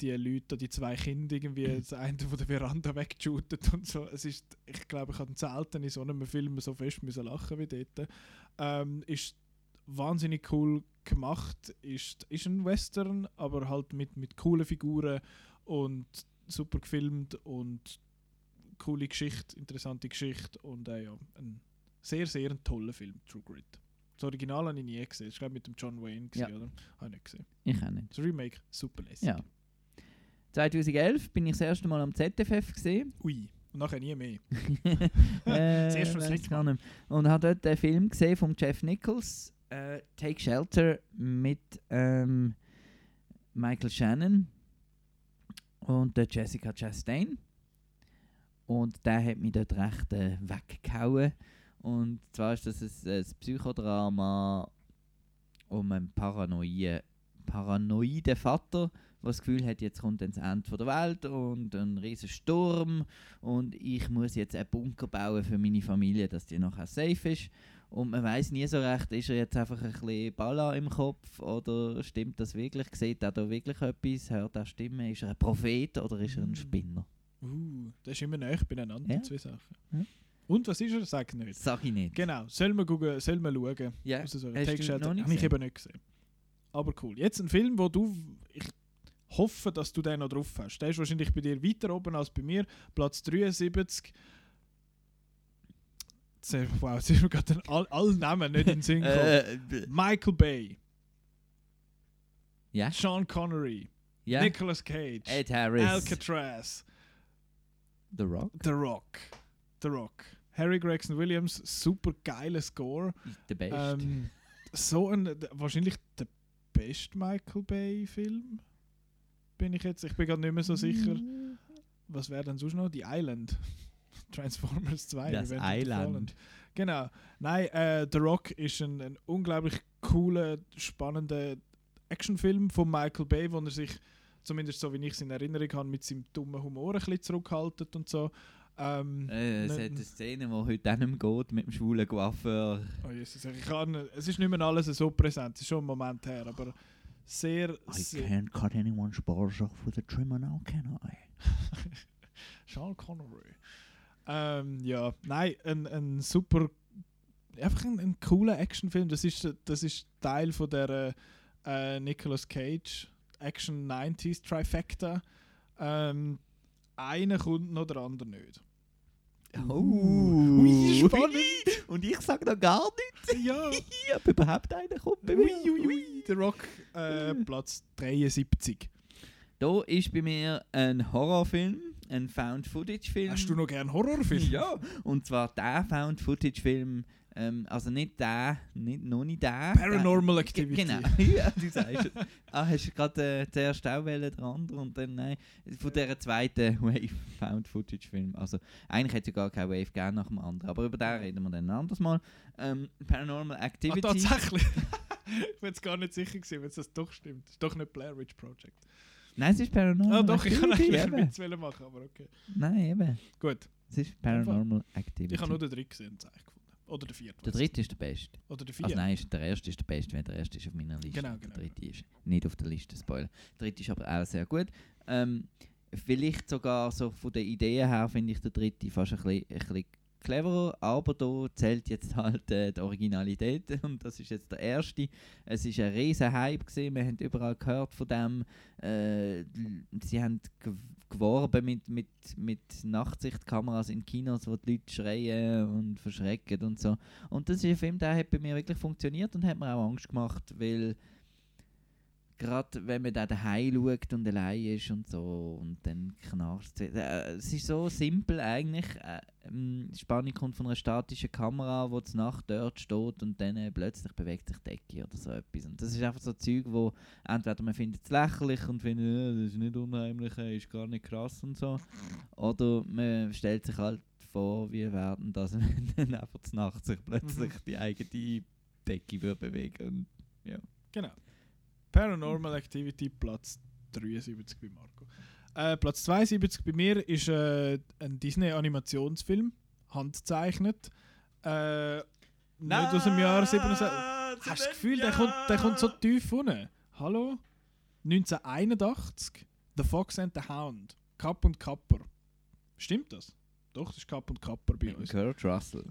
die Leute, die zwei Kinder irgendwie, das eine von der Veranda wegshootet und so. Es ist, ich glaube, ich habe selten in so einem Film so fest müssen lachen wie dort. Ähm, ist wahnsinnig cool gemacht, ist, ist ein Western, aber halt mit, mit coolen Figuren und super gefilmt und coole Geschichte, interessante Geschichte und äh, ja, ein sehr, sehr ein toller Film, True Grit. Das Original habe ich nie gesehen, das ich mit dem John Wayne, gewesen, Ja. oder? Habe ich nicht gesehen. Ich auch nicht. Das Remake, super lässig. Ja. 2011 bin ich das erste Mal am ZFF gesehen. Ui, und nachher nie mehr. äh, Das erste und das weiss letzte gar nicht. mehr. Und habe dort den Film gesehen von Jeff Nichols, äh, Take Shelter mit ähm, Michael Shannon und der Jessica Chastain. Und der hat mich dort recht äh, weggehauen. Und zwar ist das ein, ein Psychodrama um einen paranoiden, paranoiden Vater, der das Gefühl hat, jetzt kommt das Ende der Welt und ein riesen Sturm und ich muss jetzt einen Bunker bauen für meine Familie, dass die nachher safe ist. Und man weiß nie so recht, ist er jetzt einfach ein bisschen Balla im Kopf oder stimmt das wirklich? Sieht er da wirklich etwas? Hört er Stimmen? Ist er ein Prophet oder ist er ein Spinner? Uh, das ist immer näher beieinander, Ja. zwei Sachen. Ja. Und was ist er? Sag nicht. Sag ich nicht. Genau, soll man, gucken, soll man schauen. Ja. ich sagen. Hast Take du noch nicht habe ich eben nicht gesehen. Aber cool. Jetzt ein Film, wo du... Ich hoffe, dass du den noch drauf hast. Der ist wahrscheinlich bei dir weiter oben als bei mir. Platz 73. Äh, Wow, jetzt ist mir gerade all, alle Namen nicht in den Sinn gekommen. Äh, Michael Bay. Ja. Sean Connery. Ja. Nicolas Cage. Ed Harris. Alcatraz. The Rock. The Rock. The Rock. Harry Gregson Williams, super geiler Score. Der Beste. Ähm, so ein, wahrscheinlich der beste Michael Bay Film. Bin ich jetzt, ich bin gerade nicht mehr so sicher. Was wäre denn sonst noch? Die Island. Transformers 2. Das Island. Genau. Nein, äh, The Rock ist ein, ein unglaublich cooler, spannender Actionfilm von Michael Bay, wo er sich, zumindest so wie ich es in Erinnerung habe, mit seinem dummen Humor ein bisschen zurückhaltet und so. Ähm, Äh, es ne- hat eine Szene, die heute auch nicht geht, mit dem schwulen Coiffeur. Oh Jesus, ich kann, es ist nicht mehr alles so präsent, es ist schon ein Moment her, aber sehr... I sehr can't cut anyone's bars off with a trimmer now, can I? Sean Connery. Ähm, ja, nein, ein, ein super, einfach ein, ein cooler Actionfilm. Das ist, das ist Teil von der äh, Nicolas Cage Action 90s Trifecta. Ähm, einer kommt noch, der andere nicht. Oh, Ui, spannend. Und ich sage noch gar nichts. Ja. Ob überhaupt einer kommt bei mir. Ui, ui, ui. Der Rock, äh, Platz 73. Da ist bei mir ein Horrorfilm, ein Found-Footage-Film. Hast du noch gern Horrorfilm? Ja, und zwar der Found-Footage-Film, ähm, also nicht der, nicht, noch nicht der. Paranormal der, Activity. Genau, ja, du sagst es. Ah, hast du gerade äh, zuerst auch der andere und dann nein. Von dieser zweiten Wave Found-Footage-Film. Also eigentlich hätte es gar keine Wave gegeben nach dem anderen, aber über den reden wir dann ein anderes Mal. Ähm, Paranormal Ah, Activity. tatsächlich. ich bin jetzt gar nicht sicher gewesen, wenn es das doch stimmt. ist doch nicht Blair Witch Project. Nein, es ist Paranormal Ah, doch, ich kann eigentlich einen. Witz machen, aber okay. Nein, eben. Gut. Es ist Paranormal Activity. Ich habe nur den dritten gesehen, das eigentlich gefunden. Oder der vierte. Der dritte ist der beste. Oder der Also vierte. nein, ist- der erste ist der beste, weil der erste ist auf meiner Liste. Genau, genau, Der dritte ist nicht auf der Liste, Spoiler. Der dritte ist aber auch sehr gut. Ähm, vielleicht sogar so von den Ideen her finde ich der dritte fast ein bisschen, ein bisschen cleverer, aber da zählt jetzt halt äh, die Originalität und das ist jetzt der erste. Es ist ein riesen Hype gewesen, wir haben überall gehört von dem. Äh, sie haben gew- geworben mit, mit, mit Nachtsichtkameras in Kinos, wo die Leute schreien und verschrecken und so. Und das ist ein Film, der hat bei mir wirklich funktioniert und hat mir auch Angst gemacht, weil gerade wenn man da daheim schaut und allein ist und so und dann knarzt es. Äh, es ist so simpel eigentlich. Äh, ähm, die Spannung kommt von einer statischen Kamera, wo die Nacht dort steht und dann äh, plötzlich bewegt sich die Decke oder so etwas. Und das ist einfach so Zeug, wo entweder man findet es lächerlich und findet, äh, das ist nicht unheimlich, äh, ist gar nicht krass und so. Oder man stellt sich halt vor, wie werden das, wenn dann einfach die Nacht sich plötzlich die eigene Decke bewegen. Und, ja. Genau. Paranormal Activity, Platz 73 bei Marco. Äh, Platz 72 bei mir ist äh, ein Disney-Animationsfilm, handzeichnet. Äh, nicht aus dem Jahr 77. Hast du das Gefühl, der kommt, der kommt so tief unten? Hallo? 1981, The Fox and the Hound, Kapp und Kapper. Stimmt das? Doch, das ist Kapp und Kapper bei Mit uns. Kurt Russell.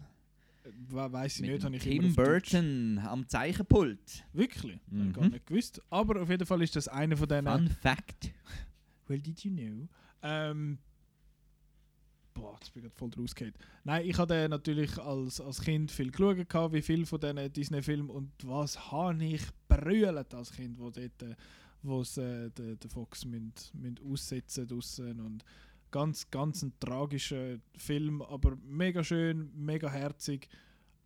We weiss ich Mit nicht, habe ich Tim. Burton am Zeichenpult. Wirklich? Mhm. Mhm. Gar nicht gewusst. Aber auf jeden Fall ist das einer von diesen. Fun Fact. Well, did you know? Ähm, boah, jetzt bin ich voll rausgehört. Nein, ich hatte natürlich als, als Kind viel geschaut, wie viel von diesen Disney-Filmen und was habe ich brüllt als Kind, wo dort, äh, wo sie äh, den, den Fox münd, münd aussetzen draussen und ganz, ganz ein tragischer Film, aber mega schön, mega herzig.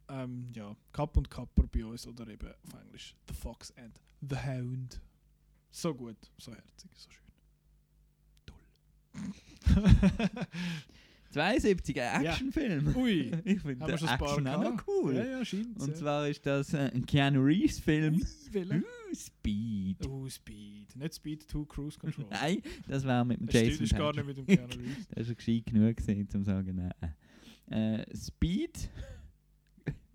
Ähm, ja, Kapp und Kapper bei uns oder eben auf Englisch The Fox and the Hound. So gut, so herzig, so schön. 72, ein Ja. Actionfilm. Ui, ich finde paar Action auch noch cool. Ja, ja, scheint's, Und ja. zwar ist das äh, ein Keanu Reeves Film. welcher? Uh, Speed. Oh, Speed. Nicht Speed 2 Cruise Control. Nein, das war mit dem Das Jason ist gar nicht mit dem Keanu Reeves. das war gescheit genug, gewesen, um zu sagen, nein. Äh, Speed?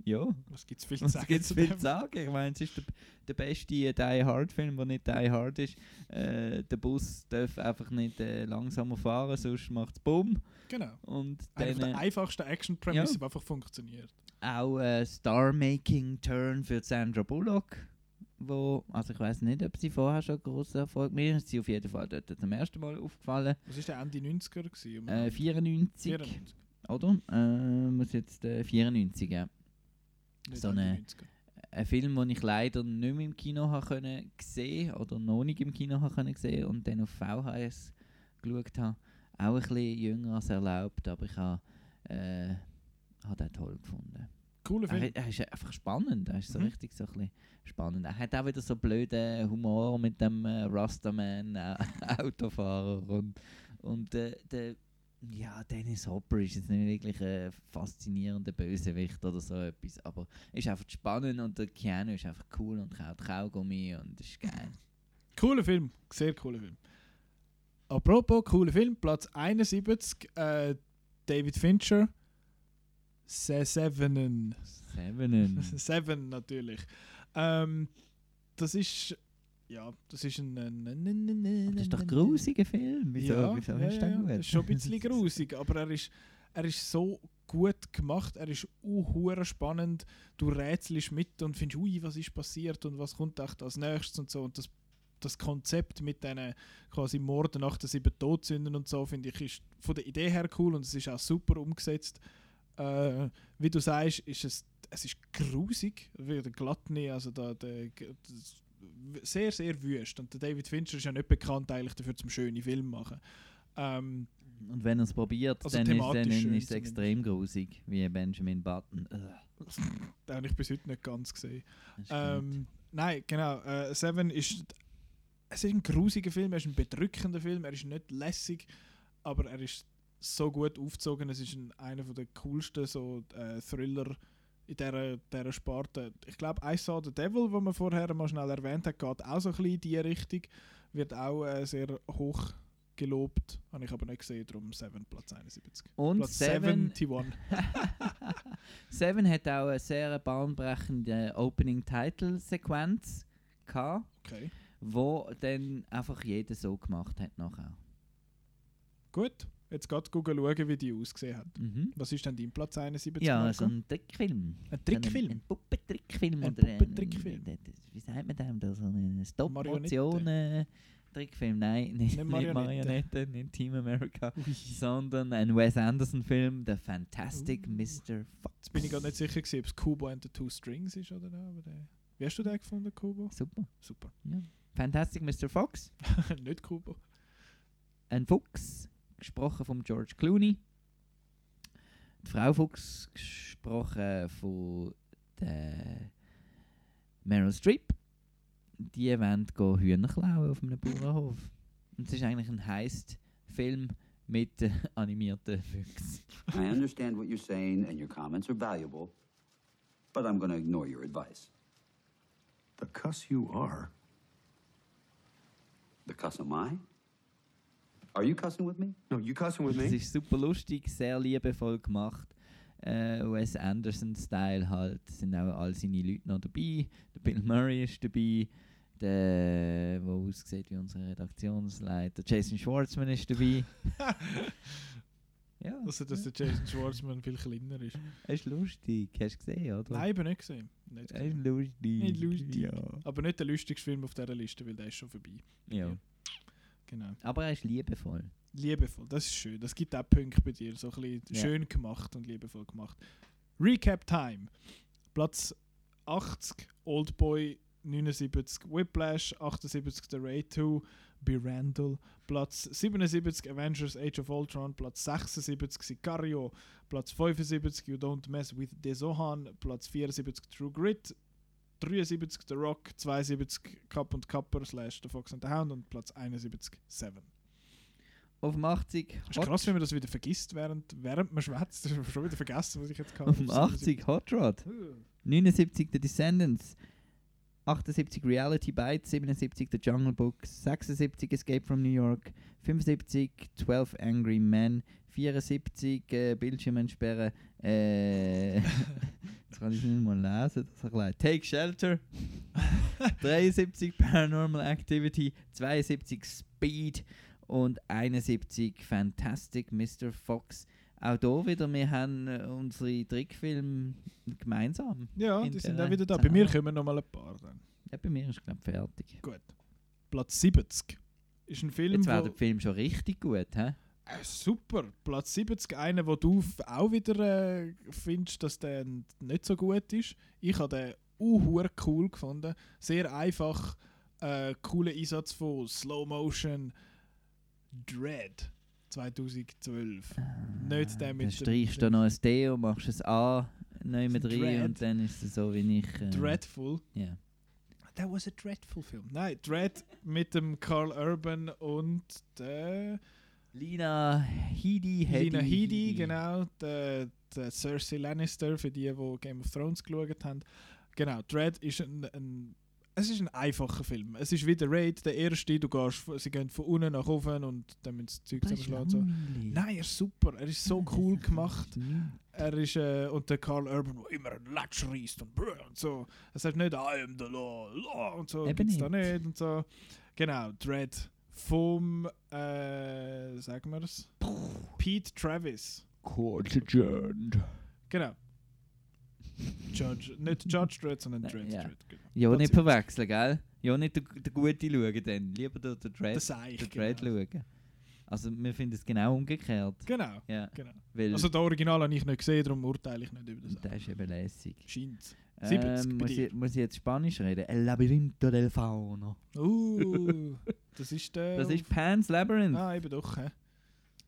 ja. Was gibt's viel zu Was sagen gibt's viel zu sagen? Ich meine, es ist der, der beste Die Hard Film, der nicht Die Hard ist. Äh, der Bus darf einfach nicht äh, langsamer fahren, sonst macht es Bumm. Genau. Und dann, der äh, einfachsten Action-Premise, ja. die einfach funktioniert. auch äh, Star-Making-Turn für Sandra Bullock. Wo, also ich weiß nicht, ob sie vorher schon großen Erfolg mir ist sie auf jeden Fall dort zum ersten Mal aufgefallen. Was war der Ende 90er? Gewesen, Äh, 94, 94. oder? Äh, muss jetzt äh, 94, ja. Nicht So eine, 90er. ein Film, den ich leider nicht mehr im Kino habe können sehen oder noch nicht im Kino habe können sehen und dann auf VHS geschaut habe. Auch ein bisschen jünger als erlaubt, aber ich habe äh, habe den toll gefunden. Cooler Er, Film. er ist einfach spannend, er ist so Mhm. richtig so ein bisschen spannend. Er hat auch wieder so blöden Humor mit dem äh, Rastaman äh, Autofahrer und, und äh, der ja, Dennis Hopper ist jetzt nicht wirklich ein faszinierender Bösewicht oder so etwas, aber ist einfach spannend und der Keanu ist einfach cool und kaut Kaugummi und ist geil. Cooler Film. Sehr cooler Film. Apropos, cooler Film. Platz 71. Äh, David Fincher. Se Sevenen. Sevenen. Seven natürlich. Ähm, das ist. Ja, das ist ein. ein, ein, ein, ein Das ist doch ein grusiger Film. Wieso, ja, wieso ja, ist ja, der ja. gut? Das ist schon ein bisschen grusig, aber er ist, er ist so gut gemacht, er ist uh, spannend, du rätselst mit und findest, ui, was ist passiert und was kommt echt als nächstes und so und das das Konzept mit diesen quasi Morden nach den sieben Todsünden und so, finde ich, ist von der Idee her cool und es ist auch super umgesetzt. Äh, wie du sagst, ist es, es ist grusig, wie der Gluttony, also da, der, das, sehr, sehr wüst. Und der David Fincher ist ja nicht bekannt eigentlich dafür, zum schönen Film machen. Ähm, Und wenn er es probiert, Also dann, ist, dann ist es extrem grusig, wie Benjamin Button. Den habe ich bis heute nicht ganz gesehen. Ähm, nein, genau. Äh, Seven ist. Es ist ein grusiger Film, er ist ein bedrückender Film, er ist nicht lässig, aber er ist so gut aufgezogen. Es ist ein, einer der coolsten so, äh, Thriller in dieser, dieser Sparte. Ich glaube, I Saw the Devil, den man vorher mal schnell erwähnt hat, geht auch so ein bisschen in diese Richtung. Wird auch äh, sehr hoch gelobt. Habe ich aber nicht gesehen, darum Seven Platz 71. Und Platz Seven, 71. Seven hat auch eine sehr bahnbrechende Opening-Title-Sequenz gehabt, Okay. Wo dann einfach jeder so gemacht hat nachher. Gut, jetzt geht Google schauen, wie die ausgesehen hat. Mhm. Was ist denn dein Platz 71? Ja, Marco? so ein Trickfilm. Ein Trickfilm? Ein, ein Puppentrickfilm. Ein Puppentrickfilm. ein- ein- Wie sagt man dem? da? So ein Marionette. Stop-Motion-Trickfilm. Nein, nicht, nicht Marionette. Nicht Team America, sondern ein Wes Anderson-Film, The Fantastic Mr. Fox. Jetzt bin ich gerade nicht sicher, gewesen, ob es Kubo and the Two Strings ist oder nicht. Wie hast du den gefunden, Kubo? Super. Super. Ja. Fantastic Mr. Fox. nicht Kubo. Ein Fuchs, gesprochen von George Clooney. Die Frau Fuchs, gesprochen von der Meryl Streep. Die wollen Hühner klauen auf einem Bauernhof. Und es ist eigentlich ein Heist-Film mit äh, animierten Füchsen. I understand what you're saying, and your comments are valuable, but I'm to ignore your advice. The cuss you are. The cuss am I? Are you cussing with me? No, you cussing with Es me? ist super lustig, sehr liebevoll gemacht. Äh, Wes Anderson-Style halt. Es sind auch all seine Leute noch dabei. Der Bill Murray ist dabei. Der, der aussieht wie unser Redaktionsleiter. Jason Schwartzman ist dabei. ja. Also, dass der Jason Schwartzman viel kleiner ist. Er ist lustig. Hast du gesehen, oder? Nein, eben nicht gesehen. Nicht Er ist gesehen. lustig. Nicht lustig. Ja. Aber nicht der lustigste Film auf dieser Liste, weil der ist schon vorbei. ja. Genau. Aber er ist liebevoll. Liebevoll, das ist schön. Das gibt auch Punkte bei dir. So ein bisschen Ja. schön gemacht und liebevoll gemacht. Recap Time. Platz 80, Oldboy 79, Whiplash 78, The Raid 2, Be Randall. Platz 77, Avengers Age of Ultron. Platz 76, Sicario. Platz 75, You Don't Mess with the Zohan. Platz 74, True Grit. 73 The Rock, 72 Cup und Cupper slash The Fox and the Hound und Platz 71 Seven. Auf dem 80 Das ist krass, wenn man das wieder vergisst, während, während man schwätzt. Das ist schon wieder vergessen, was ich jetzt kann. Auf dem 80 Hot Rod. 79 The Descendants. 78 Reality Bites, 77 The Jungle Book, 76 Escape from New York, 75 12 Angry Men, 74 äh, Bildschirm entsperren, äh, jetzt kann ich es nicht mal lesen, das ist klein. Take Shelter, 73 Paranormal Activity, 72 Speed und 71 Fantastic Mr. Fox. Auch hier wieder, wir haben äh, unsere Trickfilme gemeinsam. Ja, die sind auch wieder da. Bei mir kommen noch mal ein paar dann. Ja, bei mir ist glaube ich fertig. Gut. Platz 70 ist ein Film, Jetzt wäre der Film schon richtig gut, hä? äh, super. Platz 70, einer, wo du auch wieder äh, findest, dass der nicht so gut ist. Ich habe den uh, cool gefunden. Sehr einfach, äh, cooler Einsatz von Slow Motion Dread 2012. nicht der mit Dann streichst du noch ein D und machst es A neu mit rein und dann ist es so wie ich. Äh, Dreadful. Ja. That was a dreadful film. Nein, Dread mit dem Carl Urban und der Lina Headey. Lina Headey, genau. Der, der Cersei Lannister, für die, die Game of Thrones geschaut haben. Genau, Dread ist ein, ein es ist ein einfacher Film. Es ist wie der Raid, der erste, du gehst, sie gehen von unten nach oben und dann müssen sie das Zeug zusammenschlagen. So. Nein, er ist super, er ist so cool gemacht. Er ist, äh, und der Carl Urban, der immer einen Latsch reißt und, und so. Er sagt nicht, I am the law, law und so, Eben gibt's da nicht. nicht und so. Genau, Dread vom, äh, sagen wir es, Pete Travis. Court adjourned. Genau. Judge, nicht Judge Dredd, sondern Dredd ja. Dredd. genau. Ja, nicht verwechseln, gell? Ja, nicht der, der Gute schauen dann. Lieber der, der Dread, Seich, der Dread schauen. Also wir finden es genau umgekehrt. Genau, Ja. genau. Weil Also das Original habe ich nicht gesehen, darum urteile ich nicht über das. der ist eben lässig. Scheint. 70 Ähm, muss, ich, muss ich jetzt Spanisch reden? El Labyrinto del Fauno. Uh, das ist der... Das ist Pan's Labyrinth. Ah, eben doch, hä?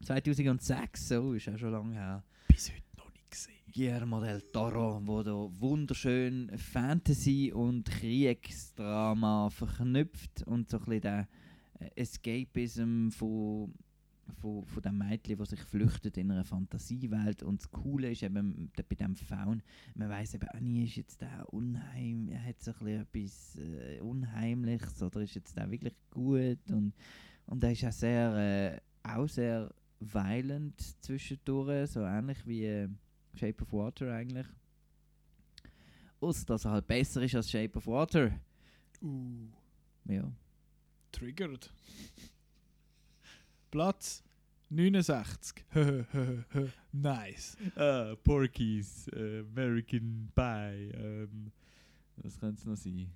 2006, so ist auch schon lange her. Bis heute noch nicht gesehen. Guillermo del Toro, wo da wunderschön Fantasy und Kriegsdrama verknüpft und so ein bisschen der äh, Escapism von, von, von dem Mädchen, das sich flüchtet in einer Fantasiewelt. Und das Coole ist eben bei dem Faun, man weiß eben auch nie, ist jetzt der unheim, er hat so ein bisschen etwas äh, Unheimliches oder ist jetzt der wirklich gut und, und er ist auch sehr, äh, auch sehr violent zwischendurch, so ähnlich wie äh, Shape of Water eigentlich. Ausser, dass er halt besser ist als Shape of Water. Uh, Ja. triggered. Platz 69. nice. Ah, Porky's American Pie. Ähm, was könnte es noch sein?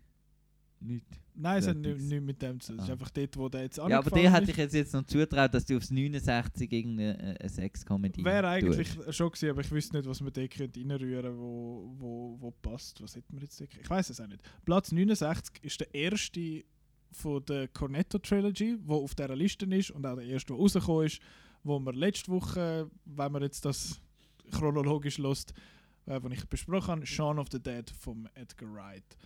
Nicht. Nein, es hat nichts mit dem zu tun. Es ist Ah. einfach dort, wo der jetzt Ja, aber angefangen dir hätte ich jetzt, jetzt noch zutraut, dass du aufs 69 irgendeine äh, Sex-Comedy Wäre eigentlich tust. schon gewesen, aber ich wüsste nicht, was man da könnte reinrühren wo, wo, wo passt. Was hätten wir jetzt da? Ich weiß es auch nicht. Platz 69 ist der erste von der Cornetto Trilogy, wo auf dieser Liste ist und auch der erste, der rausgekommen ist, wo wir letzte Woche, wenn man jetzt das chronologisch lässt, äh, wo ich besprochen habe, Shaun of the Dead von Edgar Wright.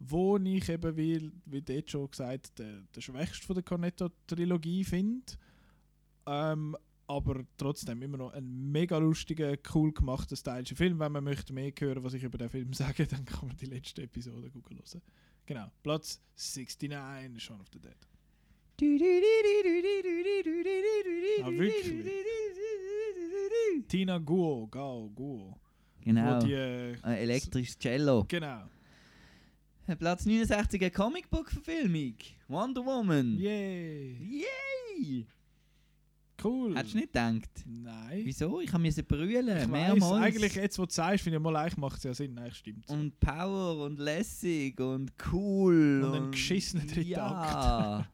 Wo ich eben, wie, wie dort schon gesagt, der, der schwächste von der Cornetto-Trilogie finde. Ähm, aber trotzdem immer noch ein mega lustiger, cool gemachter, stylischer Film. Wenn man möchte mehr hören, was ich über den Film sage, dann kann man die letzte Episode googeln hören. Genau, Platz 69, Shaun of the Dead. Ah, wirklich? Tina Guo, Gao, Guo. Genau. Die, äh, Ein elektrisches Cello. Genau. Äh, Platz 69 eine Comicbook-Verfilmung. Wonder Woman. Yay! Yay! Cool. Hättest du nicht gedacht? Nein. Wieso? Ich habe mir brüllen. Ich weiss, mehrmals. eigentlich jetzt, wo du sagst, finde ich mal, eigentlich macht es ja Sinn. Eigentlich stimmt Und Power und lässig und cool. Und ein geschissener dritter ja. Akt.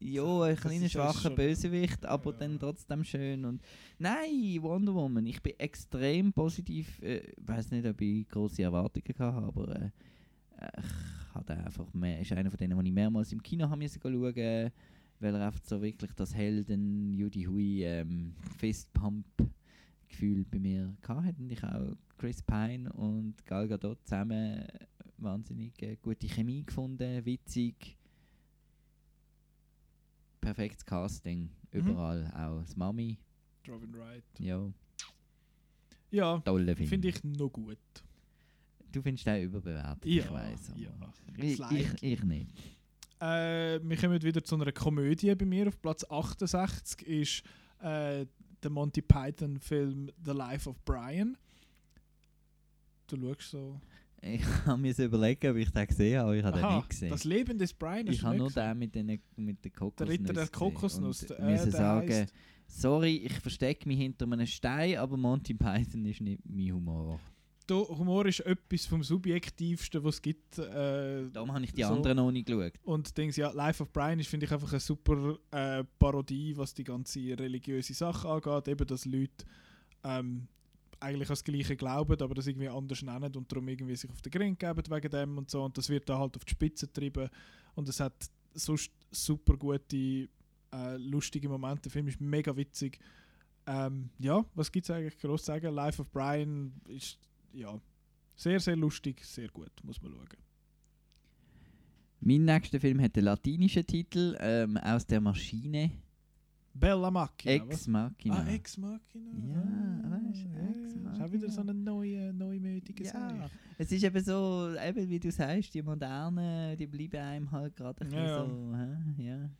Ja, ein kleiner ja schwacher Bösewicht, aber dann trotzdem schön. Und Nein, Wonder Woman. Ich bin extrem positiv. Ich äh, weiß nicht, ob ich große Erwartungen hatte, aber äh, ich hatte einfach mehr, ist einer von denen, die ich mehrmals im Kino haben müssen schauen, weil er einfach so wirklich das Helden Judy Hui ähm, Fistpump Gefühl bei mir hatte. Und ich auch Chris Pine und Gal Gadot zusammen wahnsinnig äh, gute Chemie gefunden, witzig. Perfektes Casting, Mhm. überall, auch das Mami. Robin Wright. Ja, Ja, finde ich noch gut. Du findest den überbewertet, Ja, ich weiß. ja. Ich, ich, ich nicht. Äh, wir kommen wieder zu einer Komödie bei mir. Auf Platz 68 ist äh, der Monty Python-Film The Life of Brian. Du schaust so. Ich habe mir überlegen, ob ich den gesehen habe, aber ich habe den Aha, nicht gesehen. Das Leben des Brian hast ich habe nur den mit, den, mit der Kokosnuss. Ritter der gesehen Kokosnuss, Und äh, müssen der sagen, heisst- sorry, ich verstecke mich hinter einem Stein, aber Monty Python ist nicht mein Humor. Humor ist etwas vom Subjektivsten, was es gibt. Äh, Darum habe ich die so. anderen noch nicht geschaut. Und Dings, ja, Life of Brian ist, finde ich, einfach eine super äh, Parodie, was die ganze religiöse Sache angeht. Eben, dass Leute ähm, eigentlich an das Gleiche glauben, aber das irgendwie anders nennen und darum irgendwie sich auf den Grind geben wegen dem und so. Und das wird da halt auf die Spitze getrieben. Und es hat sonst super gute, äh, lustige Momente. Der Film ist mega witzig. Ähm, ja, was gibt es eigentlich groß zu sagen? Life of Brian ist ja sehr, sehr lustig, sehr gut, muss man schauen. Mein nächster Film hat den latinischen Titel ähm, «Aus der Maschine». Bella Machina. Ex was? Machina. Ah, Ex Machina. Ja, weißt du, ja, Ex ja. Ist auch wieder so eine neue, neumütige Ja. Sache. Es ist eben so, eben wie du sagst, die Modernen, die bleiben einem halt gerade ein Ja, ja. bisschen so, hä? ja.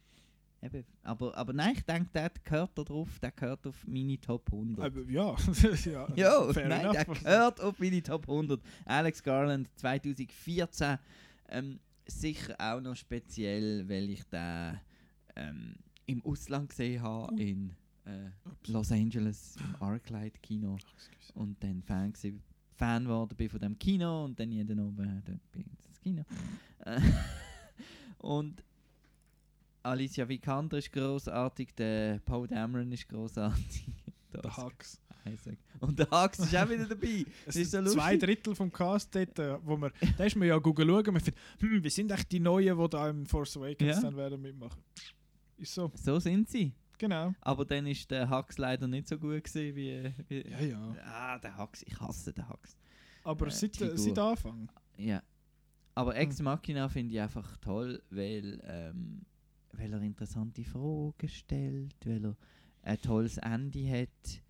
Eben. Aber, aber nein, ich denke, der gehört da drauf, der gehört auf meine Top 100. Aber ja, ja, fair nein, der enough. gehört auf meine Top 100. Alex Garland 2014. Ähm, sicher auch noch speziell, weil ich den ähm, im Ausland gesehen habe, in äh, Los Angeles, im Arclight Kino. Und dann Fan, gewesen, Fan geworden bin von dem Kino und dann jeden Abend dort bin ich ins Kino. Äh, und Alicia Vikander ist großartig, der Paul Dameron ist großartig. Der Hux. Und der Hux ist auch wieder dabei. Es Das ist so zwei Drittel vom Cast dort, äh, wo man, da ist man ja googeln schauen, man findet, hm, wie sind echt die Neuen, die da im Force Awakens Ja. dann werden mitmachen. Ist so. So sind sie. Genau. Aber dann ist der Hux leider nicht so gut gewesen wie, wie Ja, ja. Ah, der Hux, ich hasse den Hux. Aber Äh, seit, seit. Anfang. Ja. Aber Hm. Ex Machina finde ich einfach toll, weil, ähm, weil er interessante Fragen stellt, weil er ein tolles Ende hat,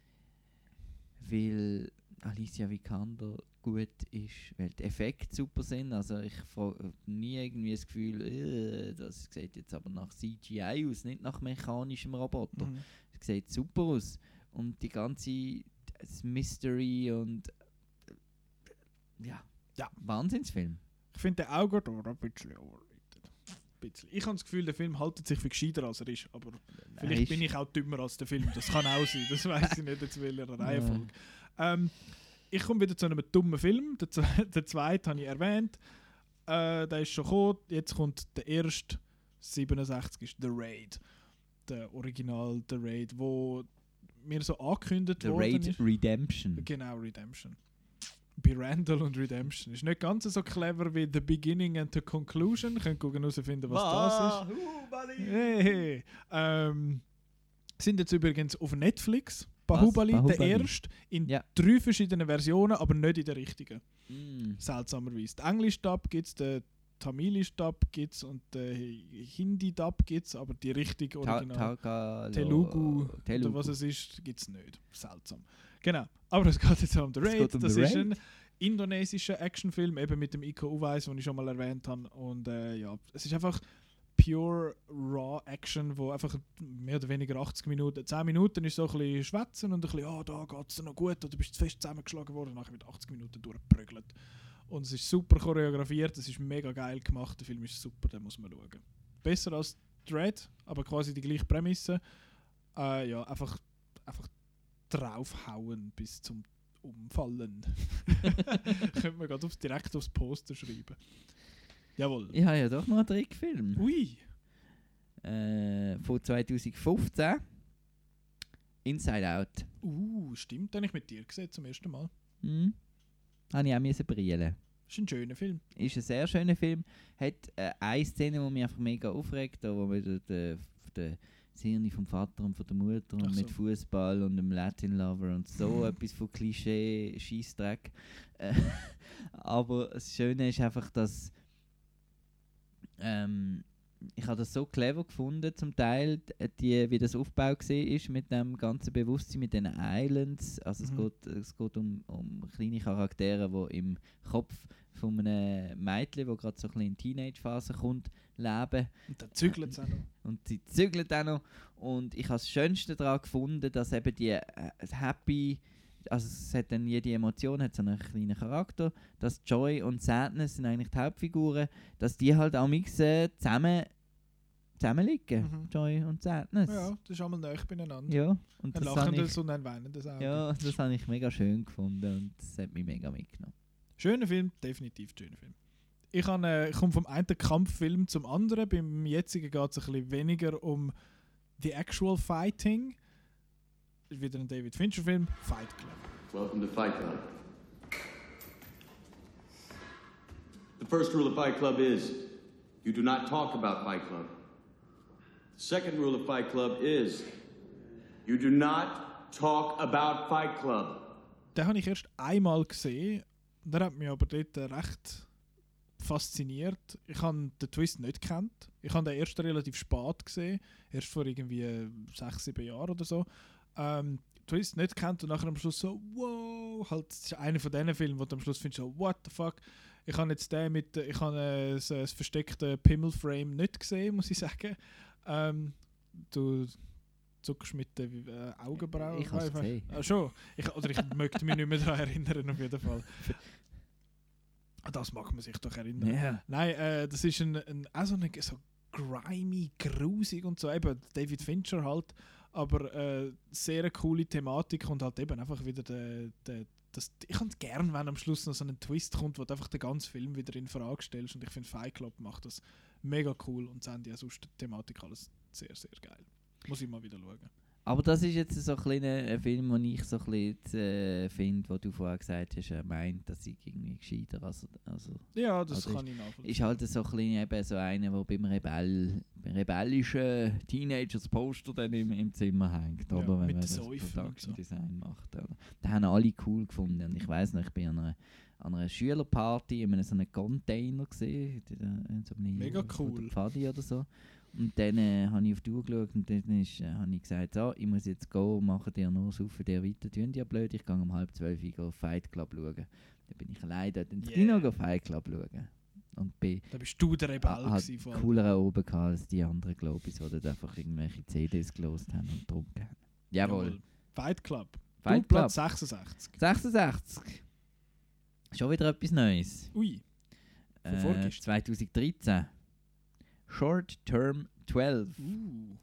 weil Alicia Vikander gut ist, weil die Effekte super sind. Also ich habe nie irgendwie das Gefühl, äh, das sieht jetzt aber nach CGI aus, nicht nach mechanischem Roboter. Mhm. Es sieht super aus. Und die ganze das Mystery und äh, ja, Ja. Wahnsinnsfilm. Ich finde den auch gut, aber ein bisschen overrated. Bisschen. Ich habe das Gefühl, der Film haltet sich für gescheiter als er ist, aber vielleicht ist- bin ich auch dümmer als der Film. Das kann auch sein, das weiß ich nicht jetzt welcher Reihenfolge. Ähm, ich komme wieder zu einem dummen Film. Der, der zweite habe ich erwähnt. Äh, der ist schon gekommen. Jetzt kommt der erste, 67, ist The Raid. Der Original The Raid, wo mir so angekündigt The worden Raid ist. Redemption. Genau, Redemption. Bei Randall und Redemption. Ist nicht ganz so clever wie The Beginning and the Conclusion. Könnt gucken herausfinden, was das ist. Hey. Ähm, sind jetzt übrigens auf Netflix. Bahubali, der erste, in Ja. drei verschiedenen Versionen, aber nicht in der richtigen. Mm. Seltsamerweise. Den Englisch-Dub gibt es, den Tamilisch-Dub gibt es und den Hindi-Dub gibt es, aber die richtige Ta- Original. Tagalo- Telugu, Telugu. oder was es ist, gibt es nicht. Seltsam. Genau. Aber es geht jetzt um The Raid. um das ist Raid. ein indonesischer Actionfilm, eben mit dem Iko Uweis, den ich schon mal erwähnt habe. Und äh, ja, es ist einfach pure raw Action, wo einfach mehr oder weniger 80 Minuten, 10 Minuten ist so ein bisschen schwätzen und ein bisschen, ah, da geht es noch gut, oder bist du zu fest zusammengeschlagen worden, nachher wird 80 Minuten durchgeprügelt. Und es ist super choreografiert, es ist mega geil gemacht, der Film ist super, den muss man schauen. Besser als Dread, aber quasi die gleiche Prämisse. Äh, ja, einfach, einfach draufhauen bis zum Umfallen. Könnte man gerade aufs, direkt aufs Poster schreiben. Jawohl. Ich habe ja doch noch einen Trickfilm. Ui. Äh, von 2015. Inside Out. Uh, stimmt, den habe ich mit dir gesehen zum ersten Mal. Hm? Habe ich auch müssen brillen. Ist ein schöner Film. Ist ein sehr schöner Film. Hat äh, eine Szene, die mich einfach mega aufregt, wo man den, den, den Hirn vom Vater und von der Mutter und Ach mit so. Fußball und dem Latin Lover und so etwas von Klischee, Scheißdreck. Äh, aber das Schöne ist einfach, dass ähm, ich habe das so clever gefunden, zum Teil, d- die, wie das Aufbau gesehen ist mit dem ganzen Bewusstsein, mit den Islands. Also es Mhm. geht, es geht um, um kleine Charaktere, die im Kopf von einem Mädchen, das gerade so ein bisschen in die Teenage-Phase kommt, leben. Und dann zügelt es auch noch. Und sie zügelt auch noch. Und ich habe das Schönste daran gefunden, dass eben die äh, Happy, also es hat dann jede Emotion hat so einen kleinen Charakter, dass Joy und Sadness sind eigentlich die Hauptfiguren, dass die halt auch äh, zusammen zusammenliegen, Mhm. Joy und Sadness. Ja, das ist einmal näher beieinander. Ja, und ein das lachendes ich, und ein weinendes Auge. ja, das habe ich mega schön gefunden und das hat mich mega mitgenommen. Schöner Film, definitiv schöner Film. Ich, han, äh, ich komme vom einen Kampffilm zum anderen. Beim jetzigen geht es ein bisschen weniger um the actual fighting. Ist wieder ein David Fincher Film, Fight Club. Welcome to Fight Club. The first rule of Fight Club is you do not talk about Fight Club. The second rule of Fight Club is you do not talk about Fight Club. Den habe ich erst einmal gesehen. Der hat mich aber dort recht fasziniert. Ich habe den Twist nicht gekannt. Ich habe den erst relativ spät gesehen. Erst vor irgendwie sechs, sieben Jahren oder so. Ähm, Twist nicht kennt und nachher am Schluss so, wow, halt, das ist einer von diesen Filmen, wo du am Schluss findest, so, what the fuck. Ich habe jetzt den mit, äh, ich habe äh, das, das versteckte Pimmelframe nicht gesehen, muss ich sagen. Ähm, du zuckst mit den äh, Augenbrauen. Ich hab's Einfach- gesehen. Ah, schon? Ich, oder ich möchte mich nicht mehr daran erinnern, auf jeden Fall. An das mag man sich doch erinnern. Ja. Nein, äh, das ist ein, ein, auch so, eine, so grimy, grusig und so. Eben David Fincher halt. Aber äh, sehr eine coole Thematik und halt eben einfach wieder der, der, das, ich kann gern, wenn am Schluss noch so ein Twist kommt, wo du einfach den ganzen Film wieder in Frage stellst. Und ich finde, Fight Club macht das mega cool und Sandy auch sonst die Thematik alles sehr, sehr geil. Muss ich mal wieder schauen. Aber das ist jetzt so ein kleiner äh, Film, den ich so ein bisschen äh, finde, wo du vorher gesagt hast, er meint, dass ich irgendwie gescheiter also, also Ja, das also kann ist, ich nachvollziehen. Ist halt so ein bisschen eben so einer, der beim Rebell, beim rebellischen Teenagers Poster dann im, im Zimmer hängt, Ja, oder? Wenn mit man das Production so. Design macht. Oder? Den haben alle cool gefunden. Und ich weiß noch, ich bin an einer, an einer Schülerparty in einem so einem Container gesehen, in so einem Mega cool. Pfadi oder so. Und dann äh, habe ich auf die Uhr geschaut und dann ist, äh, habe ich gesagt, so, ich muss jetzt gehen, machen dir nur saufen dir weiter, tun die ja blöd, ich gehe um halb zwölf Uhr auf Fight Club schauen. Dann bin ich allein dort ins Yeah. Kino Fight Club schauen. Und bin Da bist du der Rebell hat gewesen, vor allem. cooler oben gehabt als die anderen Globis, die dort einfach irgendwelche CDs gelost haben und getrunken haben. Jawohl. Fight Club. Fight du, Platz Club. 66. 66. Schon wieder etwas Neues. Ui. Von Äh, vorgestern. 2013. Short Term 12. Uh.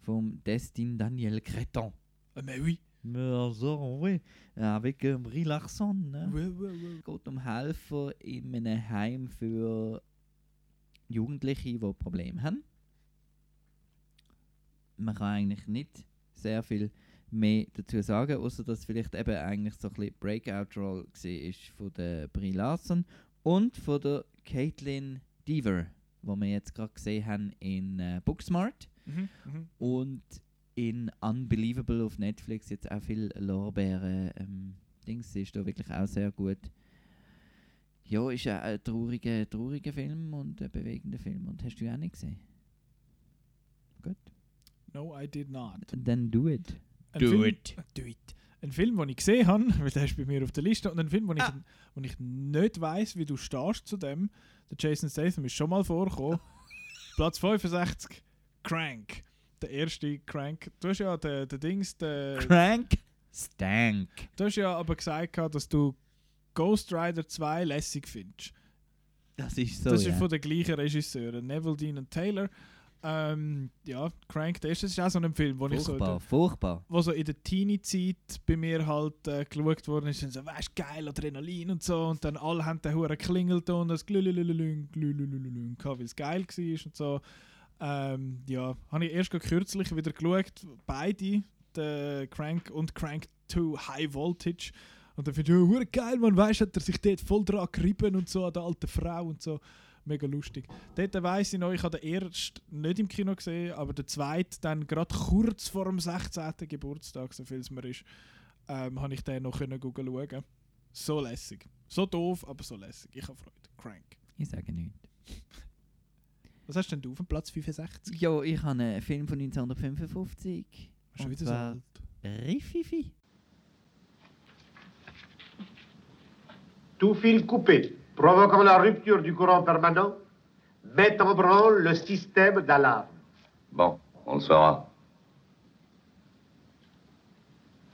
Vom Destin Daniel Creton. Ah, mais oui. Also, oui. Avec euh, Brie Larson. Ne? Ouais, ouais, ouais. Es geht um Helfer in einem Heim für Jugendliche, die Probleme haben. Man kann eigentlich nicht sehr viel mehr dazu sagen, außer dass vielleicht eben eigentlich so ein bisschen Breakout-Roll war von der Brie Larson und von der Caitlin Deaver, wo wir jetzt gerade gesehen haben in äh, Booksmart Mhm, mhm. und in Unbelievable auf Netflix jetzt auch viel Lorbeeren ähm, Dings ist da wirklich auch sehr gut. Ja, ist auch ein trauriger, trauriger Film und ein bewegender Film. Und hast du auch nicht gesehen? Gut. No, I did not. Dann do it. Ein Do Film, it. Do it. Ein Film, den ich gesehen habe, weil der ist bei mir auf der Liste, und ein Film, wo ich, wo ich nicht weiß, wie du stehst zu dem. Der Jason Statham ist schon mal vorgekommen. Platz 65, Crank. Der erste Crank. Du hast ja den, den Dings, den, Crank Stank. Du hast ja aber gesagt, dass du Ghost Rider 2 lässig findest. Das ist so. das ja. ist von den gleichen Regisseuren, Neville Dean und Taylor. Ähm, ja, Crank, der erste ist auch so ein Film, wo ich so, in Furchtbar, der, furchtbar. wo so in der Teenie-Zeit bei mir halt äh, geschaut worden ist, und so, weißt geil, Adrenalin und so, und dann alle haben den Huren Klingelton, das Glülülülülün, Glülülülülün gehabt, weil es geil war und so. Ähm, ja, habe ich erst kürzlich wieder geschaut, beide, der Crank und Crank 2 High Voltage. Und dann finde ich, ja, geil, man weiß, hat er sich dort voll dran gerieben und so an der alten Frau und so. Mega lustig. Dort weiss ich noch, ich habe den ersten nicht im Kino gesehen, aber den zweiten dann gerade kurz vor dem 16. Geburtstag, so viel es mir ist, ähm, habe ich den noch können schauen. So lässig. So doof, aber so lässig. Ich habe Freude. Crank. Ich sage nichts. Was hast denn du auf dem Platz 65? Ja, ich habe einen Film von 1955. Schon Und wieder so alt. Riffifi. Tout fil coupé, provoquant la rupture du courant permanent, met en branle le système d'alarme. Bon, on le saura.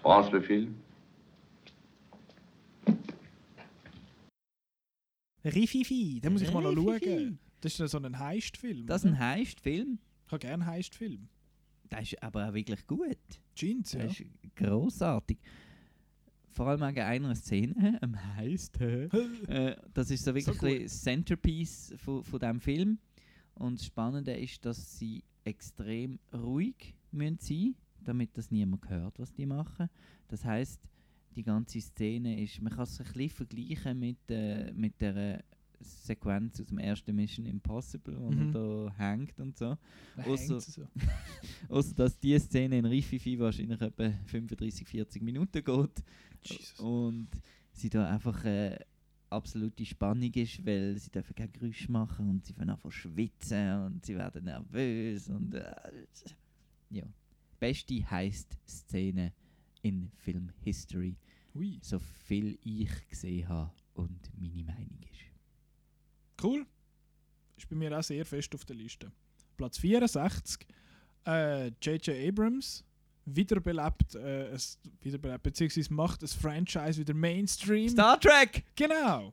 Branche le fil. Rififi, den muss ich mal noch schauen. Das ist ja so ein Heist-Film. Das ist ein Heist-Film. Ich habe gerne Heist-Film. Der ist aber auch wirklich gut. Jeans, ja. Der ist grossartig. Vor allem wegen einer Szene, am heisst äh, Das ist so wirklich So das Centerpiece von, von diesem Film. Und das Spannende ist, dass sie extrem ruhig müssen sein damit das niemand hört, was die machen. Das heißt, die ganze Szene ist, man kann es ein bisschen vergleichen mit, äh, mit der Sequenz aus dem ersten Mission Impossible, wo Mhm. er da hängt und so. Sie so. dass die Szene in Rififi wahrscheinlich etwa 35, 40 Minuten geht. Jesus. Und sie da einfach äh, absolute Spannung ist, weil sie dürfen kein Geräusch machen und sie fangen einfach schwitzen und sie werden nervös und äh, ja. Beste heisst Szene in Film History. Ui. So viel ich gesehen habe und meine Meinung ist. Cool. Ist bei mir auch sehr fest auf der Liste. Platz 64. Äh, J.J. Abrams wiederbelebt, äh, es wiederbelebt, beziehungsweise macht das Franchise wieder Mainstream. Star Trek! Genau!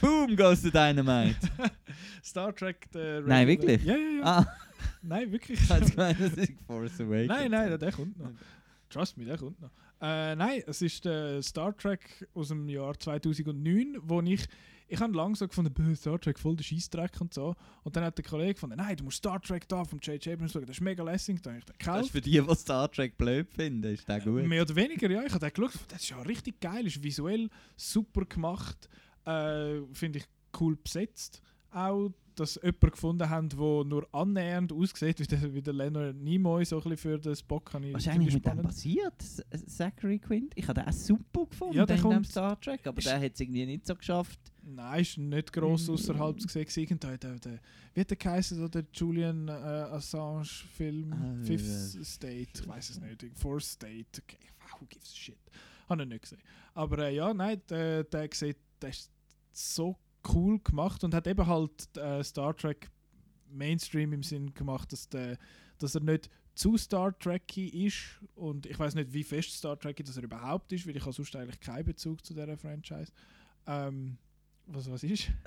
Boom goes the Dynamite! Star Trek, der Nein, regular- wirklich? Ja, ja, ja. Ah. Nein, wirklich. Ich hätte gemeint, das ist Force Awakens. Nein, nein, der, der kommt noch. Trust me, der kommt noch. Äh, nein, es ist der Star Trek aus dem Jahr 2009, wo ich ich habe lange so gefunden, «Bäh, Star Trek voll der Scheissdreck und so. Und dann hat der Kollege gefunden, nein, du musst Star Trek da vom J.J. Abrams schauen, das ist mega lässig. Habe ich Das ist für die, die Star Trek blöd finden, ist der gut. Mehr oder weniger, ja. Ich habe geschaut, das ist ja richtig geil, ist visuell super gemacht, äh, finde ich cool besetzt. Auch, dass jemanden gefunden haben, der nur annähernd aussieht wie der, wie der Leonard Nimoy, so ein bisschen für den Spock. habe ich Was ist eigentlich mit dem passiert, Zachary Quint? Ich habe den auch super gefunden Ja, der in dem Star Trek, aber der hat es irgendwie nicht so geschafft. Nein, ist nicht gross außerhalb gesehen. Da, der, der, wie hat der geheißen, der Julian äh, Assange-Film? Ah, Fifth äh, State, ich weiß es nicht. Fourth State, okay, who gives a shit. Habe ich nicht gesehen. Aber äh, ja, nein, der, der sieht, der ist so cool gemacht und hat eben halt äh, Star Trek Mainstream im Sinn gemacht, dass, der, dass er nicht zu Star Trekky ist und ich weiß nicht, wie fest Star Trekky das er überhaupt ist, weil ich habe sonst eigentlich keinen Bezug zu dieser Franchise. Ähm, was, was ist?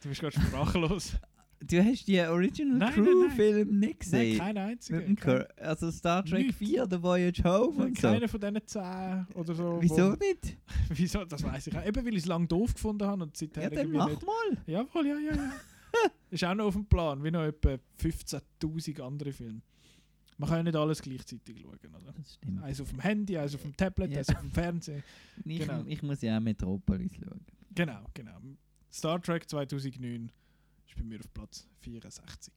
Du bist gerade sprachlos. Du hast die Original Nein, nein, Crew-Film nicht gesehen? Nein, keinen einzigen. Kein- also Star Trek Nicht. 4, The Voyage Home und so. Keiner von diesen zehn oder so. Wieso nicht? Wieso? Das weiß ich auch. Eben, weil ich es lange doof gefunden habe und seither Ja, dann mach nicht. mal. Jawohl, ja, ja, ja. ist auch noch auf dem Plan, wie noch etwa 15'000 andere Filme. Man kann ja nicht alles gleichzeitig schauen, oder? Das stimmt. Eins auf dem Handy, eins auf dem Tablet, Ja. eins auf dem Fernsehen. Ich, Genau. ich muss ja auch Metropolis schauen. Genau, genau. Star Trek 2009 ist bei mir auf Platz 64.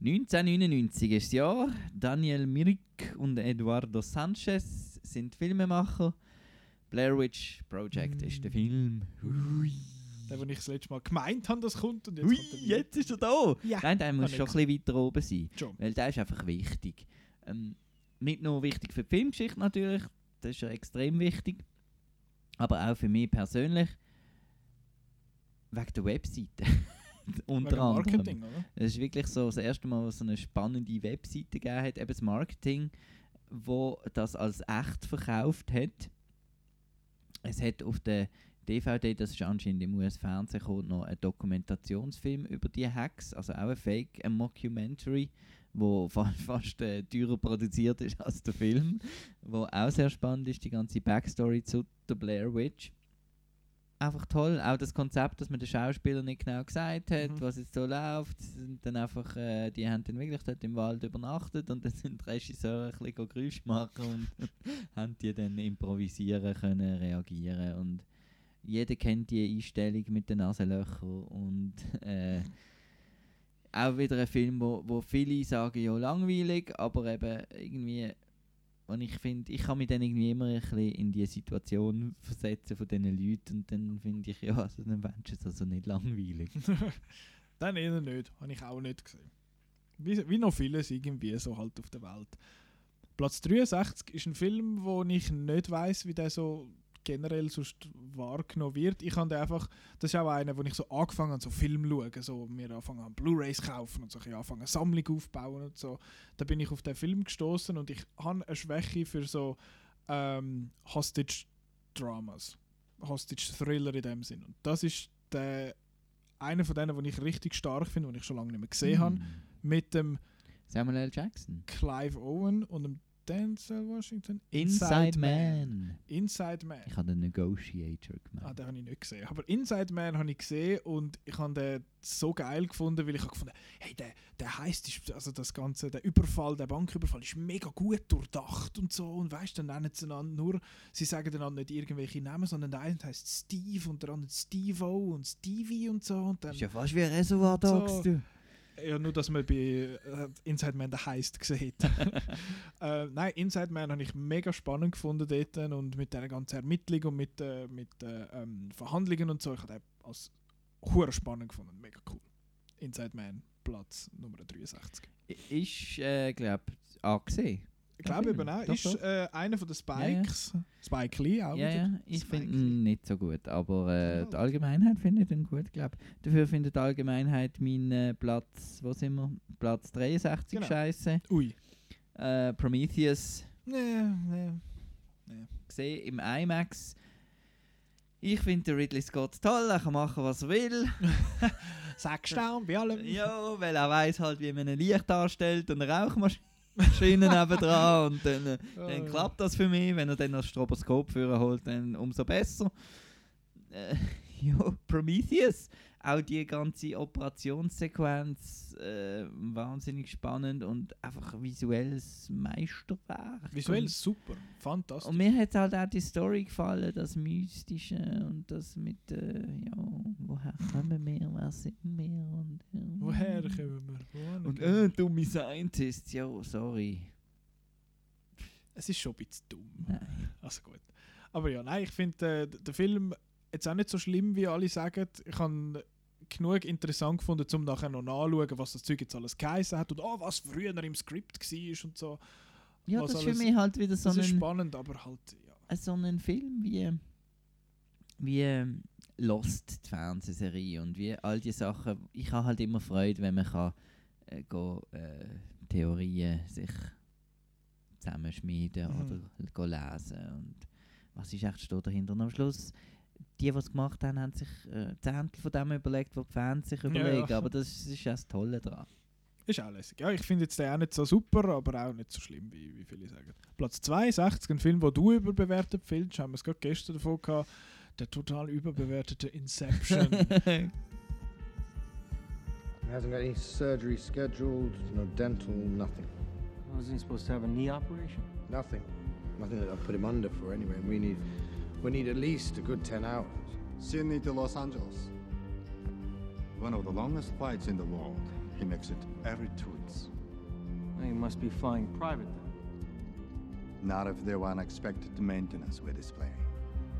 1999 ist das Jahr. Daniel Mirik und Eduardo Sanchez sind Filmemacher. Blair Witch Project ist der Film. Hui. Der, wo ich das letzte Mal gemeint habe, das kommt und jetzt Hui, kommt er wieder. jetzt ist er da. Ja, Nein, der muss ich schon ein bisschen weiter oben sein. Schon. Weil der ist einfach wichtig. Ähm, nicht nur wichtig für die Filmgeschichte natürlich, das ist ja extrem wichtig, aber auch für mich persönlich wegen der Webseite. Unter Wegen anderem. Marketing, oder? Es ist wirklich so das erste Mal, was so eine spannende Webseite gegeben hat, eben das Marketing, wo das als echt verkauft hat. Es hat auf der DVD, das ist anscheinend im US-Fernsehen noch einen Dokumentationsfilm über die Hacks, also auch ein Fake, ein Mockumentary, wo fa fast äh, teurer produziert ist als der Film, wo auch sehr spannend ist, die ganze Backstory zu der Blair Witch. Einfach toll, auch das Konzept, dass man den Schauspieler nicht genau gesagt hat, Mhm. was jetzt so läuft, sind dann einfach, äh, die haben dann wirklich dort im Wald übernachtet und dann sind die Regisseure ein bisschen Geräusche machen und haben die dann improvisieren können, reagieren. Und jeder kennt die Einstellung mit den Nasenlöchern und äh, auch wieder ein Film, wo, wo viele sagen, ja langweilig, aber eben irgendwie, und ich finde, ich kann mich dann irgendwie immer ein bisschen in die Situation versetzen von diesen Leuten und dann finde ich, ja, also dann wünschst es also nicht langweilig. Dann eher nicht. Habe ich auch nicht gesehen. Wie, wie noch vieles irgendwie so halt auf der Welt. Platz 63 ist ein Film, wo ich nicht weiß, wie der so generell sonst wahrgenommen wird. Ich habe einfach, das ist auch einer, wo ich so angefangen habe, so Film schauen, so mir angefangen habe, Blu-Rays kaufen und so angefangen, eine Sammlung aufbauen und so. Da bin ich auf den Film gestoßen und ich habe eine Schwäche für so ähm, Hostage-Dramas. Hostage-Thriller in dem Sinn. Und das ist der, einer von denen, den ich richtig stark finde, den ich schon lange nicht mehr gesehen habe, Mm. mit dem Samuel L. Jackson. Clive Owen und dem Denzel Washington. Inside Man. Inside Man. Ich habe den Negotiator gemacht. Ah, den habe ich nicht gesehen. Aber Inside Man habe ich gesehen und ich habe den so geil gefunden, weil ich habe gefunden, hey, der, der heisst, also das ganze, der Überfall, der Banküberfall ist mega gut durchdacht und so. Und weißt du, dann nennen sie einander nur, sie sagen einander nicht irgendwelche Namen, sondern der eine heißt Steve und der andere Steve-O und Stevie und so. Und dann, ist ja fast wie ein Reservoir Dogs, So. du. Ja, nur, dass man bei äh, Inside Man den heisst sieht. äh, nein, Inside Man habe ich mega spannend gefunden dort und mit der ganzen Ermittlung und mit, äh, mit äh, ähm, Verhandlungen und so. Ich habe den als hure spannend gefunden. Mega cool. Inside Man, Platz Nummer 63. Ist, äh, glaube ich, angesehen. Ich glaube eben auch. Ist äh, einer von den Ja, ja. Spikes. Spike Lee auch Ja, ja, ich finde ihn nicht so gut, aber äh, die Allgemeinheit findet ihn gut, glaube Dafür findet die Allgemeinheit meinen äh, Platz, wo sind wir? Platz 63 Genau. scheiße. Ui. Äh, Prometheus Nee, nee. nee. gesehen im IMAX. Ich finde den Ridley Scott toll, er kann machen, was er will. Sechs Sterne bei allem. ja, weil er weiß halt, wie man ein Licht darstellt und eine Rauchmaschine nebendran und dann, äh, dann Oh. klappt das für mich. Wenn er dann das Stroboskop führen holt, dann umso besser. Äh, ja, Prometheus, auch die ganze Operationssequenz äh, wahnsinnig spannend und einfach visuelles Meisterwerk. Visuell Und- super. Fantastisch. und mir hat halt auch die Story gefallen, das Mystische und das mit, äh, ja, woher kommen wir, wer sind wir und ja. Woher kommen wir? Wohin Und äh, dumme Scientists, ja, sorry. Es ist schon ein bisschen dumm. Nein. Also gut. Aber ja, nein, ich finde äh, d- den Film jetzt auch nicht so schlimm, wie alle sagen. Ich habe genug interessant gefunden, um nachher noch nachzuschauen, was das Zeug jetzt alles geheißen hat und oh, was früher im Skript war und so. Ja, Was das ist für mich halt wieder so Das ist ein, spannend, aber halt, ja. äh, so ein Film wie, wie ähm, Lost, die Fernsehserie und wie all die Sachen. Ich habe halt immer Freude, wenn man kann, äh, go, äh, Theorien sich zusammenschmieden Mhm. oder go lesen und was ist echt steht dahinter. Und am Schluss, die, die es gemacht haben, haben sich äh, Zehntel von dem überlegt, was die Fans sich überlegen. ja. Aber das ist ja das Tolle daran. Ist auch lässig. Ja, ich finde jetzt den auch nicht so super, aber auch nicht so schlimm, wie, wie viele sagen. Platz 62, ein Film, den du überbewertet findest, haben wir es gerade gestern davon gehabt, der total überbewertete Inception. He hasn't got any surgery scheduled, no dental, nothing. Wasn't he supposed to have a knee operation? Nothing. Nothing that I'll put him under for anyway. And we need, we need at least a good 10 hours. Sydney to Los Angeles. One of the longest flights in the world. He makes it every two weeks. Well, he must be flying private then. Not if there were unexpected maintenance with this plane.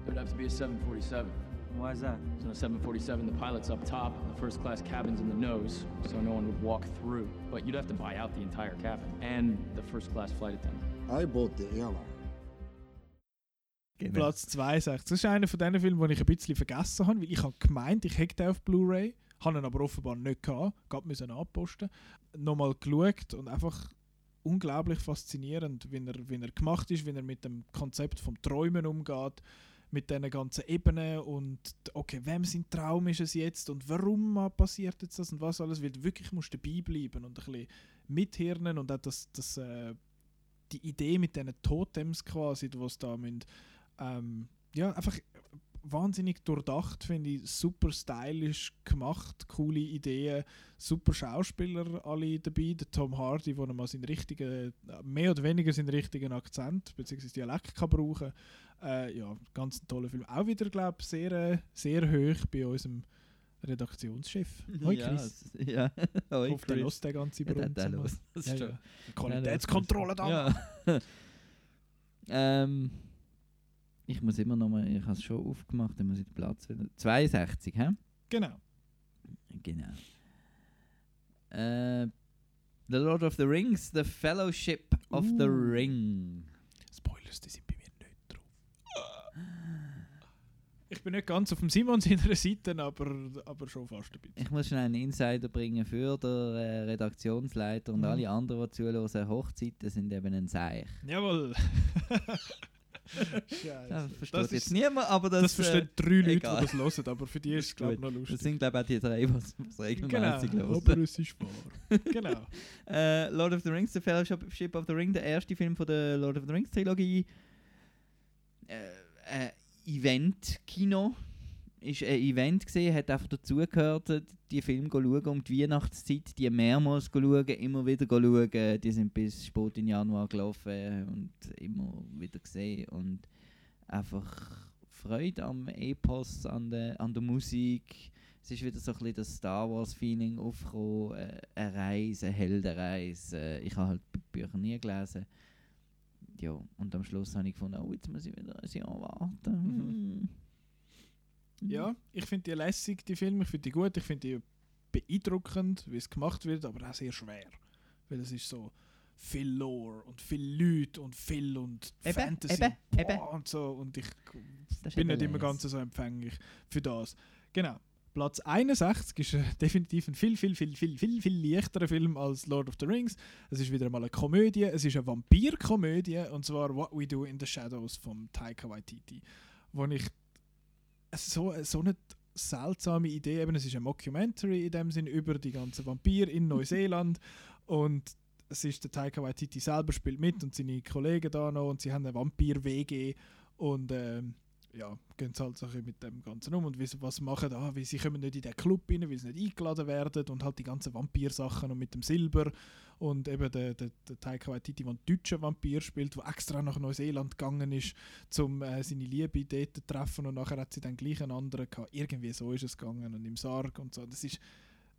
It would have to be a 747. Why is that? So on a 747, the pilot's up top, the first class cabin's in the nose, so no one would walk through. But you'd have to buy out the entire cabin and the first class flight attendant. I bought the airline. Platz 62. Das ist einer von diesen Filmen, den ich ein bisschen vergessen habe, weil ich habe gemeint, ich hätte den auf Blu-ray, habe ihn aber offenbar nicht gehabt, gerade müssen anposten. Nochmal geschaut und einfach unglaublich faszinierend, wie er, wie er gemacht ist, wie er mit dem Konzept vom Träumen umgeht, mit diesen ganzen Ebenen und okay, wem sein Traum ist es jetzt und warum passiert jetzt das und was alles, weil du wirklich musst dabei bleiben und ein bisschen mithirnen und auch das, das äh, die Idee mit diesen Totems quasi, die es da müssen, ähm, ja, einfach wahnsinnig durchdacht, finde ich, super stylisch gemacht, coole Ideen, super Schauspieler alle dabei, der Tom Hardy, der mal seinen richtigen, mehr oder weniger seinen richtigen Akzent bzw. Dialekt kann brauchen äh, ja, ganz ein toller Film. Auch wieder, glaube ich, sehr, äh, sehr hoch bei unserem Redaktionschef. Hoi Ja, Chris. es- ja. Hoi, Ich hoffe, der Chris. den ganzen Ja, der- der ja, ja. Ja, Qualitätskontrolle da. Ja. ähm, ich muss immer noch mal, ich habe es schon aufgemacht, dann muss ich den Platz wieder. 62, hä? Genau. Genau. Äh, the Lord of the Rings, The Fellowship of the Uh. Ring. Spoilers, die sind bei mir nicht drauf. Ich bin nicht ganz auf dem Simon seiner Seite, aber, aber schon fast ein bisschen. Ich muss schnell einen Insider bringen für den äh, Redaktionsleiter und Mhm. alle anderen, die zuhören. Hochzeiten sind eben ein Seich. Jawohl. Das versteht Das jetzt niemand, aber das, das verstehen äh, drei Leute, egal. die das hören, aber für die ist es, glaube ich, noch lustig. Das sind, glaube ich, auch die drei, die es regelmäßig Genau, hören. aber es ist wahr. Genau. äh, Lord of the Rings, The Fellowship of the Ring, der erste Film von der Lord of the Rings Trilogie. Äh, äh, Event-Kino. Ist ein Event gesehen, hat einfach dazugehört, die Filme schauen um die Weihnachtszeit, die mehrmals schauen, immer wieder schauen. Die sind bis spät im Januar gelaufen und immer wieder gesehen. Und einfach Freude am Epos, an der, an der Musik. Es ist wieder so ein bisschen das Star Wars-Feeling aufgekommen. Äh, eine Reise, eine Heldenreise. Ich habe halt Bücher nie gelesen. Ja, und am Schluss habe ich gefunden, oh, jetzt muss ich wieder ein Jahr warten. Hm. Ja, ich finde die lässig, die Filme. Ich finde die gut. Ich finde die beeindruckend, wie es gemacht wird, aber auch sehr schwer. Weil es ist so viel Lore und viel Leute und viel und Eben, Fantasy eben, boah, eben. und so und ich Das bin nicht immer ganz so empfänglich für das. Genau. Platz 61 ist äh, definitiv ein viel, viel, viel, viel, viel, viel leichterer Film als Lord of the Rings. Es ist wieder mal eine Komödie. Es ist eine Vampirkomödie und zwar What We Do in the Shadows von Taika Waititi, wo ich so so eine seltsame Idee. Eben es ist ein Mockumentary in dem Sinn über die ganzen Vampire in Neuseeland. Und es ist der Taika Waititi selber spielt mit und seine Kollegen da noch und sie haben eine Vampir-WG und ähm, ja, gehen sie halt so mit dem Ganzen um und wie, sie- was machen ah, wie sie kommen nicht in den Club rein, weil sie nicht eingeladen werden und halt die ganzen Vampir-Sachen und mit dem Silber und eben der, der, der Taika Waititi, der einen deutschen Vampir spielt, der extra nach Neuseeland gegangen ist, um äh, seine Liebe dort zu treffen und nachher hat sie dann gleich einen anderen gehabt. Irgendwie so ist es gegangen und im Sarg und so. Das ist,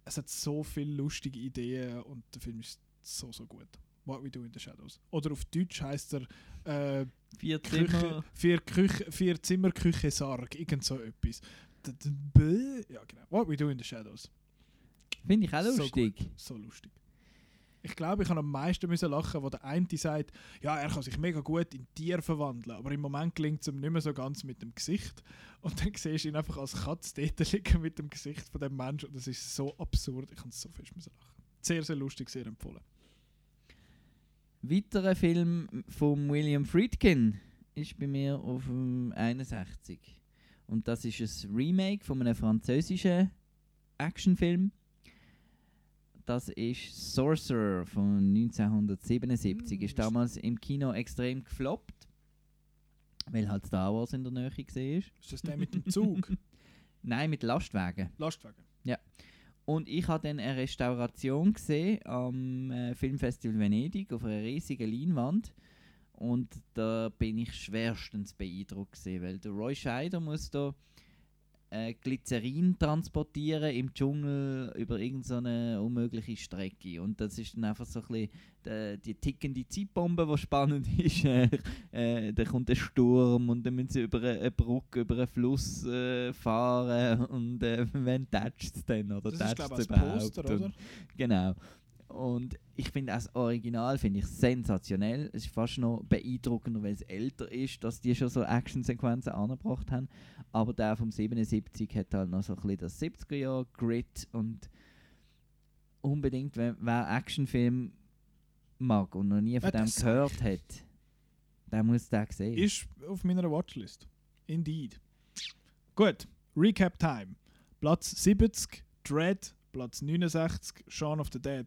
es hat so viele lustige Ideen und der Film ist so, so gut. What We Do in the Shadows. Oder auf Deutsch heißt er äh, Vier Küche, Zimmer. vier, Küche, vier Zimmer Küche Sarg, irgend so etwas. Ja, genau. What We Do in the Shadows. Finde ich auch So lustig. gut, So, lustig. Ich glaube, ich habe am meisten müssen lachen, wo der eine sagt, ja, er kann sich mega gut in Tier verwandeln, aber im Moment gelingt es ihm nicht mehr so ganz mit dem Gesicht. Und dann siehst du ihn einfach als Katz dort liegen mit dem Gesicht von dem Menschen und das ist so absurd. Ich kann so fest müssen lachen. Sehr, sehr lustig, sehr empfohlen. Weiterer Film von William Friedkin ist bei mir auf dem 61. Und das ist ein Remake von einem französischen Actionfilm. Das ist Sorcerer von 1977. Ist damals im Kino extrem gefloppt, weil halt Star Wars in der Nähe war. Ist das der mit dem Zug? Nein, mit Lastwagen. Lastwagen. Ja. Und ich habe dann eine Restauration gesehen am äh, Filmfestival Venedig auf einer riesigen Leinwand. Und da bin ich schwerstens beeindruckt gewesen, weil der Roy Scheider muss da äh, Glycerin transportieren im Dschungel über irgendeine unmögliche Strecke. Und das ist dann einfach so ein bisschen die, die tickende Zeitbombe, die spannend ist. Äh, äh, da kommt ein Sturm und dann müssen sie über eine, eine Brücke, über einen Fluss äh, fahren und äh, wenn tätscht es dann oder Das ist, tätscht es überhaupt. Poster, oder? Und, genau. Und ich finde das Original finde ich sensationell. Es ist fast noch beeindruckender, weil es älter ist, dass die schon so Actionsequenzen angebracht haben. Aber der vom 77 hat halt noch so ein bisschen das 70er Jahr Grit und unbedingt, wenn, wer Actionfilm mag und noch nie von Ja, dem gehört hat, der muss den sehen. Ist auf meiner Watchlist. Indeed. Gut, Recap Time. Platz 70, Dread. Platz 69, Shaun of the Dead.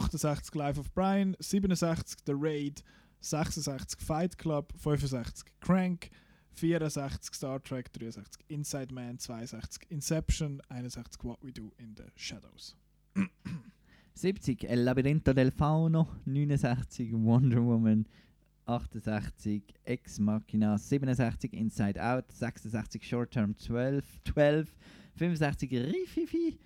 68, Life of Brian. 67, The Raid. 66, Fight Club. 65, Crank. 64, Star Trek. 63, Inside Man. 62, Inception. 61, What We Do in the Shadows. 70 El Labirinto del Fauno, 69 Wonder Woman, 68 Ex Machina, 67 Inside Out, 66 Short Term 12, 12 65 Rififi,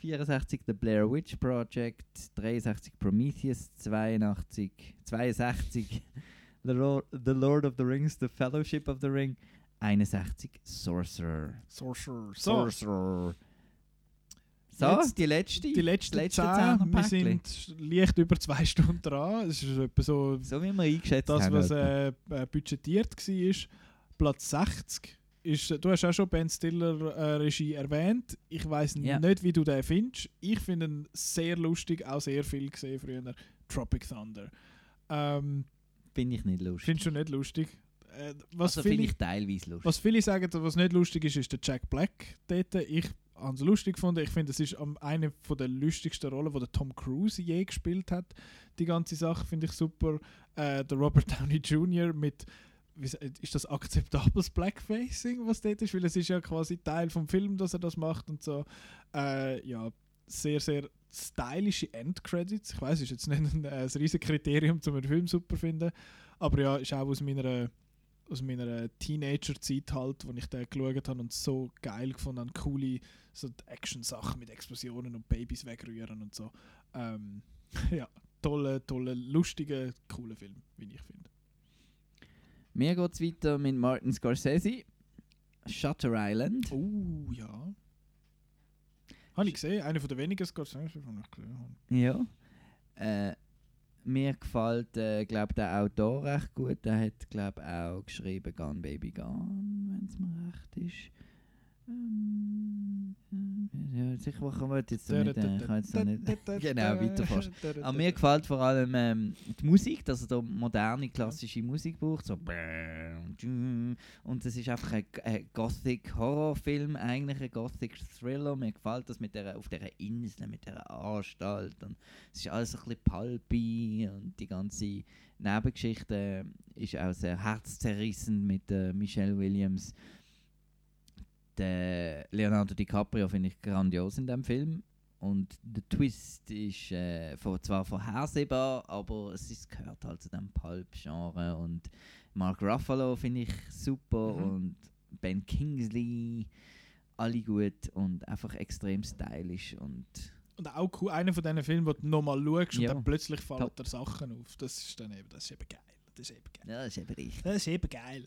64 The Blair Witch Project, 63 Prometheus, 82, 62 The Lord, the Lord of the Rings, The Fellowship of the Ring, 61 Sorcerer. Sorcerer. So. Sorcerer. So, Jetzt die letzte. Die letzten das letzte 10. Wir sind leicht über zwei Stunden dran. Es ist etwa so, so wie wir eingeschätzt das, haben. was etwa. äh, äh, budgetiert war. Platz 60 ist, du hast auch schon Ben Stiller äh, Regie erwähnt. Ich weiß Ja. nicht, wie du den findest. Ich finde ihn sehr lustig, auch sehr viel gesehen früher. Tropic Thunder. Ähm, Finde ich nicht lustig. Findest du nicht lustig? Äh, was Also finde ich teilweise lustig. Was viele sagen, was nicht lustig ist, ist der Jack Black dort. Ich habe es lustig gefunden. Ich finde, es ist eine von der lustigsten Rollen, die der Tom Cruise je gespielt hat. Die ganze Sache finde ich super. Äh, der Robert Downey Jr. mit ist das akzeptables Blackfacing, was dort ist? Weil es ist ja quasi Teil vom Film, dass er das macht und so. Äh, ja, sehr, sehr stylische Endcredits. Ich weiß, ist jetzt nicht ein, äh, ein riesiges Kriterium, um einen Film super zu finden. Aber ja, ist auch aus meiner, aus meiner Teenager-Zeit halt, wo ich den geschaut habe und so geil gefunden habe. Coole so Action-Sachen mit Explosionen und Babys wegrühren und so. Ähm, ja, tolle, tolle, lustige, coole Film, wie ich finde. Mir geht es weiter mit Martin Scorsese. Shutter Island. Oh, ja. Habe ich gesehen, einer von der wenigen Scorsese, die ich gesehen habe. Ja. Äh, mir gefällt, äh, glaube der Autor recht gut. Der hat, glaube auch geschrieben Gone Baby Gone, wenn es mir recht ist. Ähm, äh, ja, sicher machen wir jetzt nicht, äh, ich kann jetzt nicht genau weiterfassen. Aber mir gefällt vor allem ähm, die Musik, dass er da moderne klassische Musik braucht, so und es ist einfach ein, ein Gothic Horrorfilm, eigentlich ein Gothic Thriller. Mir gefällt das mit der auf der Insel, mit der Anstalt und es ist alles ein bisschen pulpy und die ganze Nebengeschichte ist auch sehr herzzerrissend mit äh, Michelle Williams der Leonardo DiCaprio finde ich grandios in dem Film. Und der Twist ist äh, zwar vorhersehbar, aber es ist, gehört halt zu dem Pulp-Genre. Und Mark Ruffalo finde ich super Mhm. und Ben Kingsley, alle gut und einfach extrem stylisch. Und Und auch cool, einer von diesen Filmen, wo du nochmal schaust und Ja. dann plötzlich fallen dir Sachen auf. Das ist dann eben, das ist eben geil. Das ist eben geil. ja, das ist eben richtig. Das ist eben geil.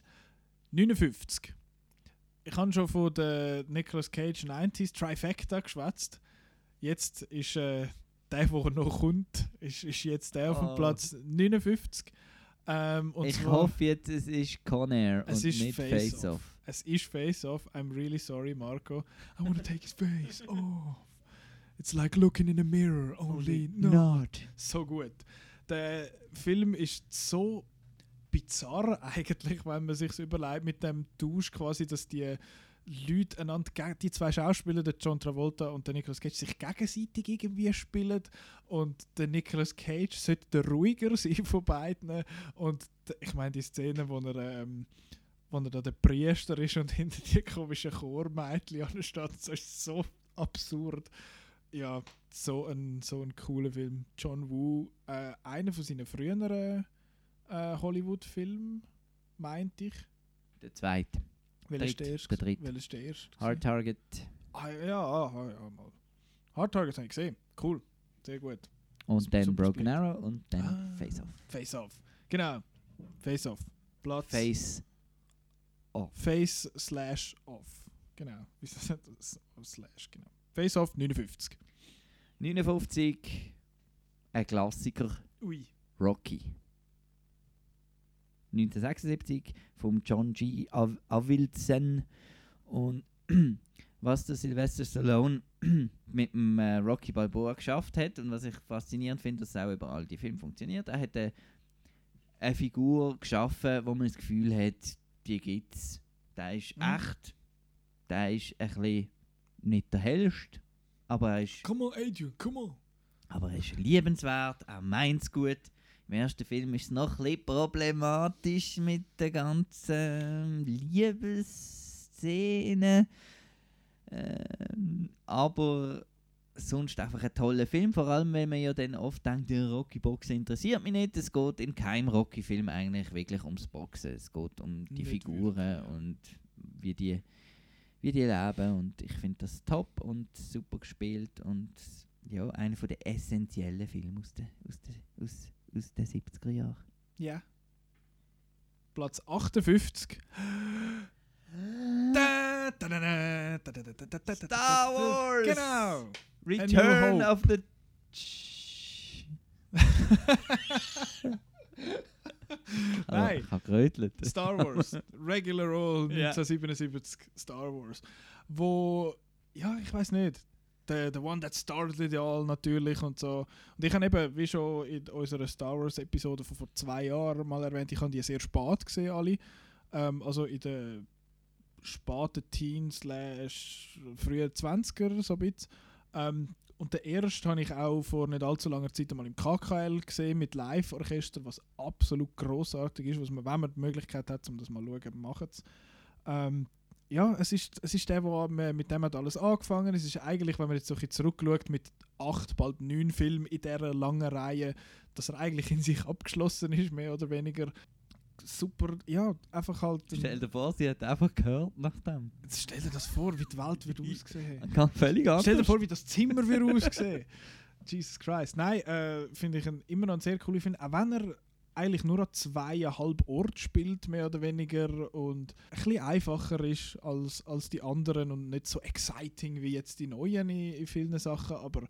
59. Ich habe schon von der Nicolas Cage 90s Trifecta geschwätzt. Jetzt ist äh, der, der noch kommt, ist, ist jetzt der auf dem Oh. Platz 59. Ähm, ich zwar- hoffe jetzt, es ist Con Air es und ist nicht Face, Face Off. Off. Es ist Face Off. I'm really sorry, Marco. I want to take his face off. It's like looking in a mirror, only not. not. So gut. Der Film ist so bizarr eigentlich, wenn man sich überlegt mit dem Tausch quasi, dass die Leute einander, die zwei Schauspieler, der John Travolta und der Nicolas Cage, sich gegenseitig irgendwie spielen und der Nicolas Cage sollte der ruhiger sein von beiden und ich meine die Szene, wo er ähm, wo er da der Priester ist und hinter die komischen Chormädchen ansteht, so ist so absurd. Ja, so ein, so ein cooler Film. John Woo, äh, einer von seinen früheren äh, Hollywood-Filmen, meinte ich. Der zweite. Dritt, der erste? der dritte. Welcher ist der erste? Hard Target. Ah, ja, ah, ah, ja, mal. Hard Target habe ich gesehen. Cool. Sehr gut. Und Super, dann Broken. Arrow und dann Ah. Face Off. Face Off. Genau. Face Off. Platz. Face Off. Face slash off. Genau. Das? Slash, genau. Face Off 59. 59. Ein Klassiker. Ui. Rocky. 1976 vom John G. Av Avildsen. Und was der Sylvester Stallone mit dem äh, Rocky Balboa geschafft hat und was ich faszinierend finde, dass es auch über all die Filme funktioniert, er hat eine, eine Figur geschaffen, wo man das Gefühl hat, die gibt's. Der ist Mhm. echt, der ist ein bisschen nicht der hellste, aber er ist Come on, Adrian, come on. aber er ist liebenswert, er meint es gut. Im ersten Film ist es noch ein bisschen problematisch mit der ganzen Liebesszene. Ähm, aber sonst einfach ein toller Film, vor allem wenn man ja dann oft denkt, der Rocky Boxen interessiert mich nicht. Es geht in keinem Rocky-Film eigentlich wirklich ums Boxen. Es geht um die Nicht Figuren und wie die, wie die leben. Und ich finde das top und super gespielt und ja, einer von der essentiellen Filme aus den, aus den, aus, aus den 70er Jahren. Ja. Yeah. Platz 58. Star Wars! Genau! Return of the. Nein. Ich habe gerötelt. Star Wars. Regular Roll 1977 yeah. Star Wars. Wo, ja, ich weiß nicht. The, the one that started it all natürlich und so. Und ich habe eben, wie schon in unserer Star Wars Episode von vor zwei Jahren mal erwähnt, ich habe die sehr spät gesehen, alle. Ähm, also in den späten Teens frühen 20er, so ein bisschen. Ähm, und den ersten habe ich auch vor nicht allzu langer Zeit einmal im KKL gesehen mit Live-Orchester, was absolut großartig ist, was man, wenn man die Möglichkeit hat, um das mal zu schauen, macht es. Ähm, ja, es ist, es ist der, wo man, mit dem hat alles angefangen. Es ist eigentlich, wenn man jetzt so ein zurückschaut, mit acht, bald neun Filmen in dieser langen Reihe, dass er eigentlich in sich abgeschlossen ist, mehr oder weniger. Super, ja, einfach halt. Stell dir vor, sie hat einfach gehört nach dem. Jetzt stell dir das vor, wie die Welt wird aussehen. Kann völlig anders. Stell dir vor, wie das Zimmer wird aussehen. Jesus Christ. Nein, äh, finde ich ein, immer noch einen sehr coolen Film. Auch wenn er eigentlich nur an zweieinhalb Orten spielt, mehr oder weniger, und ein bisschen einfacher ist als, als die anderen und nicht so exciting wie jetzt die neuen in, in vielen Sachen, aber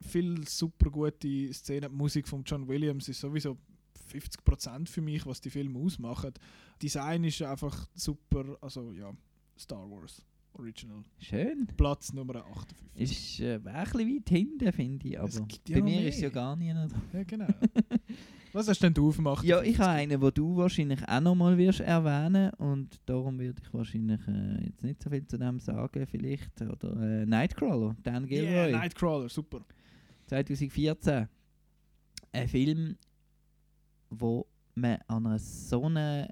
viel super gute Szenen. Die Musik von John Williams ist sowieso 50% für mich, was die Filme ausmachen. Design ist einfach super, also ja, Star Wars Original. Schön. Platz Nummer 58. Ist äh, ein bisschen weit hinten, finde ich. Aber ja bei mir mehr. ist es ja gar nicht. Ja, genau. Was hast denn du aufgemacht? Ja, ich habe einen, den du wahrscheinlich auch nochmal wirst erwähnen und darum würde ich wahrscheinlich äh, jetzt nicht so viel zu dem sagen, vielleicht. Oder äh, Nightcrawler, Dan Gilroy. Yeah, Nightcrawler, super. 2014. Ein Film, wo man an einer so einer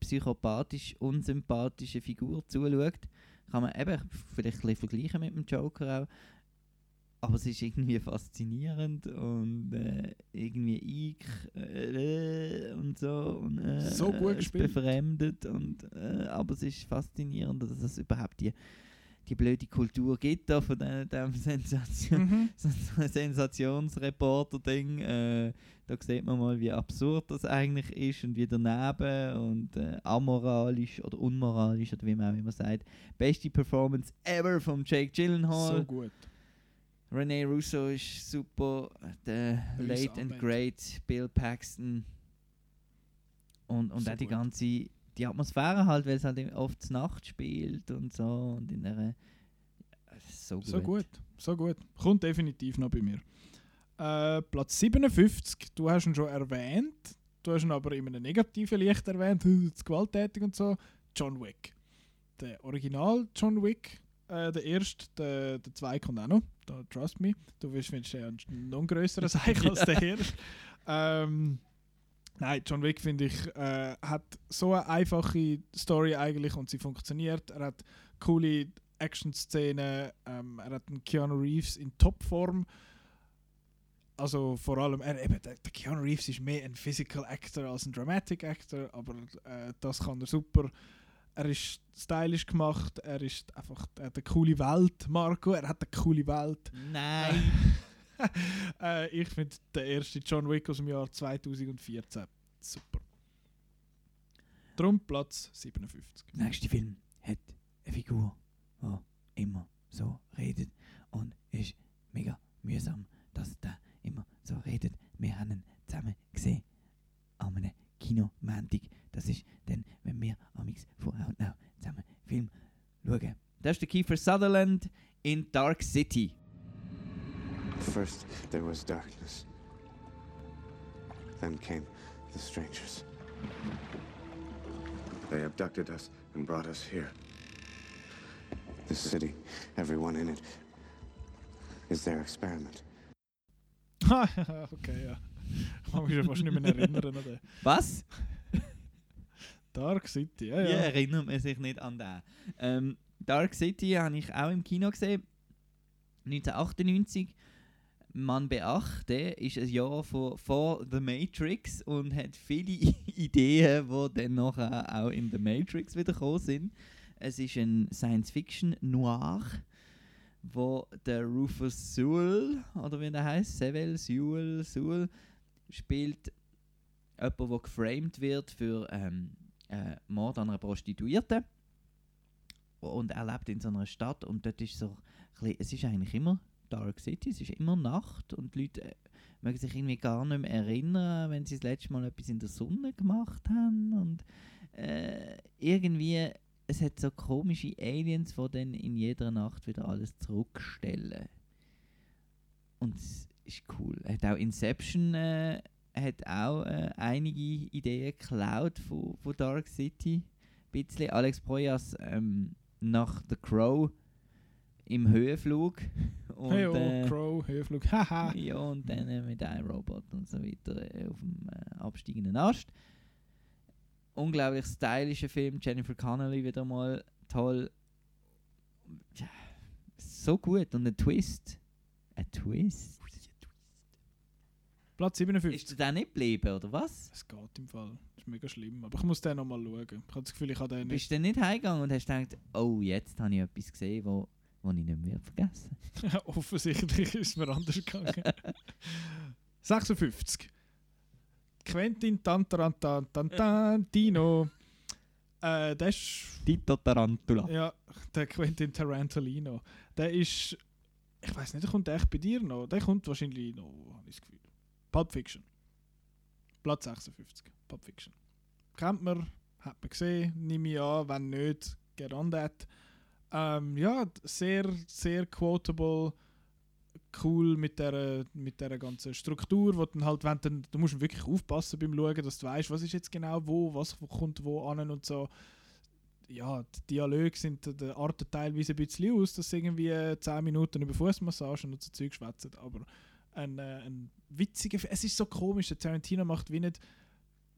psychopathisch unsympathischen Figur zuschaut, kann man eben vielleicht ein vergleichen mit dem Joker auch. Aber es ist irgendwie faszinierend und äh, irgendwie ich äh, und so. Und, äh, So gut es gespielt. befremdet. Und, äh, aber es ist faszinierend, dass es überhaupt die, die blöde Kultur gibt da von dem, dem Sensation, Mhm. Sensationsreporter-Ding. Äh, da sieht man mal, wie absurd das eigentlich ist und wie daneben und äh, amoralisch oder unmoralisch oder wie man auch immer sagt. Beste Performance ever von Jake Gyllenhaal. So gut. Rene Russo ist super. Der Late and. Great Bill Paxton. Und, und So auch die ganze die Atmosphäre halt, weil es halt oft Nacht spielt und so. Und in einer. So gut. So gut, so gut. Kommt definitiv noch bei mir. Äh, Platz 57, du hast ihn schon erwähnt, du hast ihn aber in einem negativen Licht erwähnt, zu gewalttätig und so. John Wick. Der Original John Wick, äh, der erste, der, der zweite kommt auch noch, da, trust me. Du wirst findest ja noch ein grösserer Seich als der erste. Ähm, Nein, John Wick finde ich äh, hat so eine einfache Story eigentlich und sie funktioniert. Er hat coole Action-Szenen, ähm, er hat einen Keanu Reeves in Topform. Also vor allem, er, eben, der, der Keanu Reeves ist mehr ein Physical Actor als ein Dramatic Actor, aber äh, das kann er super. Er ist stylisch gemacht, er ist einfach er hat eine coole Welt, Marco, er hat eine coole Welt. Nein! äh, ich finde der erste John Wick aus dem Jahr 2014 super. Drum Platz 57. Der nächste Film hat eine Figur, die immer so redet. Und ist mega mühsam, dass der immer so redet. Wir haben ihn zusammen gesehen. An einem Kinomantik. Das ist dann, wenn wir amix vor Outnow zusammen Film schauen. Das ist der Kiefer Sutherland in Dark City. First, there was darkness. Then came the strangers. They abducted us and brought us here. This city, everyone in it, is their experiment. okay, ja. Ich kann mich schon fast nicht mehr erinnern an den. Was? Dark City, ja, Ja, ja. erinnert man sich nicht an den. Ähm, Dark City habe ich auch im Kino gesehen. 1998. Man beachte, ist ein Jahr vor, vor The Matrix und hat viele Ideen, die dann nachher auch in The Matrix wieder gekommen sind. Es ist ein Science-Fiction-Noir, wo der Rufus Sewell, oder wie der heißt, Sewell, Sewell, Sewell, spielt jemand, der geframed wird für ähm, äh, Mord an einer Prostituierten. Und er lebt in so einer Stadt und dort ist so, es ist eigentlich immer Dark City, es ist immer Nacht und die Leute äh, mögen sich irgendwie gar nicht mehr erinnern, wenn sie das letzte Mal etwas in der Sonne gemacht haben und äh, irgendwie, es hat so komische Aliens, die dann in jeder Nacht wieder alles zurückstellen. Und es ist cool. Hat auch Inception äh, hat auch äh, einige Ideen geklaut von, von Dark City. Bisschen Alex Proyas ähm, nach The Crow im Höhenflug. Und, Hey, oh, äh, Crow, Höhenflug, haha. ja, und dann äh, mit iRobot und so weiter äh, auf dem äh, absteigenden Ast. Unglaublich stylischer Film, Jennifer Connelly wieder mal toll. Ja, so gut und ein Twist. Ein Twist. Platz 57. Ist der nicht geblieben, oder was? Es geht im Fall. Das ist mega schlimm. Aber ich muss den nochmal schauen. Ich habe das Gefühl, ich habe den Bist nicht. du dann nicht heimgegangen und hast gedacht, oh, jetzt habe ich etwas gesehen, wo, wo ich nicht mehr vergessen Offensichtlich ist es mir anders gegangen. 56. Quentin Tarantino. Äh, der ist. Tito Tarantula. Ja, der Quentin Tarantino. Der ist ich weiß nicht, der kommt echt bei dir noch. Der kommt wahrscheinlich noch, habe ich das Gefühl. Pulp Fiction. Platz 56. Pulp Fiction. Kennt man, hat man gesehen, nehme ich an, wenn nicht, get on that. Ähm, ja, sehr, sehr quotable, cool mit der, mit der ganzen Struktur, wo dann halt, wenn dann, du musst wirklich aufpassen beim Schauen, dass du weißt, was ist jetzt genau wo, was kommt wo an und so. Ja, die Dialoge sind, der arten teilweise ein bisschen aus, dass sie irgendwie 10 Minuten über Fußmassagen und so Zeug schwätzen, aber ein, äh, ein witziger. Es ist so komisch, der Tarantino macht wie nicht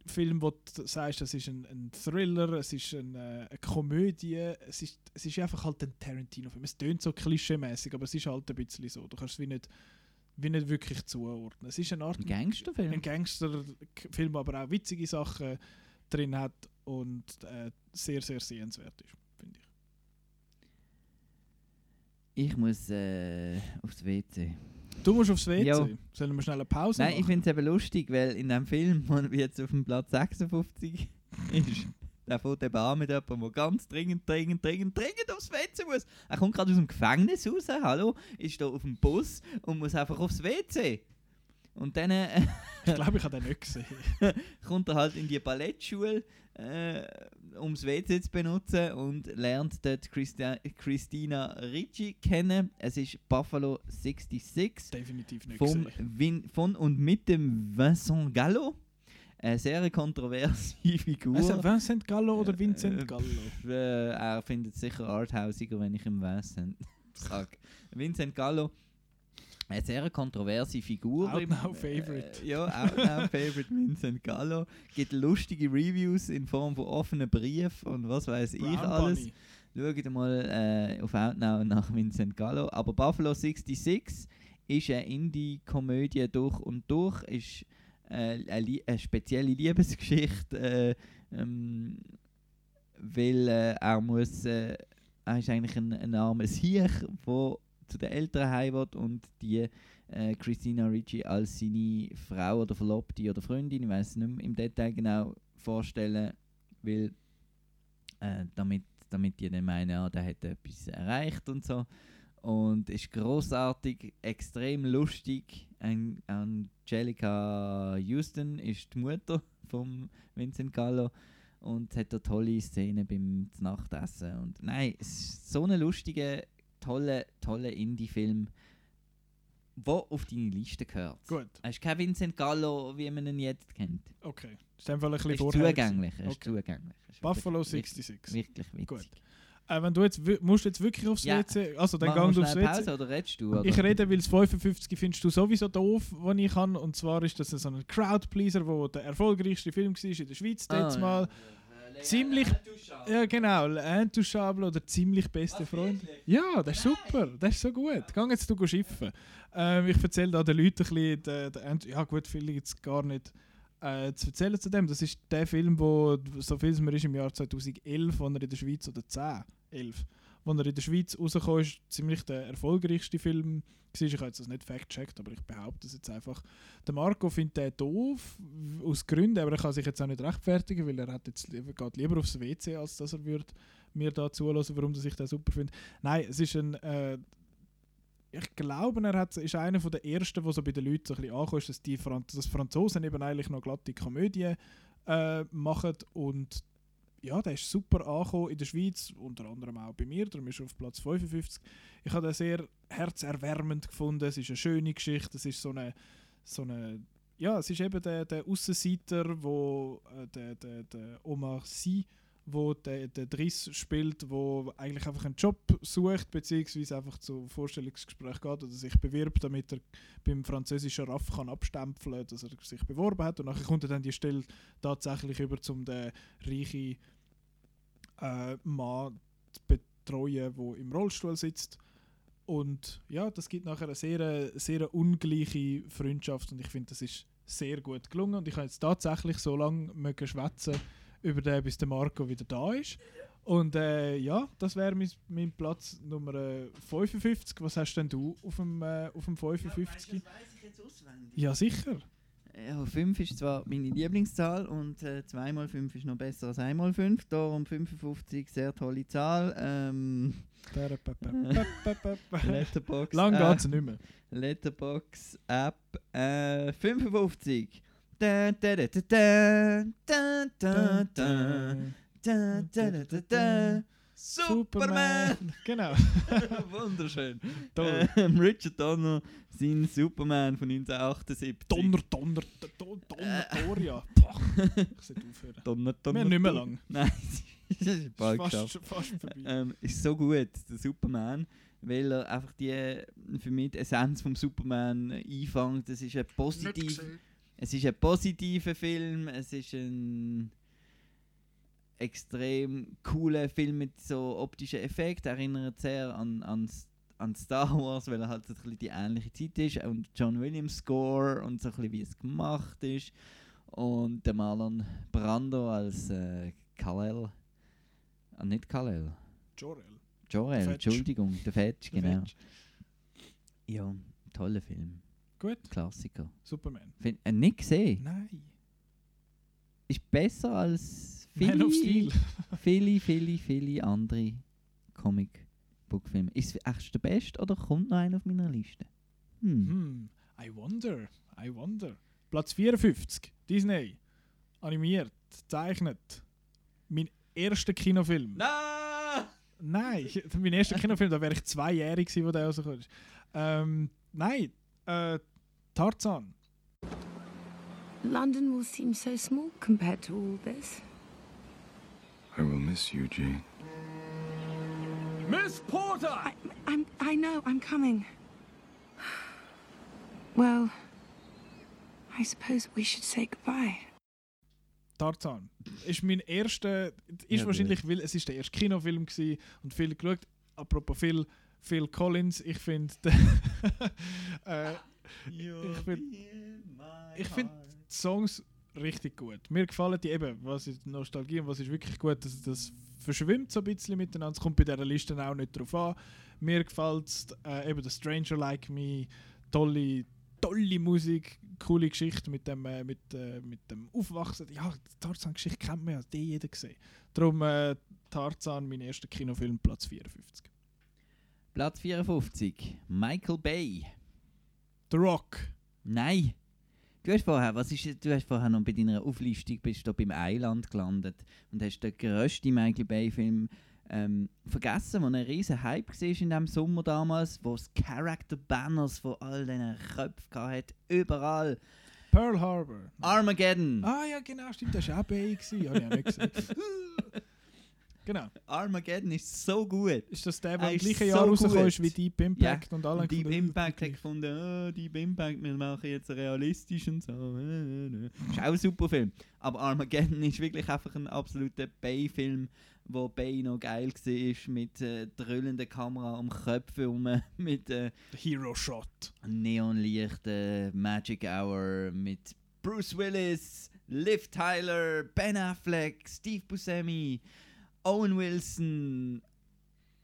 Film, wo du sagst, es ist ein, ein Thriller, es ist ein, äh, eine Komödie, es ist, es ist einfach halt ein Tarantino-Film. Es tönt so klischeemäßig, aber es ist halt ein bisschen so. Du kannst es wie nicht, wie nicht wirklich zuordnen. Es ist eine Art Ein Gangsterfilm. ein Gangsterfilm, aber auch witzige Sachen drin hat und äh, sehr, sehr sehenswert ist, finde ich. Ich muss äh, aufs WC. Du musst aufs WC. Ja. Sollen wir schnell eine Pause Nein, ich machen? finde es eben lustig, weil in dem Film, wo wir jetzt auf dem Platz 56 ist, der fährt eben an mit jemandem, der ganz dringend, dringend, dringend, dringend aufs WC muss. Er kommt gerade aus dem Gefängnis raus, hallo, ist da auf dem Bus und muss einfach aufs WC. Und dann äh, Ich glaube, ich habe den nicht gesehen. kommt er halt in die Ballettschule, äh, um das WC zu benutzen und lernt dort Christa Christina Ricci kennen. Es ist Buffalo 66. Definitiv nicht vom. Vin von und mit dem Vincent Gallo. Eine sehr kontroverse Figur. Also Vincent Gallo oder Vincent Gallo? Äh, er findet es sicher arthausiger, wenn ich ihm Vincent sage. Vincent Gallo, eine sehr kontroverse Figur. Out im- now favorite. Äh, ja, Out now favorite Vincent Gallo. Gibt lustige Reviews in Form von offenen Briefen und was weiß ich Brown alles. Bunny. Schaut mal äh, auf Outnow nach Vincent Gallo. Aber Buffalo 66 ist eine Indie-Komödie durch und durch. Ist äh, eine, eine spezielle Liebesgeschichte, äh, ähm, weil äh, er muss, äh, er ist eigentlich ein, ein armer Sieg, der zu den Eltern heim will und die äh, Christina Ricci als seine Frau oder Verlobte oder Freundin, ich weiß es nicht mehr im Detail genau vorstellen, will, äh, damit, damit die dann meinen, ja, der hat etwas erreicht und so. Und ist großartig, extrem lustig. An Angelica Houston ist die Mutter von Vincent Gallo und hat da tolle Szenen beim Nachtessen. Und nein, es ist so ein lustiger, toller, toller Indie-Film, der auf deine Liste gehört. Gut. Ist kein Vincent Gallo, wie man ihn jetzt kennt. Okay. Ist Fall ein bisschen ist zugänglich. ist Okay. zugänglich. Ist Buffalo wirklich- 66. Wirklich witzig. Gut. Äh, wenn du jetzt, musst du jetzt wirklich aufs Ja. WC, also dann Machen aufs WC. Pause oder redest du, oder? Ich rede, weil das 55 findest du sowieso doof, was ich kann. Und zwar ist das so ein Crowdpleaser, wo der erfolgreichste Film war in der Schweiz Ah, jetzt ja. mal. Ziemlich, ja genau, Intouchable oder ziemlich beste Freund. Ja, das ist super, das ist so gut. Geh jetzt du schiffen. Ähm, ich erzähle da den Leuten ein bisschen, der Int- ja gut, viele jetzt gar nicht äh, zu erzählen zu dem. Das ist der Film, wo so viel es mir ist im Jahr 2011, wo in der Schweiz oder 10, 11, wo er in der Schweiz rausgekommen ist, ziemlich der erfolgreichste Film war. Ich habe jetzt das nicht fact-checkt, aber ich behaupte es jetzt einfach. Der Marco findet den doof, aus Gründen, aber er kann sich jetzt auch nicht rechtfertigen, weil er hat jetzt, geht lieber aufs WC, als dass er würd mir da zulassen, warum dass ich den super finde. Nein, es ist ein... Äh, ich glaube, er hat, ist einer der ersten, der so bei den Leuten so ein bisschen ankommt, dass die Franz dass Franzosen eben eigentlich noch glatte Komödien äh, machen und ja, der ist super angekommen in der Schweiz, unter anderem auch bei mir, darum ist er auf Platz 55. Ich habe den sehr herzerwärmend gefunden, es ist eine schöne Geschichte, es ist so eine, so eine ja, es ist eben der, der Aussenseiter, wo äh, der, der, der Omar Sy, wo der, der Driss spielt, wo eigentlich einfach einen Job sucht, beziehungsweise einfach zu Vorstellungsgespräch geht oder sich bewirbt, damit er beim französischen RAF kann abstempeln kann, dass er sich beworben hat. Und nachher kommt er dann die Stelle tatsächlich über, um den reichen äh, Mann zu betreuen, der im Rollstuhl sitzt. Und ja, das gibt nachher eine sehr, sehr ungleiche Freundschaft und ich finde, das ist sehr gut gelungen. Und ich habe jetzt tatsächlich so lange schwätzen über den, bis der Marco wieder da ist. Und äh, ja, das wäre mein, mein Platz Nummer äh, 55. Was hast denn du auf dem, äh, auf dem 55? Ja, sicher. Ja, 5 ist zwar meine Lieblingszahl und äh, 2 mal 5 ist noch besser als 1 mal 5. Darum 55, sehr tolle Zahl. Ähm, Letterbox. Lang äh, geht's nicht mehr. Letterbox App äh, 55. Superman! Genau. Wunderschön. Ähm, Richard Donner, sein Superman von 1978. Donner, Donner, Donner, Donner, äh. Doria. Ich sollte aufhören. Donner, Donner. Wir haben nicht mehr lang. Nein, das ist bald fast, geschafft. fast vorbei. Ähm, ist so gut, der Superman, weil er einfach die, für mich die Essenz vom Superman einfängt. Das ist ein positiv... Nicht es ist ein positiver Film, es ist ein extrem cooler Film mit so optischen Effekten, erinnert sehr an, an, an Star Wars, weil er halt so ein bisschen die ähnliche Zeit ist und John Williams Score und so ein bisschen wie es gemacht ist und der Marlon Brando als äh, Kal-El, ah, nicht Kal-El, Jor-El. Jor-El. Entschuldigung, der Fetch, genau. Fetch. Ja, toller Film. Gut. Klassiker. Superman. Find, äh, nicht gesehen. Nein. Ist besser als viele, viele, viele, viele andere Comic-Book-Filme. Ist es echt der beste oder kommt noch einer auf meiner Liste? Hm. Hm. I wonder. I wonder. Platz 54. Disney. Animiert. Zeichnet. Mein erster Kinofilm. Nein! Nein, mein erster Kinofilm, da wäre ich zweijährig gewesen, wo der rausgekommen ist. Ähm, nein, äh, Tarzan. London will seem so small compared to all this. I will miss you, Jane. Miss Porter! I, I'm, I know, I'm coming. Well, I suppose we should say goodbye. Tarzan. Ist mein erster, ist Ja, wahrscheinlich, weil es ist der erste Kinofilm gewesen und viel geschaut. Apropos Phil, Phil Collins, ich finde, äh, ich finde, ich finde die Songs richtig gut. Mir gefallen die eben, was ist Nostalgie und was ist wirklich gut, das, das verschwimmt so ein bisschen miteinander. Es kommt bei dieser Liste auch nicht drauf an. Mir gefällt äh, eben der Stranger Like Me, tolle, tolle Musik, coole Geschichte mit dem, äh, mit, äh, mit dem Aufwachsen. Ja, die Tarzan-Geschichte kennt man ja, die jeder gesehen. Darum äh, Tarzan, mein erster Kinofilm, Platz 54. Platz 54. Michael Bay. The Rock. Nein. Du hast vorher, was ist, du hast vorher noch bei deiner Auflistung bist du beim Eiland gelandet und hast den grössten Michael Bay-Film ähm, vergessen, wo ein riesen Hype war in dem Sommer damals, wo es Character Banners von all diesen Köpfen hatte, überall. Pearl Harbor. Armageddon. Ah ja, genau, stimmt, das war auch Bay. gewesen. Habe ich auch nicht gesehen. genau. Armageddon ist so gut. Ist das der, der Er im gleichen so Jahr rausgekommen ist wie Deep Impact ja. und alle Deep Impact hat gefunden, oh, Deep Impact, wir machen jetzt realistisch und so. Ist auch ein super Film. Aber Armageddon ist wirklich einfach ein absoluter Bay-Film, wo Bay noch geil war mit äh, dröhnender Kamera um Köpfe herum, mit äh, Hero Shot. Neonlichten, Magic Hour, mit Bruce Willis, Liv Tyler, Ben Affleck, Steve Buscemi, Owen Wilson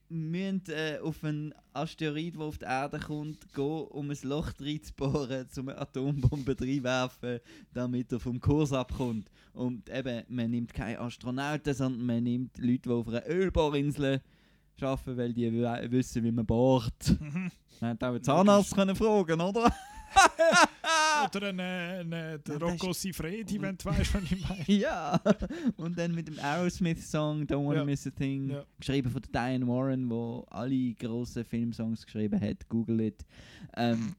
müssen äh, auf einen Asteroid, der auf die Erde kommt, gehen, um ein Loch reinzubohren, um eine Atombombe reinwerfen, damit er vom Kurs abkommt. Und eben, man nimmt keine Astronauten, sondern man nimmt Leute, die auf einer Ölbohrinsel arbeiten, weil die wissen, wie man bohrt. Man hätte auch einen Zahnarzt können fragen oder? Oder ein, ein, äh, der Ja, Rocco Sifredi, wenn du weißt, was ich meine. ja, und dann mit dem Aerosmith-Song Don't Wanna Ja. Miss a Thing, Ja. geschrieben von Diane Warren, wo alle grossen Filmsongs geschrieben hat, google it. Ähm,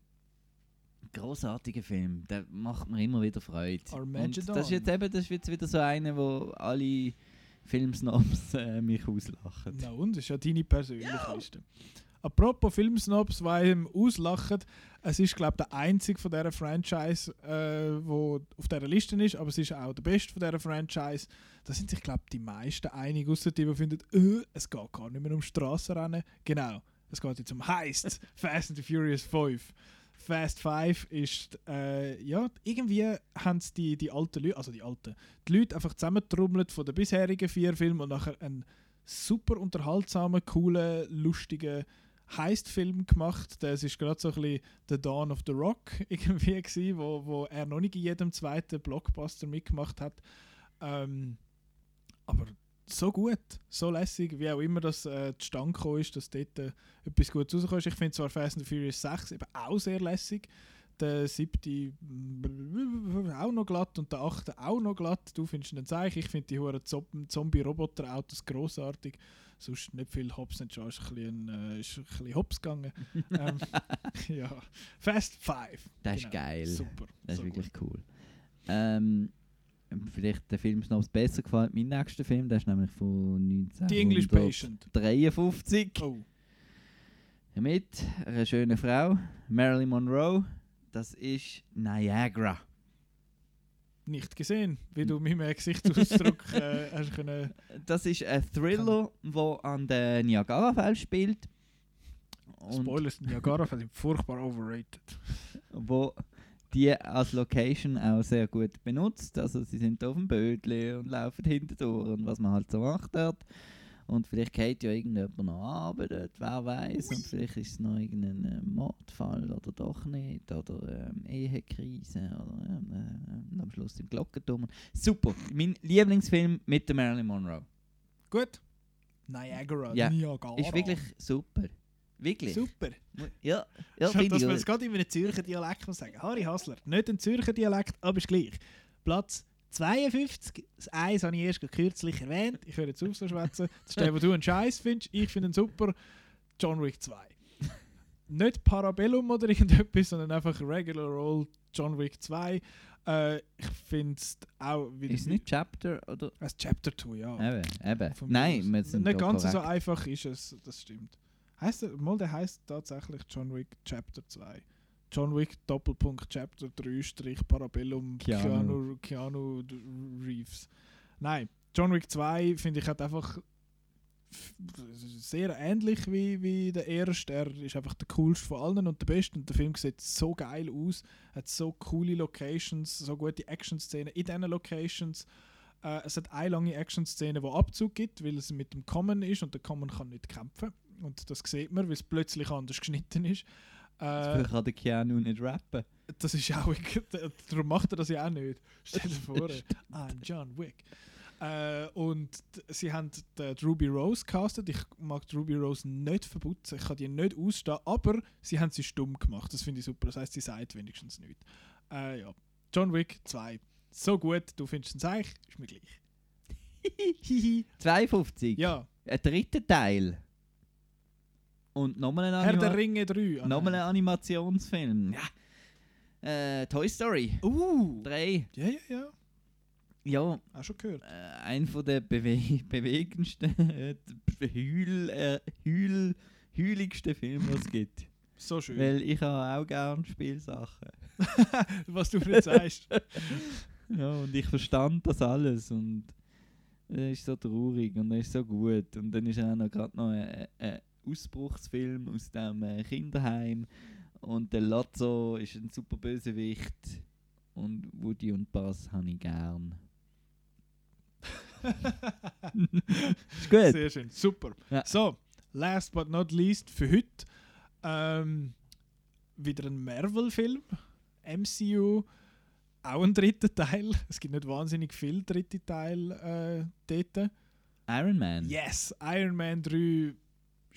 großartiger Film, der macht mir immer wieder Freude. Und Armageddon. das ist jetzt eben das ist jetzt wieder so einer, wo alle Filmsnobs äh, mich auslachen. Na und, das ist ja deine persönliche Liste. Apropos Filmsnobs, die einem auslachen, es ist, glaube ich, der einzige von dieser Franchise, äh, wo auf dieser Liste ist, aber es ist auch der beste von dieser Franchise. Da sind sich, glaube ich, die meisten einig, außer die, die finden, äh, es geht gar nicht mehr um Strassenrennen. Genau, es geht jetzt um Heist, Fast and the Furious 5. Fast 5 ist, äh, ja, irgendwie haben die, die alten Leute, also die alten, die Leute einfach zusammentrommelt von den bisherigen vier Filmen und nachher einen super unterhaltsamen, coolen, lustigen Heist-Film gemacht. Das ist gerade so ein bisschen The Dawn of the Rock irgendwie gewesen, wo, wo er noch nicht in jedem zweiten Blockbuster mitgemacht hat. Ähm, aber so gut, so lässig, wie auch immer das äh, zustande gekommen ist, dass dort äh, etwas Gutes rausgekommen ist. Ich finde zwar Fast and Furious 6 eben auch sehr lässig, der siebte auch noch glatt und der achte auch noch glatt. Du findest ihn zeig. Ich finde die hohen Zombie-Roboter-Autos grossartig. Sonst nicht viel Hobbs and Shaw ist ein bisschen, äh, ist ein bisschen Hobbs gegangen. ähm, ja. Fast Five. Das ist Genau. geil. Super. Das ist so wirklich gut. cool. Ähm, vielleicht der Film ist noch besser gefallen. Mein nächster Film, der ist nämlich von The English Patient. 1953. Oh. Mit einer schönen Frau, Marilyn Monroe. Das ist Niagara. Nicht gesehen, wie du mit meinem Gesichtsausdruck äh, hast können. Das ist ein Thriller, der an den Niagara-Fällen spielt. Und Spoilers, Niagara-Fälle sind furchtbar overrated. wo die als Location auch sehr gut benutzt. Also sie sind auf dem Bödli und laufen hinterdurch und was man halt so macht dort. Und vielleicht geht ja irgendjemand noch ab dort, wer weiß. Und vielleicht ist es noch irgendein äh, Mordfall oder doch nicht. Oder ähm, Ehekrise. Oder ähm, äh, und am Schluss im Glockenturm. Super. Mein Lieblingsfilm mit der Marilyn Monroe. Gut. Niagara, Ja, Niagara. ist wirklich super. Wirklich. Super. Ja, ja Schon, finde dass ich man es gerade in einem Zürcher Dialekt muss sagen. Harry Hassler, nicht ein Zürcher Dialekt, aber ist gleich. Platz 52, das Eis habe ich erst kürzlich erwähnt. Ich höre jetzt auf so schwätzen. Das ist der, wo du einen Scheiß findest. Ich finde ihn super. John Wick 2. nicht Parabellum oder irgendetwas, sondern einfach Regular Old John Wick 2. Äh, ich finde es auch wieder. Ist es nicht Chapter oder? Es Chapter 2, ja. Eben, eben. Von Nein, wir sind nicht ganz so korrekt. einfach ist es, das stimmt. Heißt der, mal, der heißt tatsächlich John Wick Chapter 2. John Wick Doppelpunkt Chapter 3 Strich Parabellum Keanu. Keanu, Keanu Reeves. Nein, John Wick 2 finde ich hat einfach sehr ähnlich wie, wie der erste. Er ist einfach der coolste von allen und der beste und der Film sieht so geil aus, hat so coole Locations, so gute Action-Szenen in diesen Locations. Äh, es hat eine lange Action-Szene, die Abzug gibt, weil es mit dem Common ist und der Common kann nicht kämpfen. Und das sieht man, weil es plötzlich anders geschnitten ist. Äh, kann der Keanu nicht rappen. das ist auch. Darum macht er das ja auch nicht. Stell dir vor, I'm John Wick. Äh, und sie haben die, die Ruby Rose castet. Ich mag die Ruby Rose nicht verputzen. Ich kann die nicht ausstehen. Aber sie haben sie stumm gemacht. Das finde ich super. Das heißt, sie sagt wenigstens nichts. Äh, ja. John Wick 2. So gut, du findest es eigentlich, ist mir gleich. 52? Ja. Ein dritter Teil. Und nochmal ein, Herr der Ringe 3. Ah, nochmal ein Animationsfilm. Ja. Äh, Toy Story. Uh. 3. Ja, ja, ja. Ja. Auch schon gehört. Äh, ein von der bewe bewegendsten, äh, heul, äh, heul, heuligsten Filme, die es gibt. So schön. Weil ich habe auch gerne Spielsachen. Was du mir sagst. ja, und ich verstand das alles und er ist so traurig und er ist so gut. Und dann ist auch noch gerade noch ein, ein Ausbruchsfilm aus dem äh, Kinderheim und der Lotso ist ein super Bösewicht und Woody und Buzz habe ich gern. ist gut. Sehr schön, super. Ja. So, last but not least für heute ähm, wieder ein Marvel-Film, MCU, auch ein dritter Teil. Es gibt nicht wahnsinnig viele dritte Teile äh, dort. Iron Man. Yes, Iron Man 3,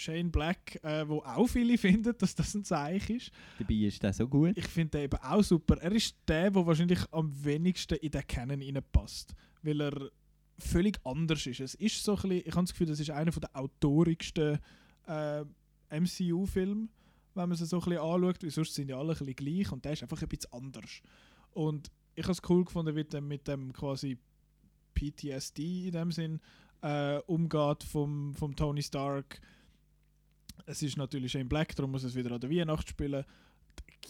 Shane Black, äh, wo auch viele finden, dass das ein Zeichen ist. Dabei ist der so gut. Ich finde den eben auch super. Er ist der, der wahrscheinlich am wenigsten in den Canon reinpasst. Weil er völlig anders ist. Es ist so ein bisschen, ich habe das Gefühl, das ist einer der autorigsten äh, MCU-Filme, wenn man es so ein bisschen anschaut, weil sonst sind ja alle ein bisschen gleich und der ist einfach ein bisschen anders. Und ich habe es cool gefunden, wie der mit dem quasi PTSD in dem Sinn äh, umgeht vom, vom Tony Stark. Es ist natürlich Shane Black, darum muss es wieder an der Weihnacht spielen.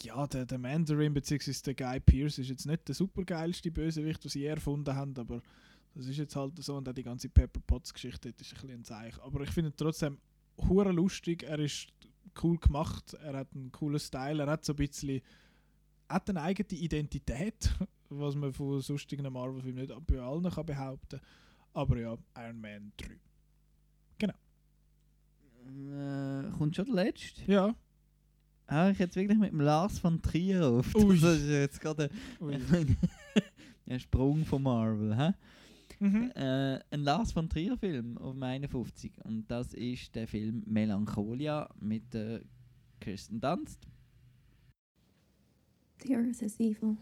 Ja, der, der Mandarin bzw. der Guy Pearce ist jetzt nicht der supergeilste Bösewicht, den sie erfunden haben, aber das ist jetzt halt so und auch die ganze Pepper Potts Geschichte ist ein bisschen ein Zeichen. Aber ich finde trotzdem hure lustig, er ist cool gemacht, er hat einen coolen Style, er hat so ein bisschen hat eine eigene Identität, was man von sonstigen Marvel-Filmen nicht bei allen kann behaupten Aber ja, Iron Man 3. Äh, kommt schon der letzte? Ja. Ah, ich jetzt wirklich mit dem Lars von Trier auf. Ui. Das ist jetzt gerade ein, ein Sprung von Marvel. Hä? Mhm. Äh, ein Lars von Trier Film auf dem 51 und das ist der Film Melancholia mit der Kirsten Dunst. The earth is evil.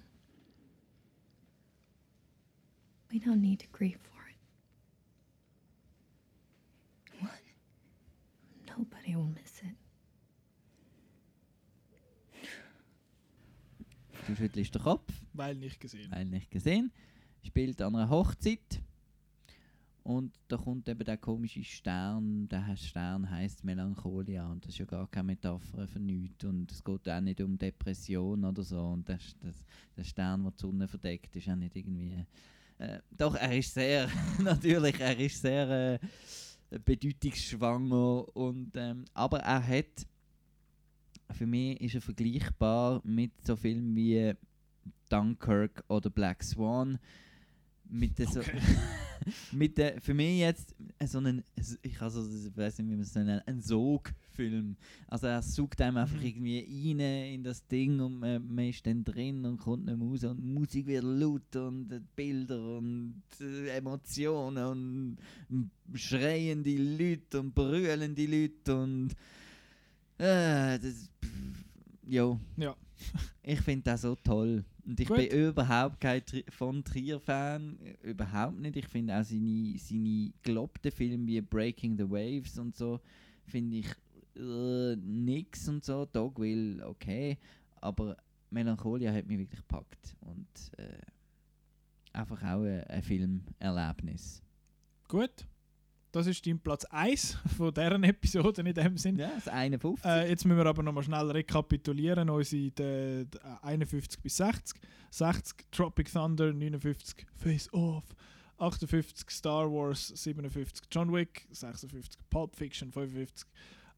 We don't need to grieve for it. What? Nobody will miss it. Du schüttelst den Kopf. Weil nicht gesehen. Weil nicht gesehen. Spielt an einer Hochzeit. Und da kommt eben der komische Stern. Der Stern heißt Melancholia. Und das ist ja gar keine Metapher für nichts. Und es geht auch nicht um Depression oder so. Und das, das, der Stern, der die Sonne verdeckt, ist auch nicht irgendwie. Äh, doch, er ist sehr. natürlich, er ist sehr äh, bedeutungsschwanger. Und, ähm, aber er hat. Für mich ist er vergleichbar mit so Filmen wie Dunkirk oder Black Swan. Mit der so, mit der, für mich jetzt so einen, ich also, ich weiß nicht, wie man es nennt, ein Sogfilm. Also er sucht einem einfach Mhm. irgendwie rein in das Ding und man, man ist dann drin und kommt nicht mehr raus und Musik wird laut und äh, Bilder und äh, Emotionen und schreiende Leute und brüllende Leute und äh, das, jo. Ja. Ich finde das so toll. Und ich Gut. bin überhaupt kein Tri von Trier-Fan. Überhaupt nicht. Ich finde auch seine, seine gelobten Filme wie Breaking the Waves und so, finde ich äh, nix und so. Dogville, okay. Aber Melancholia hat mich wirklich gepackt. Und äh, einfach auch ein, ein Filmerlebnis. Gut. Das ist dein Platz 1 von deren Episode in dem Sinn. Ja, das 51. Äh, jetzt müssen wir aber nochmal schnell rekapitulieren. Unsere de, de, 51 bis 60. 60 Tropic Thunder, 59 Face Off, 58 Star Wars, 57 John Wick, 56 Pulp Fiction, 55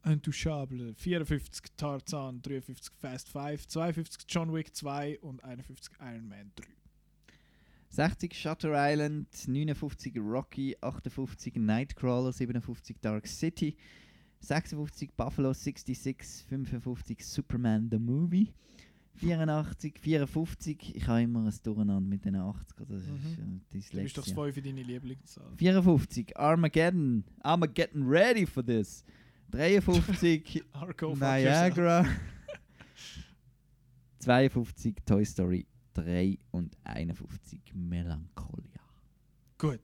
Intouchable, 54 Tarzan, 53 Fast 5, 52 John Wick 2 und 51 Iron Man 3. 60 Shutter Island, 59 Rocky, 58 Nightcrawler, 57 Dark City, 56 Buffalo 66, 55 Superman the Movie, 84, 54, ich habe immer ein Durcheinander mit den 80er, das ist Mhm. äh, Du bist doch Dyslexia. das 5 deine Lieblingszahl. 54 Armageddon, getting ready for this. 53 Argo, fuck Niagara. 52 Toy Story 3 und 51 Melancholia. Gut.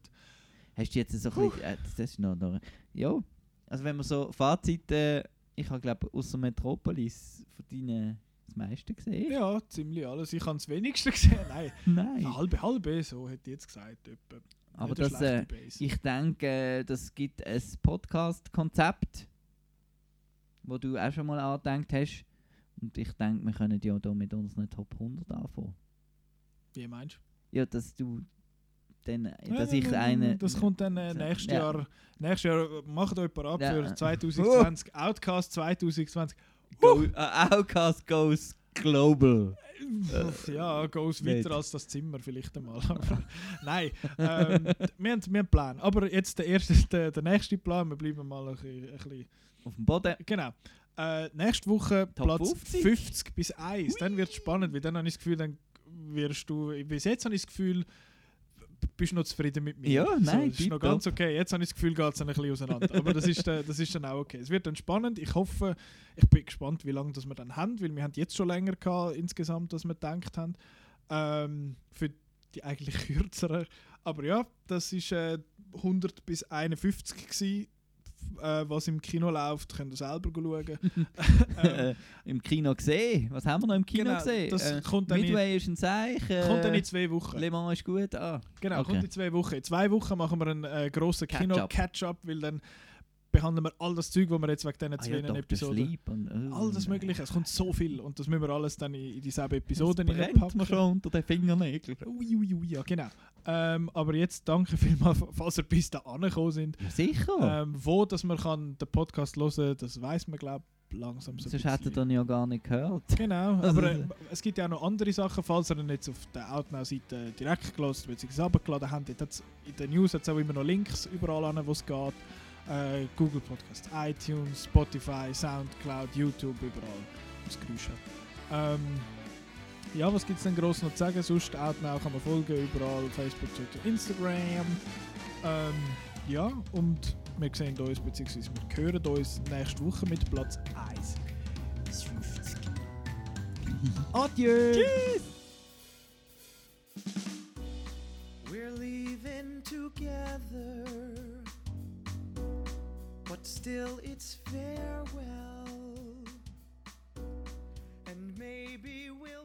Hast du jetzt so ein bisschen, äh, das ist noch, noch ja, also wenn man so Fazit, äh, ich habe glaube außer Metropolis von deinen das meiste gesehen. Ja, ziemlich alles. Ich habe das wenigste gesehen. Nein. Nein. Halbe, halbe, so hätte ich jetzt gesagt. Etwa. Aber das, äh, ich denke, das gibt ein Podcast-Konzept, wo du auch schon mal angedenkt hast. Und ich denke, wir können ja da mit unseren Top 100 anfangen. Wie meinst du? Ja, dass du dann, dass nein, ich eine... Das kommt dann äh, nächstes Ja. Jahr. Nächstes Jahr äh, macht euch parat Ja. für 2020. Outcast 2020. Go, äh, Outcast goes global. Äh, ja, goes nicht. weiter als das Zimmer vielleicht einmal. Nein, ähm, wir, haben, wir haben einen Plan. Aber jetzt der erste, der, der nächste Plan, wir bleiben mal ein bisschen, ein bisschen Auf dem Boden. Genau. Äh, nächste Woche Top Platz 50? 50, bis 1. Dann wird es spannend, weil dann habe ich das Gefühl, dann wirst du. Bis jetzt habe ich das Gefühl, bist du noch zufrieden mit mir. Ja, nein, so, das ist noch ganz okay. Jetzt habe ich das Gefühl, geht es ein bisschen auseinander. Aber das ist, äh, das ist dann auch okay. Es wird dann spannend. Ich hoffe, ich bin gespannt, wie lange das wir dann haben, weil wir haben jetzt schon länger gehabt, insgesamt, als wir gedacht haben. Ähm, für die eigentlich kürzeren. Aber ja, das ist äh, 100 bis 51 gewesen. Äh, was im Kino läuft, könnt ihr selber schauen. äh, Im Kino gesehen. Was haben wir noch im Kino Genau, gesehen? das äh, kommt dann in- Midway ist ein Seich. Äh, Kommt dann in zwei Wochen. Le Mans ist gut. Ah, Genau, okay. kommt in zwei Wochen. In zwei Wochen machen wir einen äh, grossen Catch-up. Kino-Catch-up, weil dann behandeln wir all das Zeug, was wir jetzt wegen diesen Ah zwei ja. Episoden... Und, oh, all das. Mögliche. Es kommt so viel und das müssen wir alles dann in, in dieselbe Episode Das reinpacken. mir schon unter den Fingernägeln. Ui, ui, ja, genau. Ähm, aber jetzt danke vielmals, falls ihr bis da angekommen sind. Ja, sicher. Ähm, wo dass man kann den Podcast hören das weiß man, glaube ich, langsam so Sonst ihr ihn ja gar nicht gehört. Genau, Also, aber äh, es gibt ja auch noch andere Sachen, falls ihr ihn jetzt auf der Outnow-Seite direkt gelassen bzw. abgeladen habt. dort In den News hat es auch immer noch Links überall an, wo es geht. Äh, Google Podcast, iTunes, Spotify, Soundcloud, YouTube, überall, Geräusche hat. Ähm, ja, was gibt es denn gross noch zu sagen? Sonst Outnow kann man folgen, überall, Facebook, Twitter, Instagram. Ähm, ja, und wir sehen uns, beziehungsweise wir hören uns nächste Woche mit Platz 1 bis 50. Adieu! Tschüss! We're leaving together, but still it's farewell. And maybe we'll